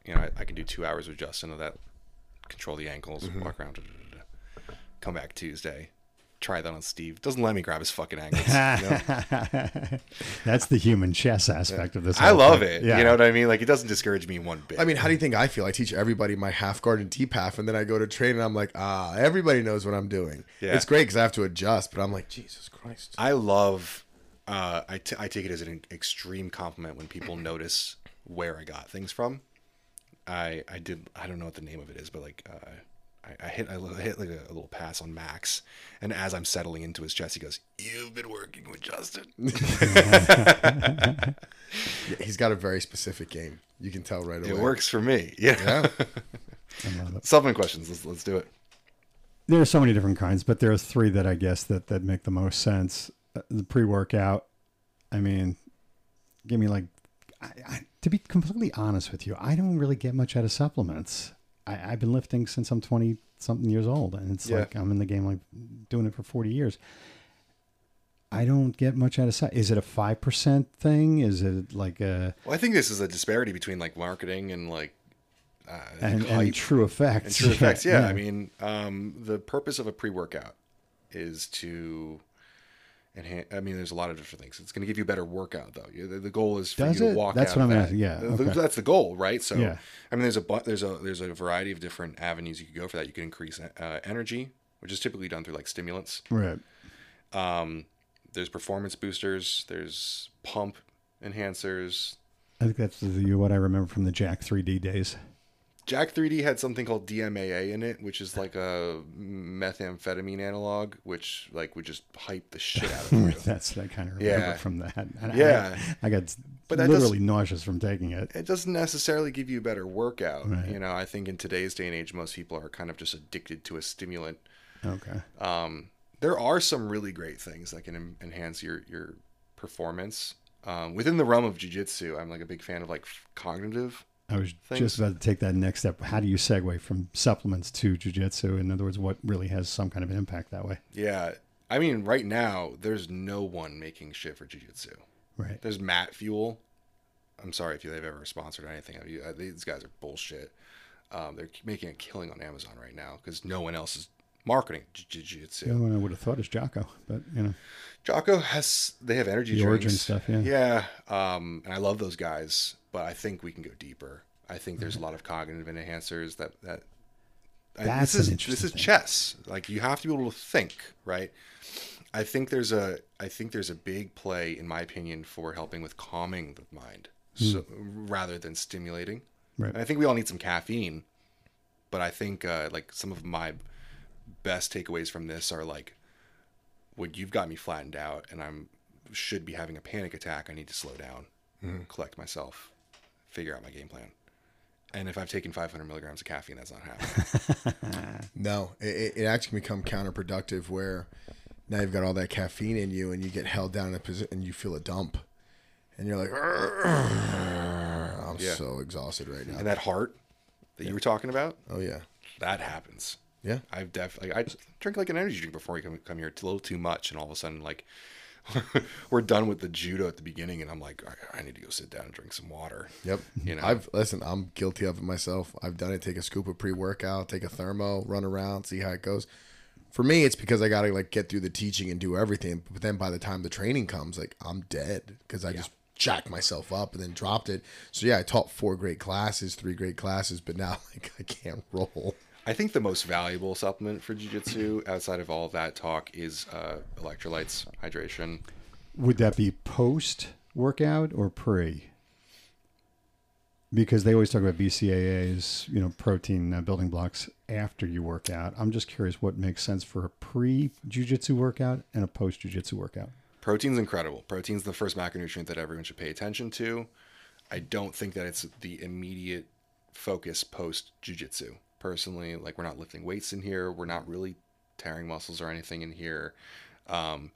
you know, I, I can do two hours with Justin of that, control the ankles, Mm-hmm. walk around, come back Tuesday, try that on Steve. Doesn't let me grab his fucking ankles. *laughs* you know? That's the human chess aspect of this. I love thing. it. Yeah. You know what I mean? Like it doesn't discourage me one bit. I mean, how do you think I feel? I teach everybody my half guard and deep half, and then I go to train, and I'm like, ah, everybody knows what I'm doing. Yeah. It's great because I have to adjust, but I'm like, Jesus Christ. I love. Uh, I, t- I take it as an extreme compliment when people *clears throat* notice where I got things from. I I did I don't know what the name of it is, but like uh, I, I hit I hit like a, a little pass on Max, and as I'm settling into his chest, he goes, "You've been working with Justin." *laughs* Yeah, he's got a very specific game. You can tell right away. it works for me. Yeah. Yeah. *laughs* I love it. Supplement questions. Let's let's do it. There are so many different kinds, but there are three that I guess that that make the most sense. Uh, the pre-workout. I mean, give me like. I, I, to be completely honest with you, I don't really get much out of supplements. I, I've been lifting since I'm 20 something years old, and it's Yeah. like I'm in the game like doing it for 40 years. I don't get much out of supplements. Is it a five percent thing? Is it like a Well, I think this is a disparity between like marketing and like uh, and, and true effects? And true effects, *laughs* yeah. I mean, um, the purpose of a pre-workout is to I mean, there's a lot of different things. It's going to give you a better workout, though. The, the goal is for Does you it? to walk. That's out what of I'm that. asking. Yeah, okay. that's the goal, right? So, Yeah. I mean, there's a bu- there's a there's a variety of different avenues you could go for that. You can increase uh, energy, which is typically done through like stimulants. right. Um, there's performance boosters. There's pump enhancers. I think that's the, what I remember from the Jack 3D days. Jack 3D had something called DMAA in it, which is like a methamphetamine analog, which like would just hype the shit out of *laughs* you. That's what I kind of remember Yeah. from that. And I- Yeah. I, got But literally nauseous from taking it. it doesn't necessarily give you a better workout. Right. You know, I think in today's day and age, most people are kind of just addicted to a stimulant. Okay. Um, there are some really great things that can en- enhance your your performance. Um, within the realm of jujitsu, I'm like a big fan of like cognitive. I was Things- just about to take that next step. How do you segue from supplements to jujitsu? In other words, what really has some kind of an impact that way? Yeah, I mean, right now there's no one making shit for jujitsu. Right. There's Matt Fuel. I'm sorry if they've ever sponsored anything. I mean, uh, These guys are bullshit. Um, they're making a killing on Amazon right now because no one else is marketing jiu- jiu-jitsu. The only one I would have thought is Jocko, but you know, Jocko has they have energy The Origin drinks. stuff, yeah. Yeah, um, and I love those guys, but I think we can go deeper. I think there's a mm-hmm. lot of cognitive enhancers that that. I- That's this is this is thing. chess. Like you have to be able to think, right? I think there's a I think there's a big play, in my opinion, for helping with calming the mind, hmm. so rather than stimulating. Right. And I think we all need some caffeine, but I think uh, like some of my best takeaways from this are like, when you've got me flattened out and I'm should be having a panic attack, I need to slow down, mm-hmm. collect myself, figure out my game plan. And if I've taken 500 milligrams of caffeine, that's not happening. *laughs* No, it, it actually can become counterproductive where now you've got all that caffeine in you and you get held down in a position and you feel a dump. And you're like, I'm Yeah. so exhausted right now. and that heart that you were talking about, oh, yeah. that happens. Yeah. I've definitely I drink like an energy drink before you come come here. It's a little too much, and all of a sudden, like *laughs* we're done with the judo at the beginning, and I'm like, I, I need to go sit down and drink some water. Yep. You know. I've listen. I'm guilty of it myself. I've done it. Take a scoop of pre-workout, take a thermo, run around, see how it goes. For me, it's because I got to like get through the teaching and do everything. But then by the time the training comes, like I'm dead because I just jacked myself up and then dropped it. So yeah, I taught four great classes, three great classes, but now *laughs* like I can't roll. I think the most valuable supplement for jujitsu, outside of all that talk, is uh, electrolytes, hydration. would that be post workout or pre? because they always talk about BCAAs, you know, protein uh, building blocks after you work out. I'm just curious what makes sense for a pre jujitsu workout and a post jujitsu workout. Protein's incredible. Protein's the first macronutrient that everyone should pay attention to. I don't think that it's the immediate focus post jujitsu. Personally, like we're not lifting weights in here. We're not really tearing muscles or anything in here. Um,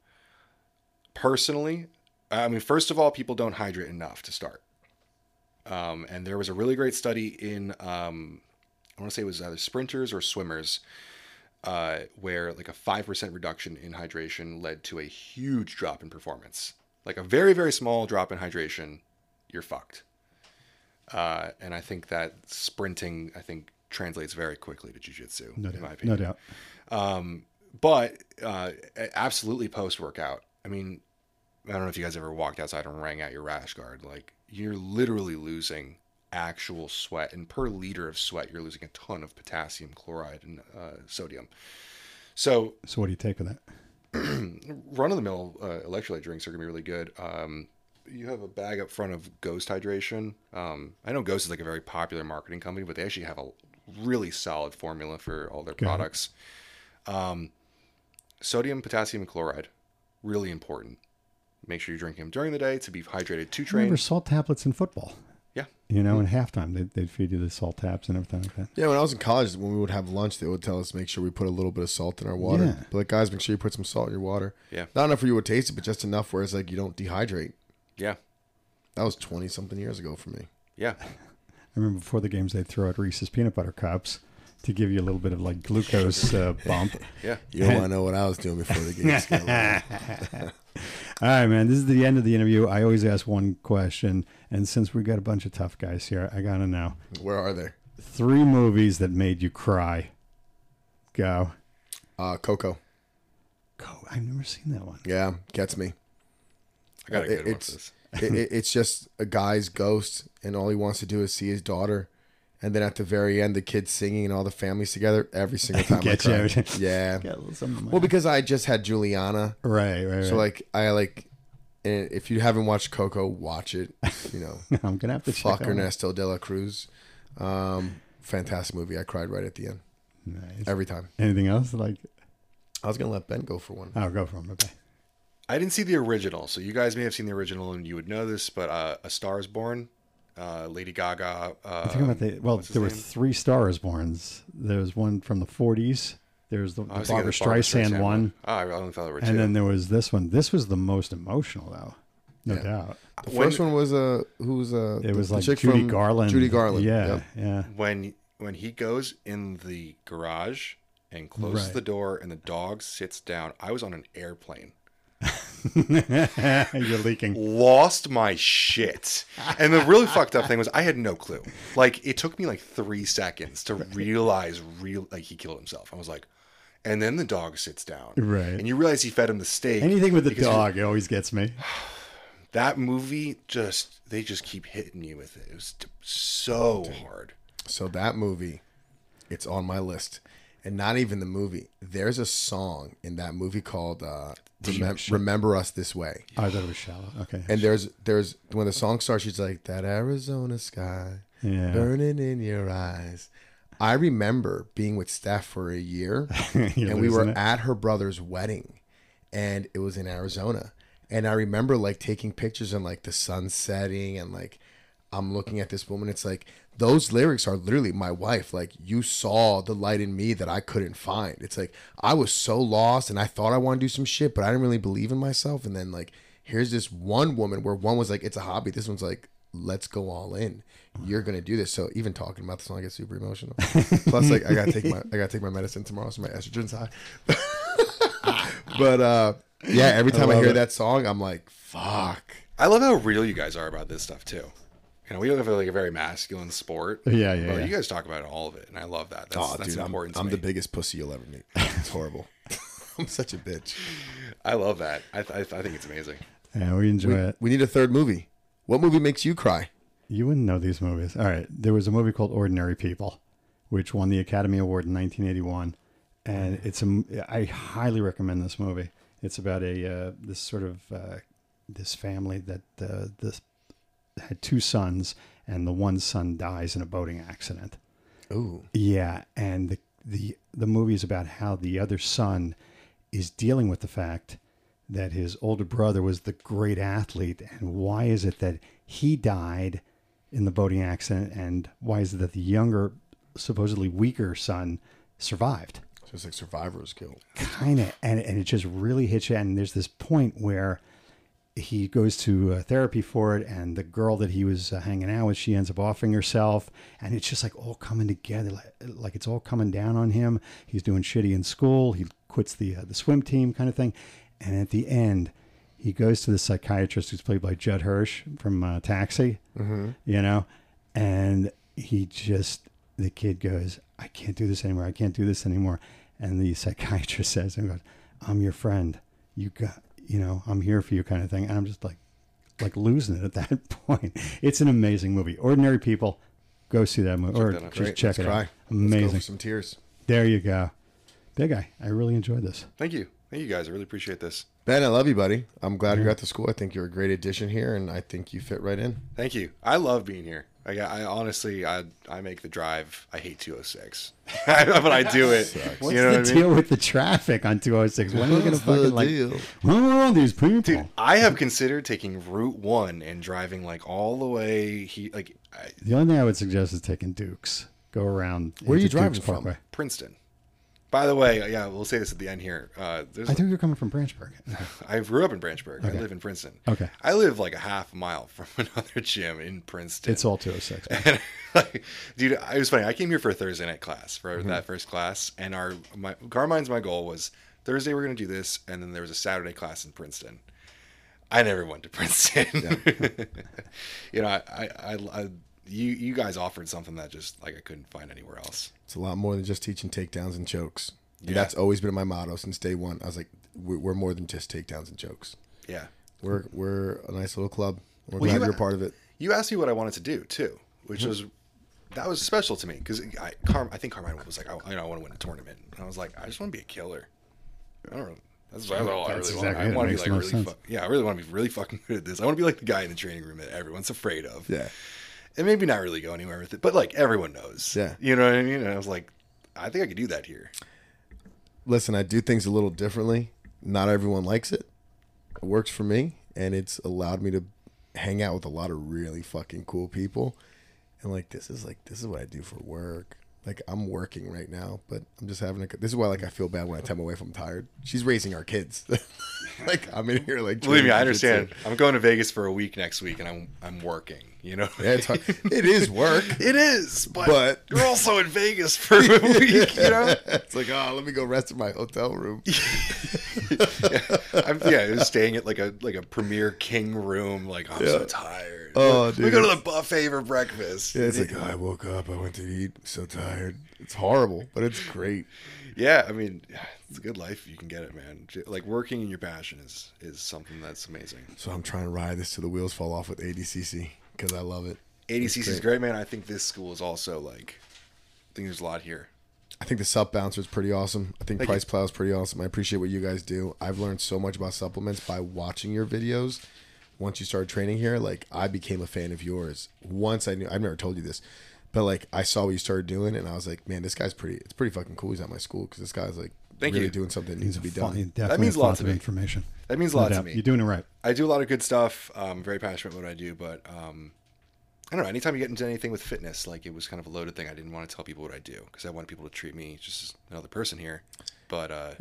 personally, I mean, first of all, people don't hydrate enough to start. Um, and there was a really great study in, um, I want to say it was either sprinters or swimmers, uh, where like a 5% reduction in hydration led to a huge drop in performance. Like a very, very small drop in hydration, you're fucked. Uh, and I think that sprinting, I think, translates very quickly to jujitsu, No in my doubt. opinion. No doubt. Um, but uh, absolutely post workout. I mean, I don't know if you guys ever walked outside and rang out your rash guard. Like you're literally losing actual sweat, and per liter of sweat, you're losing a ton of potassium chloride and uh, sodium. So So, what do you take with that? *clears throat* run of the mill uh, electrolyte drinks are gonna be really good. Um, you have a bag up front of Ghost Hydration. Um, I know Ghost is like a very popular marketing company, but they actually have a really solid formula for all their Got products. Um, sodium, potassium, and chloride, really important. Make sure you drink them during the day to be hydrated to I remember salt tablets in football. Yeah. You know, in halftime, they'd, they'd feed you the salt tabs and everything like that. Yeah, when I was in college, when we would have lunch, they would tell us make sure we put a little bit of salt in our water. Yeah. But like, guys, make sure you put some salt in your water. Yeah. Not enough for you to taste it, but just enough where it's like you don't dehydrate. Yeah, That was twenty something years ago for me. yeah, I remember before the games, they'd throw out Reese's peanut butter cups to give you a little bit of like glucose uh, bump. *laughs* yeah. You don't want to know what I was doing before the game. *laughs* All right, man. This is the end of the interview. I always ask one question, and since we got a bunch of tough guys here, I gotta know Where are they? three movies that made you cry. Go. Uh, Coco. Go. I've never seen that one. Yeah, gets me. I gotta It- go watch it's- this. It, it, it's just a guy's ghost, and all he wants to do is see his daughter. And then at the very end, the kids singing and all the families together. Every single *laughs* time, I Get you. cry. *laughs* Yeah. *laughs* Got a little something Well, because I just had Juliana, right, right, right. so like I like. And if you haven't watched Coco, watch it. You know, I'm gonna have to check fuck that one out. Ernesto de la Cruz. Um, fantastic movie. I cried right at the end Nice. every time. Anything else? Like, I was gonna let Ben go for one. I'll go from it. I didn't see the original, so you guys may have seen the original and you would know this. But uh, A Star Is Born, uh, Lady Gaga. Uh, I think about the well, what's his there were name? three Stars Borns. There was one from the 40s. There's the, I the was thinking Barbara of Barbra Streisand, one, Oh, I only thought there were two. and then there was this one. This was the most emotional, though, no Yeah. doubt. The When- first one was uh, who was uh, It was the like chick Judy from Garland. Judy Garland. Yeah, Yep. yeah. when when he goes in the garage and closes Right. the door and the dog sits down, I was on an airplane. *laughs* You're leaking. Lost my shit. And the really fucked up thing was I had no clue. Like it took me like three seconds to realize real like he killed himself. I was like, and then the dog sits down. Right. And you realize he fed him the steak. Anything with the because you're- dog, it always gets me. *sighs* That movie just they just keep hitting you with it. It was t- so hard. So that movie, it's on my list, and not even the movie. There's a song in that movie called uh, Remem- "Remember Us This Way," Oh, I thought it was shallow. Okay. and there's there's when the song starts, she's like that Arizona sky yeah. burning in your eyes. I remember being with Steph for a year, *laughs* and we were it. at her brother's wedding, and it was in Arizona. And I remember like taking pictures and like the sun setting, and like I'm looking at this woman. It's like those lyrics are literally my wife. Like you saw the light in me that I couldn't find. It's like I was so lost, and I thought I wanted to do some shit, but I didn't really believe in myself. And then like here's this one woman where one was like it's a hobby. This one's like let's go all in. You're gonna do this. So even talking about this song, I get super emotional. Plus, like I gotta take my I gotta take my medicine tomorrow, so my estrogen's high. *laughs* but uh, yeah, every time I, love hear it. that song, I'm like, fuck. I love how real you guys are about this stuff too. You know, we don't have like a very masculine sport. Yeah, yeah, But yeah. you guys talk about all of it, and I love that. That's, Oh, that's dude, I'm, important to I'm me. the biggest pussy you'll ever meet. *laughs* It's horrible. *laughs* I'm such a bitch. I love that. I, th- I, th- I think it's amazing. Yeah, we enjoy We, it. we need a third movie. What movie makes you cry? You wouldn't know these movies. All right. There was a movie called Ordinary People, which won the Academy Award in 1981. And it's a, I highly recommend this movie. It's about a, uh, this sort of, uh, this family that, uh, this had two sons and the one son dies in a boating accident. Ooh. Yeah, and the the the movie is about how the other son is dealing with the fact that his older brother was the great athlete, and why is it that he died in the boating accident, and why is it that the younger, supposedly weaker son survived? So it's like survivor's guilt. kind of and, and it just really hits you and there's this point where he goes to uh, therapy for it and the girl that he was uh, hanging out with she ends up offing herself and it's just like all coming together like, like it's all coming down on him. He's doing shitty in school. He quits the uh, the swim team kind of thing. And at the end he goes to the psychiatrist who's played by Judd Hirsch from uh, Taxi you know? And he just the kid goes i can't do this anymore. I can't do this anymore. And the *laughs* psychiatrist says and goes i'm your friend. You got you know i'm here for you kind of thing and i'm just like like losing it at that *laughs* point it's an amazing movie ordinary people go see that movie or that just Great. check Let's it cry. out amazing some tears. there you go big guy i really enjoyed this Thank you. Thank you guys. I really appreciate this. Ben, I love you, buddy. I'm glad you're at the school. I think you're a great addition here, and I think you fit right in. Thank you. I love being here. I, I honestly, I I make the drive. I hate 206, *laughs* but I do it. what's you know the what I deal mean? with the traffic on 206 when are we gonna What's the fucking like deal? oh these people Dude, I have considered taking Route One and driving like all the way. He like I, the only thing i would suggest is taking dukes go around Where are you into driving Dukes from? Parkway. Princeton. By the way, yeah, we'll say this at the end here. Uh, there's I thought you're coming from Branchburg. *laughs* I grew up in Branchburg. Okay. I live in Princeton. Okay. I live like a half mile *laughs* from another gym in Princeton. It's all 206. *laughs* And, like, dude, it was funny. I came here for a Thursday night class for Mm-hmm. that first class, and our my Carmine's my goal was Thursday we're gonna do this, and then there was a Saturday class in Princeton. I never went to Princeton. you know, I, I, I, I, you, you guys offered something that just like I couldn't find anywhere else. It's a lot more than just teaching takedowns and chokes. And Yeah. That's always been my motto since day one. I was like, we're, we're more than just takedowns and chokes. Yeah. We're we're a nice little club. We're Well, glad you- you, are part of it. You asked me what I wanted to do too, which Mm-hmm. was that was special to me because I, Car, I think Carmine was like, I, you know, I want to win a tournament, and I was like, I just want to be a killer. I don't know. That's, that's all I really exactly want. it. I want to be like really, fu- yeah, I really want to be really fucking good at this. I want to be like the guy in the training room that everyone's afraid of. Yeah. And maybe not really go anywhere with it, but like everyone knows. Yeah. you know what I mean. And I was like, I think I could do that here. Listen, I do things a little differently. Not everyone likes it. It works for me, and it's allowed me to hang out with a lot of really fucking cool people. And like this is like this is what I do for work. Like I'm working right now, but I'm just having a. This is why like I feel bad when I tell my wife I'm tired. She's raising our kids. *laughs* like I'm in here like. Believe me, I understand. I'm going to Vegas for a week next week, and I'm I'm working. You know. Yeah, it's hard. it is work. *laughs* It is, but, But- you're also in Vegas for a *laughs* week, you know. it's like, oh, let me go rest in my hotel room. *laughs* I'm, yeah, I was staying at like a like a premier king room. Like I'm so tired. Oh, we go to the buffet for breakfast. Yeah, it's like, oh, I woke up, I went to eat, so tired. It's horrible, but it's great. Yeah, I mean, it's a good life you can get it, man. Like working in your passion is is something that's amazing. So I'm trying to ride this till the wheels fall off with ADCC because I love it. ADCC is great. man. I think this school is also like, I think there's a lot here. I think the supp bouncer is pretty awesome. I think Thank PricePlow is pretty awesome. I appreciate what you guys do. I've learned so much about supplements by watching your videos. Once you started training here, like I became a fan of yours. Once I knew, I've never told you this, but like I saw what you started doing, and I was like, man, this guy's pretty. It's pretty fucking cool. He's at my school because this guy's like Thank really you. doing something that needs to be Fun- done. That means a a lot lot of me. information. That means a No lot to doubt. me. You're doing it right. I do a lot of good stuff. I'm very passionate about what I do, but um, I don't know. Anytime you get into anything with fitness, like it was kind of a loaded thing. I didn't want to tell people what I do because I wanted people to treat me just as another person here. But uh,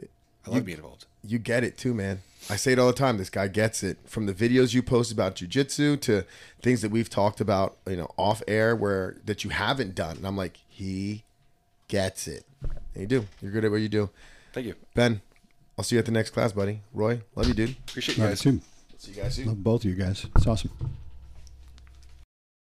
I love being involved. you get it too, man. I say it all the time. This guy gets it. From the videos you post about jujitsu to things that we've talked about, you know, off air where that you haven't done. And I'm like, he gets it. And you do. You're good at what you do. Thank you. Ben, I'll see you at the next class, buddy. Roy, love you, dude. Appreciate you Love guys. you too. See you guys soon. Love both of you guys. It's awesome.